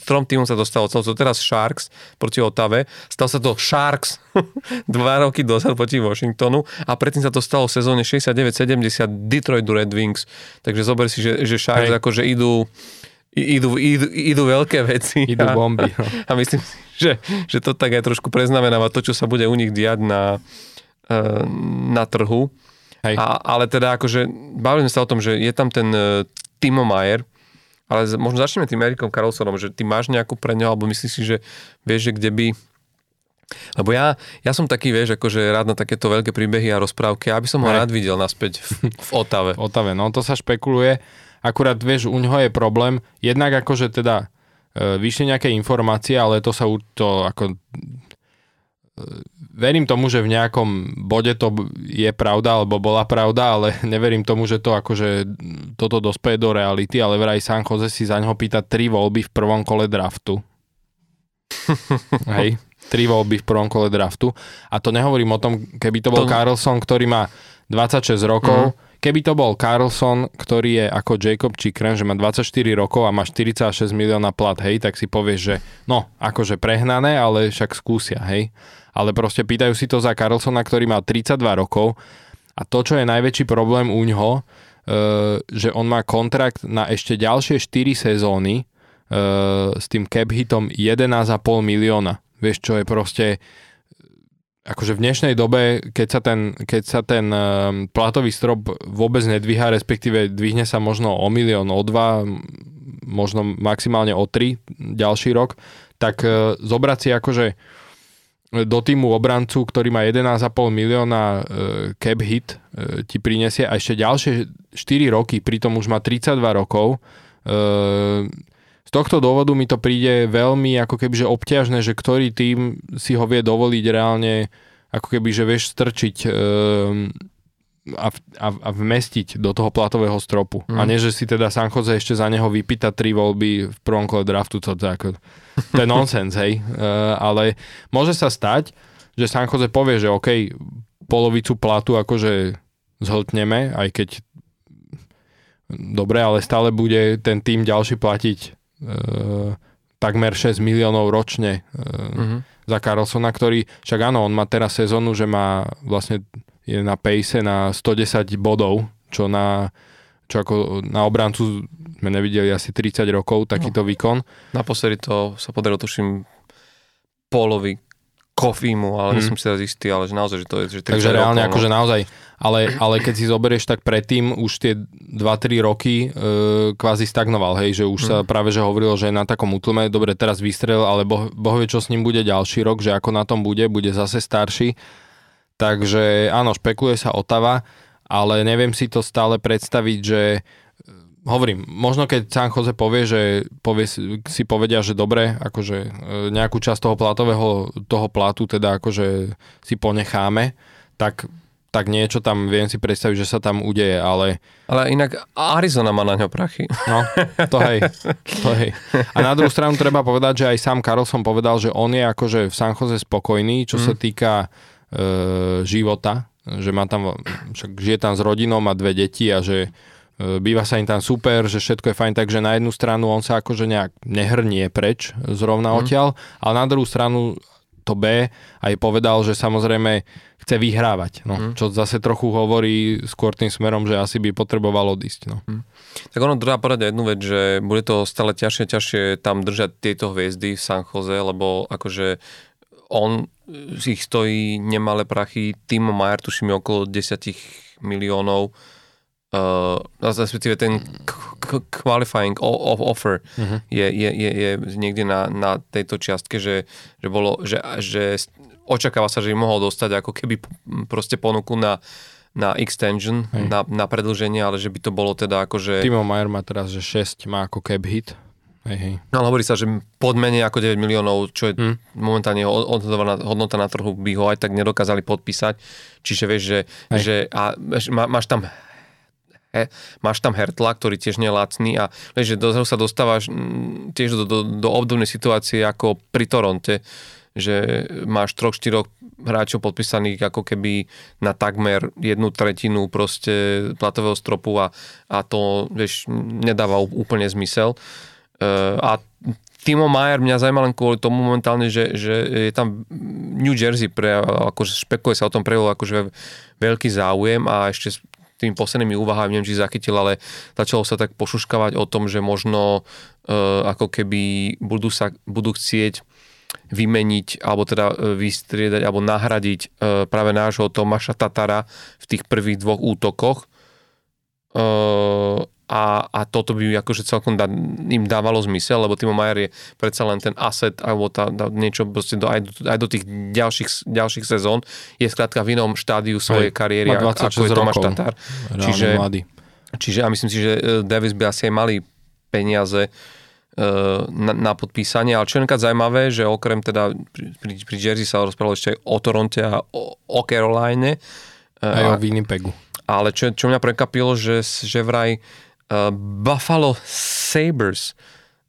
trom týmom sa dostalo celé. teraz Sharks proti Otave, stal sa to Sharks dva roky dozad proti Washingtonu a predtým sa to stalo v sezóne 69-70 Detroit Red Wings. Takže zober si, že, že Sharks Hej. akože idú idú, idú, idú veľké veci. Idú a, bomby. No. A myslím si, že, že to tak aj trošku preznamenáva to, čo sa bude u nich diať na, na trhu. Hej. A, ale teda akože bavili sme sa o tom, že je tam ten uh, Timo Mayer, ale možno začneme tým Erikom Carlsonom, že ty máš nejakú pre neho, alebo myslíš si, že vieš, že kde by lebo ja, ja som taký, vieš, akože rád na takéto veľké príbehy a rozprávky, aby som ho Hej. rád videl naspäť v, v Otave. V Otave, no to sa špekuluje. Akurát, vieš, u ňoho je problém, jednak akože teda e, vyšli nejaké informácie, ale to sa to ako verím tomu, že v nejakom bode to je pravda, alebo bola pravda, ale neverím tomu, že to akože toto dospeje do reality, ale vraj San Jose si za ňoho pýta tri voľby v prvom kole draftu. Hej, tri voľby v prvom kole draftu. A to nehovorím o tom, keby to bol to... Carlson, ktorý má 26 rokov, mm. Keby to bol Carlson, ktorý je ako Jacob Chikren, že má 24 rokov a má 46 milióna plat, hej, tak si povieš, že no, akože prehnané, ale však skúsia, hej ale proste pýtajú si to za Carlsona, ktorý má 32 rokov a to, čo je najväčší problém u ňoho, e, že on má kontrakt na ešte ďalšie 4 sezóny e, s tým cap hitom 11,5 milióna. Vieš, čo je proste akože v dnešnej dobe, keď sa ten, keď sa ten um, platový strop vôbec nedvíha, respektíve dvihne sa možno o milión, o dva, možno maximálne o tri ďalší rok, tak zobrať si akože do týmu obrancu, ktorý má 11,5 milióna e, cap hit, e, ti prinesie a ešte ďalšie 4 roky, pritom už má 32 rokov. E, z tohto dôvodu mi to príde veľmi ako keby obťažné, že ktorý tým si ho vie dovoliť reálne ako keby, že vieš strčiť a, a, a vmestiť do toho platového stropu. Mm. A nie, že si teda San Jose ešte za neho vypýta tri voľby v prvom kole draftu, to, to, ako, to je nonsens, hej. Uh, ale môže sa stať, že San Jose povie, že OK, polovicu platu akože zhltneme, aj keď dobre, ale stále bude ten tým ďalší platiť uh, takmer 6 miliónov ročne uh, uh-huh. za Carlsona, ktorý, však áno, on má teraz sezónu, že má vlastne je na pace na 110 bodov, čo na čo ako na obrancu sme nevideli asi 30 rokov takýto no. výkon. Naposledy to sa podarilo, tuším, Polovi Kofímu, ale hmm. nie som si teraz istý, ale že naozaj, že to je... Že Takže reálne rokov, akože no. naozaj, ale, ale keď si zoberieš, tak predtým už tie 2-3 roky e, kvázi stagnoval, hej, že už hmm. sa práve že hovorilo, že je na takom útlme, dobre, teraz vystrel, ale boh, boh vie, čo s ním bude ďalší rok, že ako na tom bude, bude zase starší. Takže áno, špekuluje sa Otava, ale neviem si to stále predstaviť, že hovorím, možno keď San Jose povie, že povie, si povedia, že dobre, akože e, nejakú časť toho platového, toho platu teda akože si ponecháme, tak tak niečo tam viem si predstaviť, že sa tam udeje, ale... Ale inak Arizona má na ňo prachy. No, to hej, to hej. A na druhú stranu treba povedať, že aj sám Carlson povedal, že on je akože v San Jose spokojný, čo mm. sa týka e, života, že má tam, však žije tam s rodinou, má dve deti a že E, býva sa im tam super, že všetko je fajn, takže na jednu stranu on sa akože nejak nehrnie preč zrovna mm. odtiaľ, ale na druhú stranu to B aj povedal, že samozrejme chce vyhrávať, no, mm. čo zase trochu hovorí skôr tým smerom, že asi by potreboval odísť. No. Mm. Tak ono treba povedať jednu vec, že bude to stále ťažšie, ťažšie tam držať tieto hviezdy v San Jose, lebo akože on ich stojí nemalé prachy, Timo Majer tuším okolo 10 miliónov, uh, respektíve ten qualifying offer uh-huh. je, je, je, je niekde na, na tejto čiastke, že, že, bolo, že, že očakáva sa, že im mohol dostať ako keby proste ponuku na, na extension, na, na predlženie, ale že by to bolo teda ako, že... Timo Mayer má teraz, že 6 má ako cap hit. Hej, hej. No ale hovorí sa, že pod menej ako 9 miliónov, čo je hmm. momentálne odhodovaná hodnota na trhu, by ho aj tak nedokázali podpísať. Čiže vieš, že, že a má, máš tam He, máš tam Hertla, ktorý tiež nie je lacný a vieš, že do sa dostávaš tiež do, do, do obdobnej situácie ako pri Toronte, že máš troch, štyroch hráčov podpísaných ako keby na takmer jednu tretinu proste platového stropu a, a to, vieš, nedáva úplne zmysel. Uh, a Timo Mayer mňa zaujíma len kvôli tomu momentálne, že, že je tam New Jersey, pre, akože špekuluje sa o tom prejavil akože veľký záujem a ešte tými poslednými úvahami, neviem, či zachytil, ale začalo sa tak pošuškavať o tom, že možno uh, ako keby budú, sa, budú chcieť vymeniť, alebo teda uh, vystriedať, alebo nahradiť uh, práve nášho Tomáša Tatara v tých prvých dvoch útokoch. Uh, a, a toto by akože celkom da, im dávalo zmysel, lebo Timo Majer je predsa len ten asset alebo tá, tá niečo proste do, aj, do, aj do tých ďalších, ďalších sezón je skrátka v inom štádiu svojej aj, kariéry, ako je Tomáš Tatar. Čiže, čiže a myslím si, že e, Davis by asi aj mali peniaze e, na, na podpísanie, ale čo je zaujímavé, že okrem teda pri, pri Jersey sa rozprávalo ešte aj o Toronte a o, o Caroline. E, aj o Winnipegu. Ale čo, čo mňa prekapilo, že, že vraj Buffalo Sabres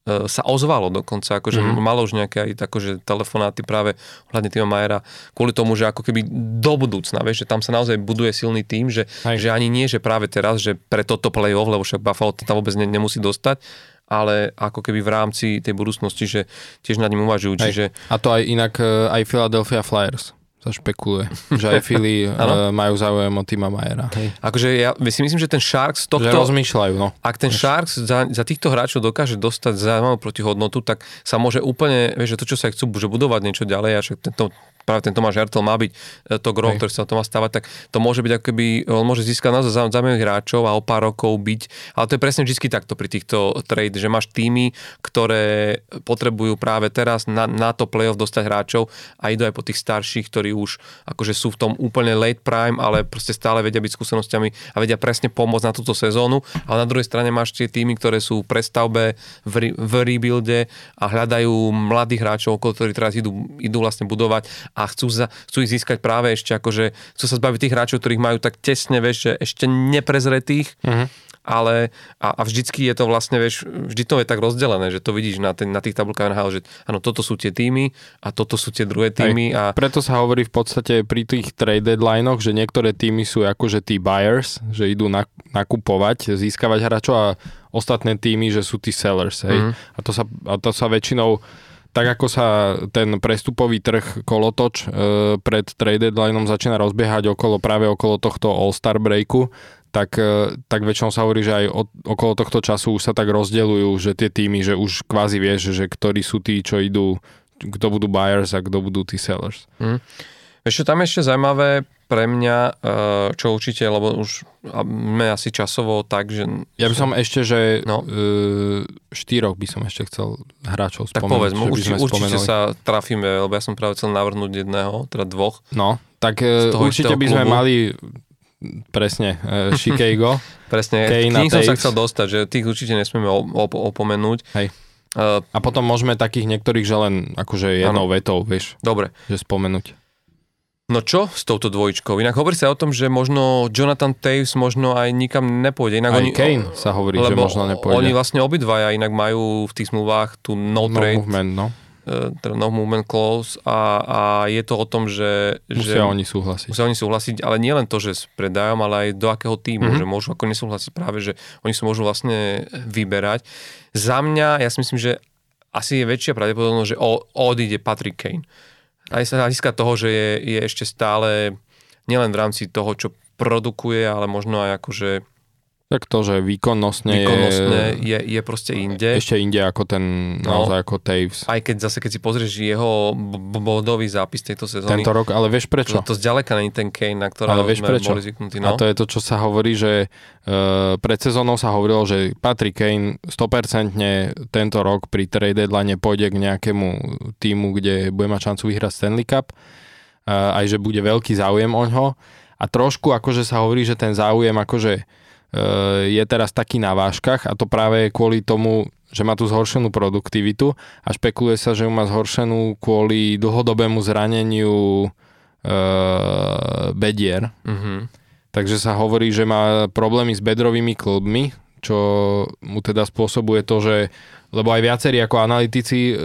uh, sa ozvalo dokonca, akože mm. malo už nejaké aj akože telefonáty práve ohľadne Tima Majera kvôli tomu, že ako keby do budúcna, vieš, že tam sa naozaj buduje silný tým, že, že ani nie, že práve teraz, že pre toto play-off, lebo však Buffalo to tam vôbec ne, nemusí dostať, ale ako keby v rámci tej budúcnosti, že tiež nad ním uvažujú. Čiže... A to aj inak e, aj Philadelphia Flyers sa špekuluje, že aj Fili uh, majú záujem o Tima Majera. Hej. Akože ja si myslím, že ten Sharks tohto... Že rozmýšľajú, no. Ak ten Sharks za, za týchto hráčov dokáže dostať zaujímavú protihodnotu, tak sa môže úplne, vieš, že to, čo sa chcú, že budovať niečo ďalej a že tento práve ten Tomáš Hertel má byť e, to gro, ktorý sa to má stavať, tak to môže byť ako keby, on môže získať naozaj zaujímavých hráčov a o pár rokov byť, ale to je presne vždy takto pri týchto trade, že máš týmy, ktoré potrebujú práve teraz na, na to playoff dostať hráčov a idú aj po tých starších, ktorí už akože sú v tom úplne late prime, ale proste stále vedia byť skúsenostiami a vedia presne pomôcť na túto sezónu, ale na druhej strane máš tie týmy, ktoré sú v prestavbe, v, v rebuilde a hľadajú mladých hráčov, ktorí teraz idú, idú vlastne budovať a chcú, za, chcú ich získať práve ešte akože, chcú sa zbaviť tých hráčov, ktorých majú tak tesne, vieš, že ešte neprezretých, uh-huh. Ale a, a vždycky je to vlastne, vieš, vždy to je tak rozdelené, že to vidíš na, ten, na tých tabulkách NHL, že áno, toto sú tie týmy a toto sú tie druhé týmy. A... Preto sa hovorí v podstate pri tých trade deadlinech, že niektoré týmy sú akože tí buyers, že idú nakupovať, získavať hráčov a ostatné týmy, že sú tí sellers. Hej? Uh-huh. A, to sa, a to sa väčšinou tak ako sa ten prestupový trh kolotoč e, pred trade deadlineom začína rozbiehať okolo, práve okolo tohto All-Star breaku, tak, e, tak väčšinou sa hovorí, že aj od, okolo tohto času už sa tak rozdeľujú, že tie týmy, že už kvázi vieš, že ktorí sú tí, čo idú, kto budú buyers a kto budú tí sellers. Mm. Ešte tam ešte zaujímavé pre mňa, e, čo určite, lebo už sme asi časovo tak, že... Ja by som ešte, že no. uh, štyroch by som ešte chcel hráčov spomenúť. Tak povedz, určite, určite sa trafíme, lebo ja som práve chcel navrhnúť jedného, teda dvoch. No, tak určite by sme klubu. mali presne, uh, Chicago. presne, Kane k som sa chcel dostať, že tých určite nesmieme op- opomenúť. Hej. Uh, a potom môžeme takých niektorých, že len akože jednou ano. vetou, vieš. Dobre. Že spomenúť. No čo s touto dvojičkou? Inak hovorí sa o tom, že možno Jonathan Taves možno aj nikam nepôjde. Inak aj oni, Kane sa hovorí, že možno nepôjde. Oni vlastne obidvaja inak majú v tých zmluvách tu no, no trade. Movement, no teda no movement clause a, a je to o tom, že... Musia že, oni súhlasiť. Musia oni súhlasiť, ale nie len to, že s predajom, ale aj do akého týmu, mm-hmm. že môžu ako nesúhlasiť práve, že oni sa môžu vlastne vyberať. Za mňa, ja si myslím, že asi je väčšia pravdepodobnosť, že odíde Patrick Kane. Aj sa hľadiska toho, že je, je ešte stále nielen v rámci toho, čo produkuje, ale možno aj akože tak to, že výkonnostne, výkonnostne je, je, je proste inde. Ešte inde ako ten, no, naozaj ako Taves. Aj keď zase, keď si pozrieš jeho bodový zápis tejto sezóny. Tento rok, ale vieš prečo? To, to zďaleka není ten Kane, na ktorého ale vieš sme prečo? boli zvyknutí. No? A to je to, čo sa hovorí, že uh, pred sezónou sa hovorilo, že Patrick Kane 100% tento rok pri trade deadline pôjde k nejakému týmu, kde bude mať šancu vyhrať Stanley Cup. Uh, aj že bude veľký záujem o ňo. A trošku akože sa hovorí, že ten záujem akože je teraz taký na váškach a to práve kvôli tomu, že má tú zhoršenú produktivitu a špekuluje sa, že ju má zhoršenú kvôli dlhodobému zraneniu e, bedier. Mm-hmm. Takže sa hovorí, že má problémy s bedrovými klbmi, čo mu teda spôsobuje to, že lebo aj viacerí ako analytici e,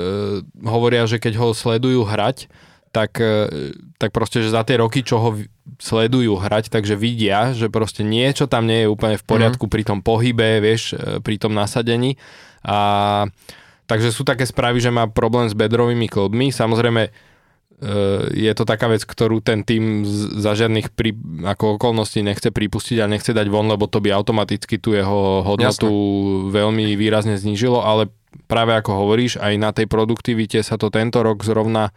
hovoria, že keď ho sledujú hrať, tak, e, tak proste, že za tie roky, čo ho sledujú hrať, takže vidia, že proste niečo tam nie je úplne v poriadku mm. pri tom pohybe, vieš, e, pri tom nasadení. A takže sú také správy, že má problém s bedrovými klbmi. Samozrejme, e, je to taká vec, ktorú ten tým za žiadnych pri, ako okolností nechce pripustiť a nechce dať von, lebo to by automaticky tú jeho hodnotu Jasne. veľmi výrazne znížilo, ale práve ako hovoríš, aj na tej produktivite sa to tento rok zrovna e,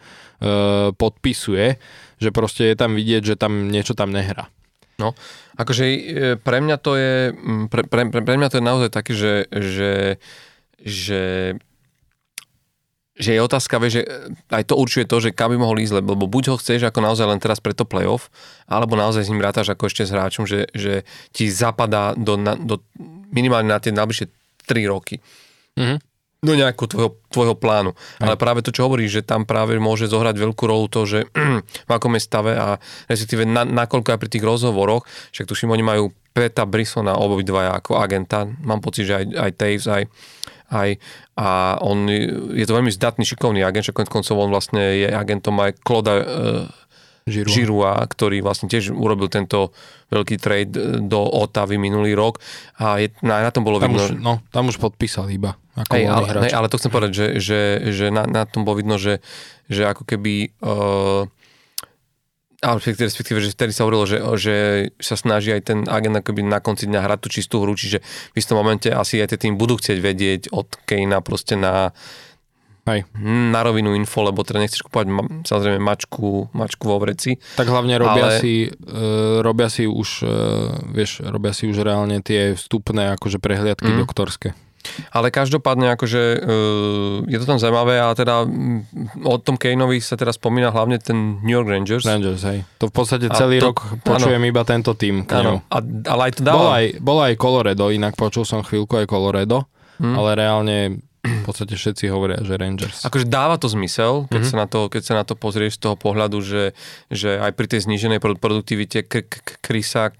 podpisuje, že proste je tam vidieť, že tam niečo tam nehrá. No, akože e, pre mňa to je, pre, pre, pre mňa to je naozaj taký, že, že, že že je otázka, že aj to určuje to, že kam by mohol ísť, lebo buď ho chceš ako naozaj len teraz pre to playoff, alebo naozaj s ním rátaš ako ešte s hráčom, že, že ti zapadá do, do minimálne na tie najbližšie 3 roky. Mm-hmm do nejakého tvojho, tvojho plánu. Aj. Ale práve to, čo hovoríš, že tam práve môže zohrať veľkú rolu to, že v akom je stave a respektíve na, nakoľko aj pri tých rozhovoroch, však tuším, oni majú Peta Brissona obidvaja ako agenta, mám pocit, že aj, aj Taves, aj, aj a on je to veľmi zdatný, šikovný agent, že koncov on vlastne je agentom aj Kloda uh, Žirua. Žirua, ktorý vlastne tiež urobil tento veľký trade do Otavy minulý rok a je, na, na tom bolo tam vidno... Už, no, tam už podpísal iba. Ako hej, ale, hej, ale to chcem povedať, že, že, že na, na tom bolo vidno, že, že ako keby... Uh, ale respektíve, že vtedy sa hovorilo, že, že sa snaží aj ten agent akoby na konci dňa hrať tú čistú hru, čiže v istom momente asi aj tie tým budú chcieť vedieť od Kejna proste na, Hej. na rovinu info, lebo teda nechceš kúpať ma, samozrejme mačku, mačku vo vreci. Tak hlavne robia ale... si, uh, robia si už, uh, vieš, robia si už reálne tie vstupné akože prehliadky mm. doktorské. Ale každopádne akože uh, je to tam zaujímavé a teda mm, o tom Kaneovi sa teraz spomína hlavne ten New York Rangers. Rangers, hej. To v podstate celý to, rok počujem áno, iba tento tým. Áno, a, ale aj to dáva. Bol aj, bol aj Colorado, inak počul som chvíľku aj Colorado, hmm. ale reálne v podstate všetci hovoria, že Rangers. Akože dáva to zmysel, keď, mm-hmm. sa, na to, keď sa na to pozrieš z toho pohľadu, že, že aj pri tej zníženej produktivite Krisa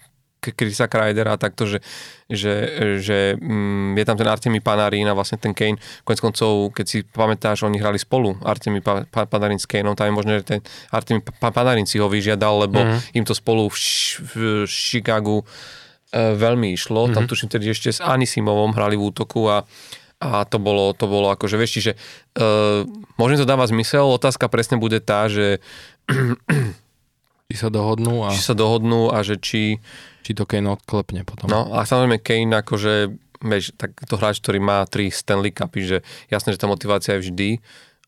Krisa Kreidera takto, že, že, že mm, je tam ten Artemi Panarin a vlastne ten Kane. Konec koncov, keď si pamätáš, oni hrali spolu Artemi pa, pa, Panarin s Kaneom, tam je možné, že ten Artemi pa, Panarin si ho vyžiadal, lebo mm-hmm. im to spolu v, v Chicagu e, veľmi išlo. Mm-hmm. Tam tuším tedy ešte s Anisimovom hrali v útoku a a to bolo, to bolo akože, vieš, čiže uh, možno to dáva zmysel, otázka presne bude tá, že Či sa dohodnú a či sa dohodnú a že či... či to Kane odklepne potom. No a samozrejme Kane akože, vieš, tak to hráč, ktorý má tri Stanley Cupy, že jasné, že tá motivácia je vždy,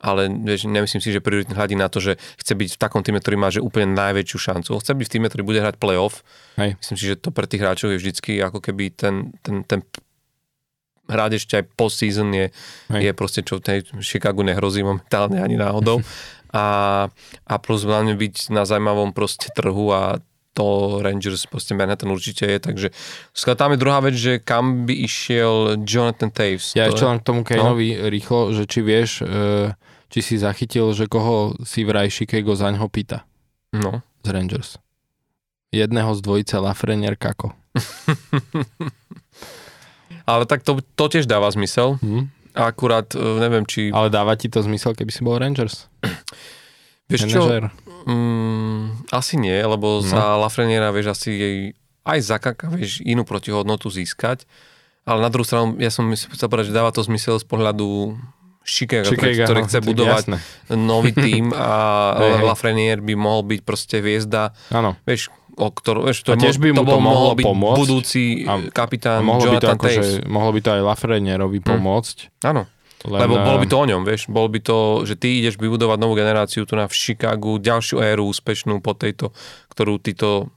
ale vieš, nemyslím si, že prioritne hľadí na to, že chce byť v takom týme, ktorý má že úplne najväčšiu šancu. On chce byť v týme, ktorý bude hrať playoff. Hej. Myslím si, že to pre tých hráčov je vždycky ako keby ten, ten, ten hrať ešte aj post-season je, Hej. je proste, čo v tej Chicagu nehrozí momentálne ani náhodou. A, a plus hlavne byť na zaujímavom proste trhu a to Rangers, proste Manhattan určite je, takže tam je druhá vec, že kam by išiel Jonathan Taves. Ja ešte len k tomu Kaneovi no. rýchlo, že či vieš, e, či si zachytil, že koho si vraj Chicago zaňho pýta No. z Rangers. Jedného z dvojice Lafreniere Kako. Ale tak to, to tiež dáva zmysel. Hm? Akurát e, neviem, či... Ale dáva ti to zmysel, keby si bol Rangers? Vieš čo? Mm, asi nie, lebo no. za Lafreniera, vieš, asi jej aj za Kaka, vieš, inú protihodnotu získať. Ale na druhú stranu, ja som chcel povedať, že dáva to zmysel z pohľadu Chicago, Chicago, ktorý chce budovať jasné. nový tím a hej. Lafreniere by mohol byť proste hviezda, Áno. vieš, o vieš, to, A tiež by mu to, to bol, mohlo mohol byť pomôcť. budúci A- kapitán A mohlo by, to ako, že, Taves. mohlo by to aj Lafrenierovi pomôcť. Áno. Len, Lebo bolo by eh, to o ňom, vieš, bolo by to, že ty ideš vybudovať novú generáciu tu na v Chicagu, ďalšiu éru úspešnú po tejto, ktorú títo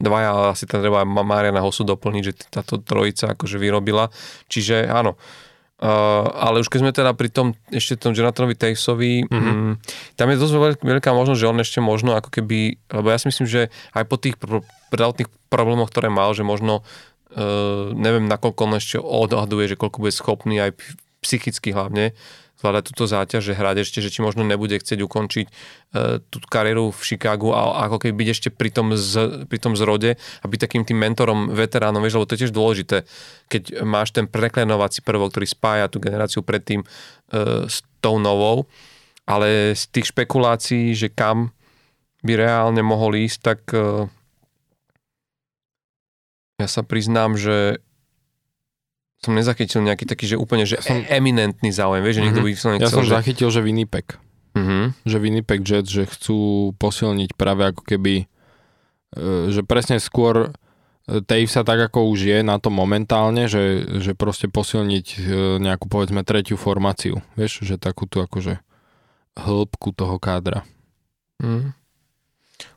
dvaja, ale asi tam treba Mariana Hosu doplniť, že táto trojica akože vyrobila. Čiže áno, Uh, ale už keď sme teda pri tom, ešte tom Jonathanovi Tavesovi, mm-hmm. mm, tam je dosť veľk- veľká možnosť, že on ešte možno ako keby, lebo ja si myslím, že aj po tých pr- zdravotných problémoch, ktoré mal, že možno uh, neviem, nakoľko on ešte odhaduje, že koľko bude schopný aj psychicky hlavne zvládať túto záťaž, že hrať ešte, že či možno nebude chcieť ukončiť uh, tú kariéru v Chicagu a ako keby byť ešte pri tom, z, pri tom zrode a byť takým tým mentorom, veteránom, vieš, lebo to je tiež dôležité, keď máš ten preklenovací prvok, ktorý spája tú generáciu predtým uh, s tou novou, ale z tých špekulácií, že kam by reálne mohol ísť, tak uh, ja sa priznám, že som nezachytil nejaký taký, že úplne, že som- eminentný záujem, vieš, že niekto Mhm. by Ja som že... zachytil, že Winnipeg. Mhm. Že Winnipeg Jets, že chcú posilniť práve ako keby, e, že presne skôr e, Tavesa tak ako už je na to momentálne, že, že proste posilniť e, nejakú povedzme tretiu formáciu. Vieš, že takú tu akože hĺbku toho kádra. Mhm.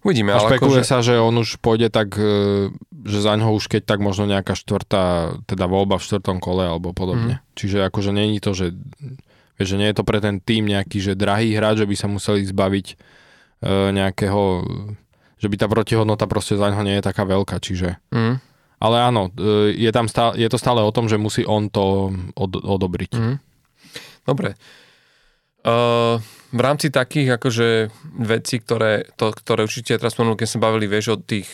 Uvidíme, A ale špekuluje akože... sa, že on už pôjde tak, e, že za ňoho už keď tak možno nejaká štvrtá, teda voľba v štvrtom kole alebo podobne. Mm. Čiže akože není to, že, že nie je to pre ten tým nejaký, že drahý hráč, že by sa museli zbaviť e, nejakého, že by tá protihodnota proste za ňoho nie je taká veľká, čiže Mhm. ale áno, e, je, tam stále, je to stále o tom, že musí on to od, odobriť. Mhm. Dobre. Uh, v rámci takých akože vecí, ktoré, to, ktoré určite teraz spomenul, keď sme bavili, vieš, o tých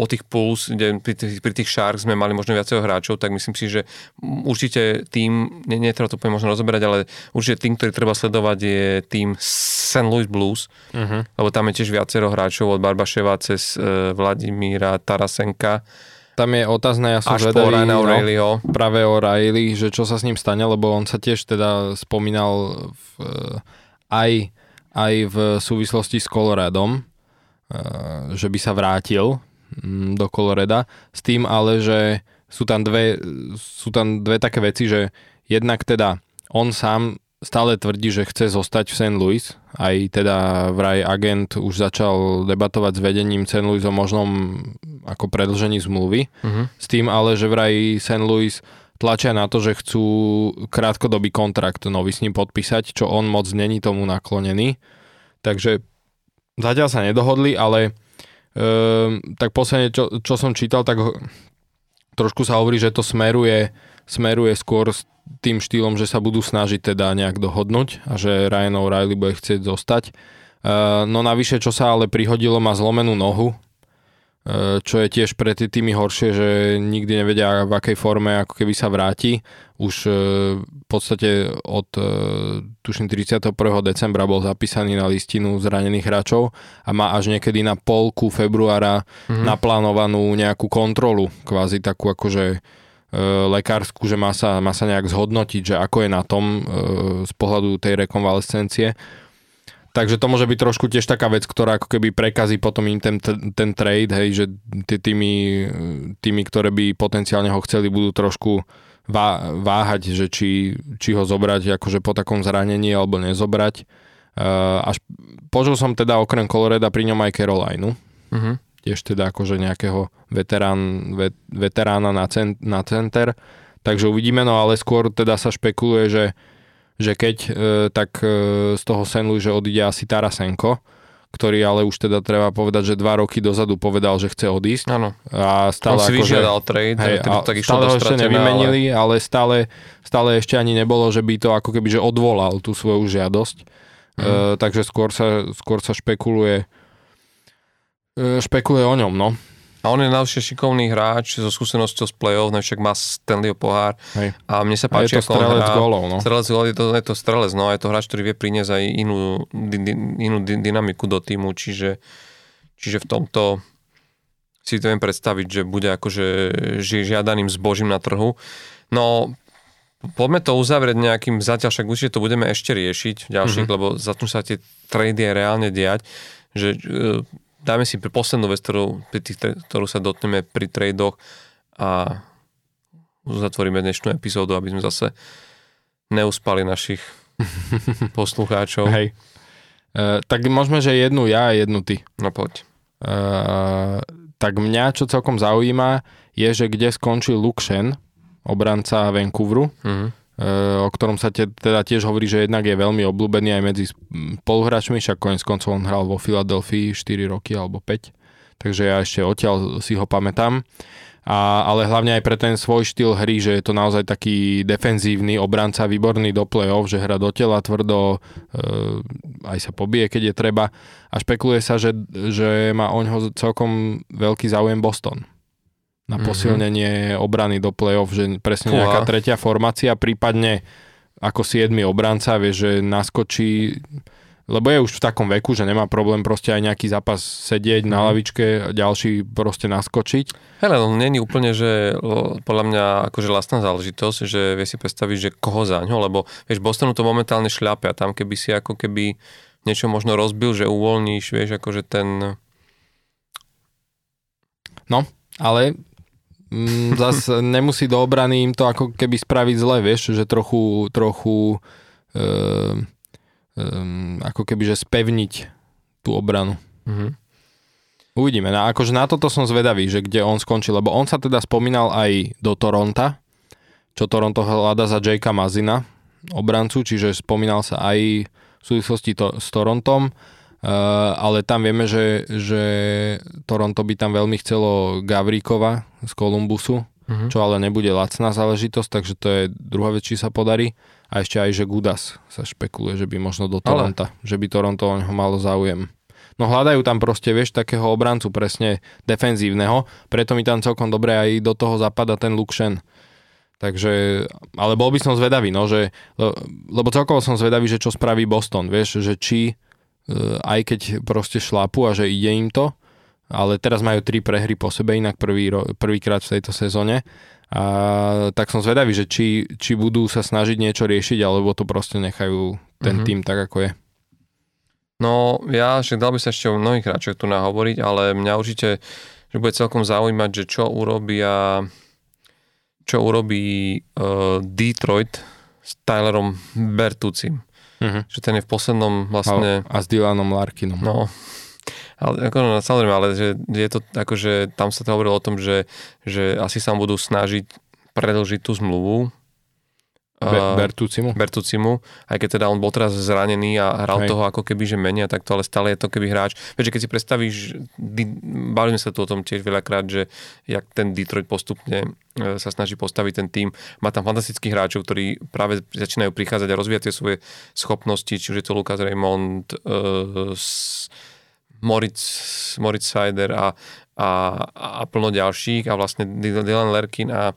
o tých Pulse, kde pri tých, pri tých Sharks sme mali možno viacero hráčov, tak myslím si, že určite tým, ne, netreba to úplne možno rozoberať, ale určite tým, ktorý treba sledovať je tým St. Louis Blues, Uh-huh. lebo tam je tiež viacero hráčov od Barbaševa cez uh, Vladimíra Tarasenka Tam je otázne, ja som až zvedavý, no, O'Reillyho. práve o Riley, že čo sa s ním stane, lebo on sa tiež teda spomínal v, eh, aj, aj v súvislosti s Coloradom, eh, že by sa vrátil mm, do Colorada, s tým ale, že sú tam dve, sú tam dve také veci, že jednak teda on sám stále tvrdí, že chce zostať v St. Louis, aj teda vraj agent už začal debatovať s vedením St. Louis o možnom ako predlžení zmluvy, Uh-huh. s tým ale, že vraj St. Louis tlačia na to, že chcú krátkodobý kontrakt nový s ním podpísať, čo on moc není tomu naklonený. Takže zatiaľ sa nedohodli, ale um, tak posledne, čo, čo som čítal, tak ho- trošku sa hovorí, že to smeruje, smeruje skôr s tým štýlom, že sa budú snažiť teda nejak dohodnúť a že Ryan O'Reilly bude chcieť zostať. Uh, no navyše, čo sa ale prihodilo, má zlomenú nohu, E, čo je tiež pre tie týmy horšie, že nikdy nevedia v akej forme ako keby sa vráti. Už e, v podstate od e, tuším 31. decembra bol zapísaný na listinu zranených hráčov a má až niekedy na polku februára Mhm. naplánovanú nejakú kontrolu, kvázi takú akože e, lekárskú, že má sa, má sa nejak zhodnotiť, že ako je na tom e, z pohľadu tej rekonvalescencie. Takže to môže byť trošku tiež taká vec, ktorá ako keby prekazí potom im ten, ten, trade, hej, že tí týmy, týmy, ktoré by potenciálne ho chceli, budú trošku váhať, že či, či ho zobrať akože po takom zranení alebo nezobrať. Až požil som teda okrem Coloreda pri ňom aj Carolinu. Uh-huh. Tiež teda akože nejakého veterán, vet, veterána na, cent, na center. Takže uvidíme, no ale skôr teda sa špekuluje, že že keď, e, tak e, z toho Senlu, že odíde asi Tarasenko, ktorý ale už teda treba povedať, že dva roky dozadu povedal, že chce odísť. Áno. A stále On si ako, vyžiadal trade, hej, a tak stále ho ešte nevymenili, ale... ale stále, stále ešte ani nebolo, že by to ako keby že odvolal tú svoju žiadosť. Mm. E, takže skôr sa, skôr sa špekuluje e, špekuluje o ňom, no. A on je naozaj šikovný hráč so skúsenosťou z play-off, no však má Stanleyho pohár. Hej. A mne sa páči, a je to strelec gólov, no. Strelec gólov, je to, je to strelec, no. Je to hráč, ktorý vie priniesť aj inú, di, di, inú dynamiku do týmu, čiže, čiže v tomto si to viem predstaviť, že bude akože žiadaným zbožím na trhu. No, poďme to uzavrieť nejakým zatiaľ, však určite to budeme ešte riešiť ďalších, mm-hmm. lebo začnú sa tie trady reálne diať, že dáme si pre poslednú vec, ktorú, pri tých, ktorú sa dotkneme pri tradoch a zatvoríme dnešnú epizódu, aby sme zase neuspali našich poslucháčov. Hej. Uh, tak môžeme, že jednu ja a jednu ty. No poď. Uh, tak mňa, čo celkom zaujíma, je, že kde skončil Luke Shen, obranca Vancouveru. Uh-huh. Eh, o ktorom sa te, teda tiež hovorí, že jednak je veľmi obľúbený aj medzi spoluhráčmi, však konec koncov on hral vo Filadelfii 4 roky alebo 5, takže ja ešte odtiaľ si ho pamätám. A, ale hlavne aj pre ten svoj štýl hry, že je to naozaj taký defenzívny obranca, výborný do play-off, že hra do tela tvrdo, e, aj sa pobije, keď je treba. A špekuluje sa, že, že má o ňoho celkom veľký záujem Boston na mhm. posilnenie mm-hmm. obrany do play-off, že presne Fúha. nejaká tretia formácia, prípadne ako siedmy obranca, vie, že naskočí, lebo je už v takom veku, že nemá problém proste aj nejaký zápas sedieť mm. na mhm. lavičke, ďalší proste naskočiť. Hele, no není úplne, že podľa mňa akože vlastná záležitosť, že vie si predstaviť, že koho za ňo, lebo vieš, Bostonu to momentálne šľapia, tam keby si ako keby niečo možno rozbil, že uvoľníš, vieš, akože ten... No, ale mm, zas nemusí do obrany im to ako keby spraviť zle, vieš, že trochu, trochu um, um, ako keby, že spevniť tú obranu. Mm-hmm. Uvidíme. No, akože na toto som zvedavý, že kde on skončil, lebo on sa teda spomínal aj do Toronta, čo Toronto hľada za Jakea Mazina, obrancu, čiže spomínal sa aj v súvislosti to, s Torontom ale tam vieme, že, že Toronto by tam veľmi chcelo Gavríkova z Kolumbusu, uh-huh. čo ale nebude lacná záležitosť, takže to je druhá vec, či sa podarí. A ešte aj, že Gudas sa špekuluje, že by možno do Toronto, ale... že by Toronto o neho malo záujem. No hľadajú tam proste, vieš, takého obrancu presne defenzívneho, preto mi tam celkom dobre aj do toho zapada ten Luxen. Takže, ale bol by som zvedavý, no, že, lebo celkovo som zvedavý, že čo spraví Boston, vieš, že či Eh, aj keď proste šlápu a že ide im to, ale teraz majú tri prehry po sebe, inak prvý, prvýkrát v tejto sezóne. A tak som zvedavý, že či, či budú sa snažiť niečo riešiť, alebo to proste nechajú ten mm-hmm. tým tak, ako je. No, ja že dal by sa ešte o mnohých hráčoch tu nahovoriť, ale mňa určite že bude celkom zaujímať, že čo urobia čo urobí uh, Detroit s Tylerom Bertucim. Uh-huh. Že ten je v poslednom vlastne... A, a s Dylanom Larkinom. No, ale ako, no, samozrejme, ale že je to ako, že tam sa to hovorilo o tom, že, že asi sa budú snažiť predlžiť tú zmluvu, Be- Bertucimu. Bertucimu, aj keď teda on bol teraz zranený a hral Hej. toho ako keby, že menej a takto, ale stále je to keby hráč. Vieš, keď si predstavíš, bavili sme sa tu o tom tiež veľakrát, že jak ten Detroit postupne e, sa snaží postaviť ten tým. Má tam fantastických hráčov, ktorí práve začínajú prichádzať a rozvíjať tie svoje schopnosti, či už je to Lucas Raymond, uh, Moritz, Moritz Sider a, a, a plno ďalších a vlastne Dylan Lerkin a,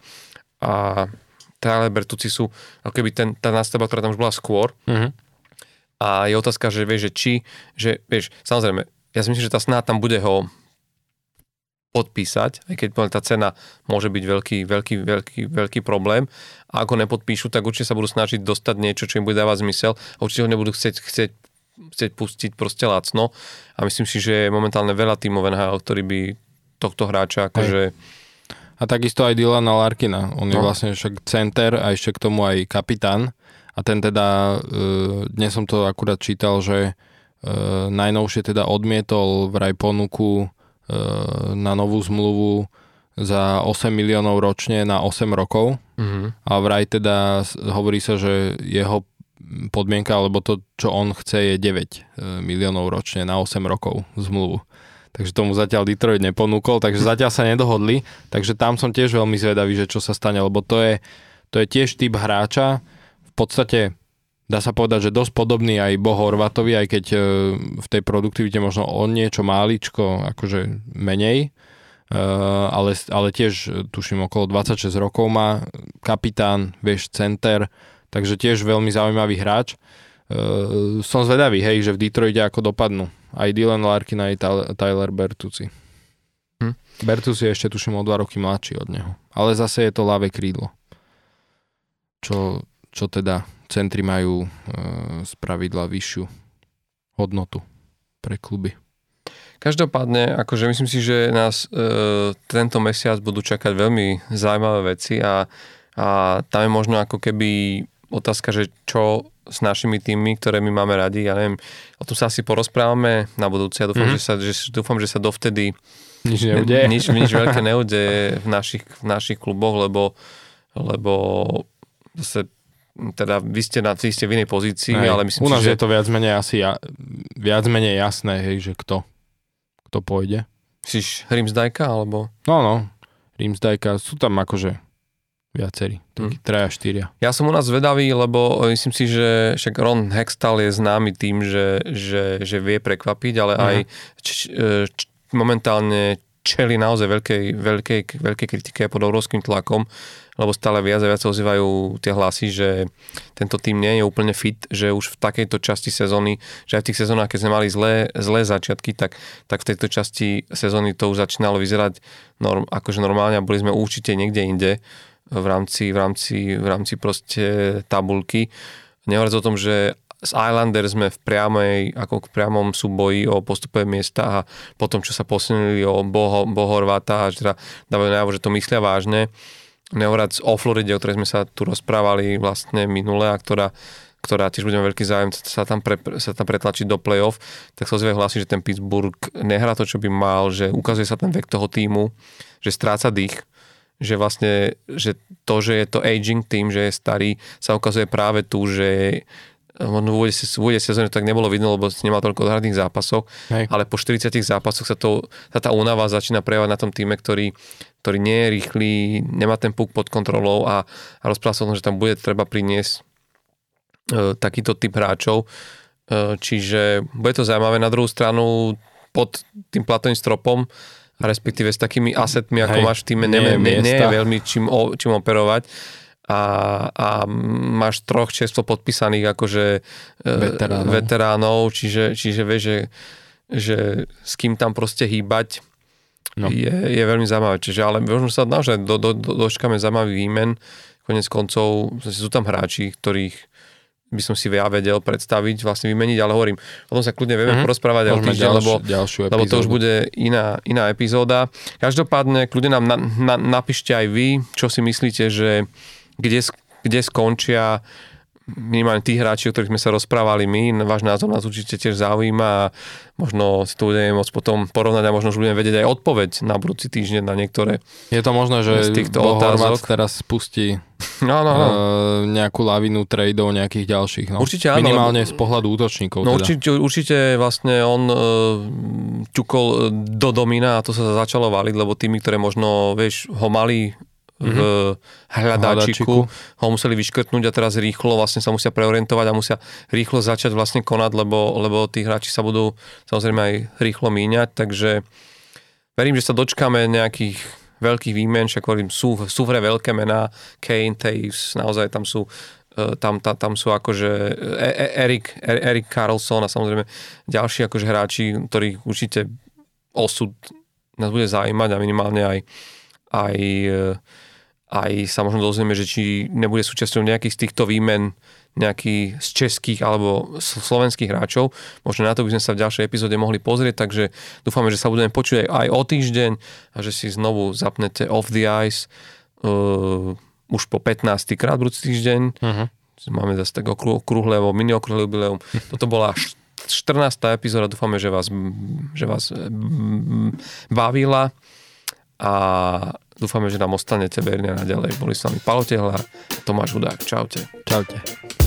a Tyler Bertucci sú ako keby ten, tá nástavba, ktorá tam už bola skôr. Uh-huh. A je otázka, že vieš, že či, že vieš, samozrejme, ja si myslím, že tá sná tam bude ho podpísať, aj keď tá cena môže byť veľký, veľký, veľký, veľký problém. A ako nepodpíšu, tak určite sa budú snažiť dostať niečo, čo im bude dávať zmysel a určite ho nebudú chcieť, chcieť chcieť pustiť proste lacno a myslím si, že je momentálne veľa tímov NHL, ktorí by tohto hráča akože... A takisto aj Dylana Larkina. On no. je vlastne však center a ešte k tomu aj kapitán. A ten teda, e, dnes som to akurát čítal, že e, najnovšie teda odmietol vraj ponuku e, na novú zmluvu za 8 miliónov ročne na 8 rokov. Mm-hmm. A vraj teda hovorí sa, že jeho podmienka, alebo to, čo on chce, je 9 miliónov ročne na 8 rokov zmluvu takže tomu zatiaľ Detroit neponúkol, takže zatiaľ sa nedohodli, takže tam som tiež veľmi zvedavý, že čo sa stane, lebo to je, to je tiež typ hráča, v podstate dá sa povedať, že dosť podobný aj Bo Horvatovi, aj keď e, v tej produktivite možno on niečo máličko akože menej, e, ale, ale tiež tuším okolo 26 rokov má, kapitán, vieš, center, takže tiež veľmi zaujímavý hráč. E, som zvedavý, hej, že v Detroite ako dopadnú aj Dylan Larkin, aj Tyler Bertucci. Hm? Bertucci je ešte tuším o dva roky mladší od neho. Ale zase je to ľavé krídlo. Čo, čo teda centri majú e, z pravidla vyššiu hodnotu pre kluby. Každopádne, akože myslím si, že nás e, tento mesiac budú čakať veľmi zaujímavé veci a, a tam je možno ako keby otázka, že čo s našimi týmmi, ktoré my máme radi, ja neviem, o tom sa asi porozprávame na budúci. Ja dúfam, mm-hmm. že, sa, že, dúfam že sa dovtedy nič neudeje. Nič, nič veľké neudeje v našich, v našich kluboch, lebo, lebo zase teda vy ste, na, vy ste v inej pozícii, hej, ale myslím U nás si, že... je to viac menej asi ja, viac menej jasné, hej, že kto, kto pôjde. Myslíš Rimsdajka, alebo? No, no, Rimsdajka, sú tam akože Viacerí, takí hmm. traja, štyria. Ja som u nás zvedavý, lebo myslím si, že však Ron Hextall je známy tým, že, že, že vie prekvapiť, ale hmm. aj č, č, momentálne čeli naozaj veľkej, veľkej, veľkej kritike pod obrovským tlakom, lebo stále viac a viac ozývajú tie hlasy, že tento tým nie je úplne fit, že už v takejto časti sezóny, že aj v tých sezónach, keď sme mali zlé, zlé začiatky, tak, tak v tejto časti sezóny to už začínalo vyzerať norm, akože normálne a boli sme určite niekde inde v rámci, v rámci, v rámci proste tabulky. Nehovoriac o tom, že s Islanders sme v priamej, ako v priamom súboji o postupe miesta a potom, čo sa posunuli o Boho, Bohorvata a že teda dávajú najavo, že to myslia vážne. Nehovoriac o Floride, o ktorej sme sa tu rozprávali vlastne minule a ktorá ktorá tiež budeme veľký zájem sa tam, pre, sa tam pretlačiť do play-off, tak sa ozvie hlasí, že ten Pittsburgh nehrá to, čo by mal, že ukazuje sa ten vek toho týmu, že stráca dých, že vlastne, že to, že je to aging tým, že je starý, sa ukazuje práve tu, že možno v úvode sezóny tak nebolo vidno, lebo nemal toľko odhradných zápasov, Hej. ale po 40 zápasoch sa, to, sa tá únava začína prejavovať na tom týme, ktorý, ktorý nie je rýchly, nemá ten puk pod kontrolou a, a rozpráva sa o tom, že tam bude treba priniesť e, takýto typ hráčov. E, čiže bude to zaujímavé. Na druhú stranu pod tým platovým stropom respektíve s takými asetmi, ako Hej, máš v týme, nie, nie, nie, nie je veľmi čím, o, čím operovať a, a máš troch čerstvo podpísaných akože e, veteránov, veteránov čiže, čiže vieš, že, že s kým tam proste hýbať no. je, je veľmi zaujímavé. Čiže ale možno sa naozaj do, do, do, dočkáme zaujímavý výmen. Konec koncov sú tam hráči, ktorých by som si ja vedel predstaviť, vlastne vymeniť, ale hovorím, o tom sa kľudne vieme mm-hmm. porozprávať aj týždeň, lebo, lebo to už bude iná, iná epizóda. Každopádne, kľudne nám na, na, napíšte aj vy, čo si myslíte, že kde, kde skončia minimálne tí hráči, o ktorých sme sa rozprávali my, váš názor nás určite tiež zaujíma a možno si to budeme môcť potom porovnať a možno už budeme vedieť aj odpoveď na budúci týždeň na niektoré Je to možné, že z týchto otázok teraz spustí no, no, no. Uh, nejakú lavinu tradeov nejakých ďalších. No. Určite áno. Minimálne lebo... z pohľadu útočníkov. No teda. určite, určite vlastne on uh, ťukol e, do domina a to sa začalo valiť, lebo tými, ktoré možno, vieš, ho mali v mhm. hľadáčiku, ho museli vyškrtnúť a teraz rýchlo vlastne sa musia preorientovať a musia rýchlo začať vlastne konať, lebo, lebo tí hráči sa budú samozrejme aj rýchlo míňať, takže verím, že sa dočkáme nejakých veľkých výmen, však hovorím, sú, sú v veľké mená, Kane, Taves, naozaj tam sú e, tam, tam, tam sú akože e, e, Erik, Erik Carlson a samozrejme ďalší akože hráči, ktorých určite osud nás bude zaujímať a minimálne aj, aj aj sa možno dozvieme, že či nebude súčasťou nejakých z týchto výmen nejaký z českých alebo slovenských hráčov. Možno na to by sme sa v ďalšej epizóde mohli pozrieť, takže dúfame, že sa budeme počuť aj, o týždeň a že si znovu zapnete Off the Ice uh, už po 15. krát budúci týždeň. Uh-huh. Máme zase tak okrúhle, alebo mini okrúhle jubileum. Toto bola 14. epizóda, dúfame, že vás, že vás bavila a dúfame, že nám ostanete verní a naďalej. Boli s vami Palo Tehla a Tomáš Hudák. Čaute. Čaute.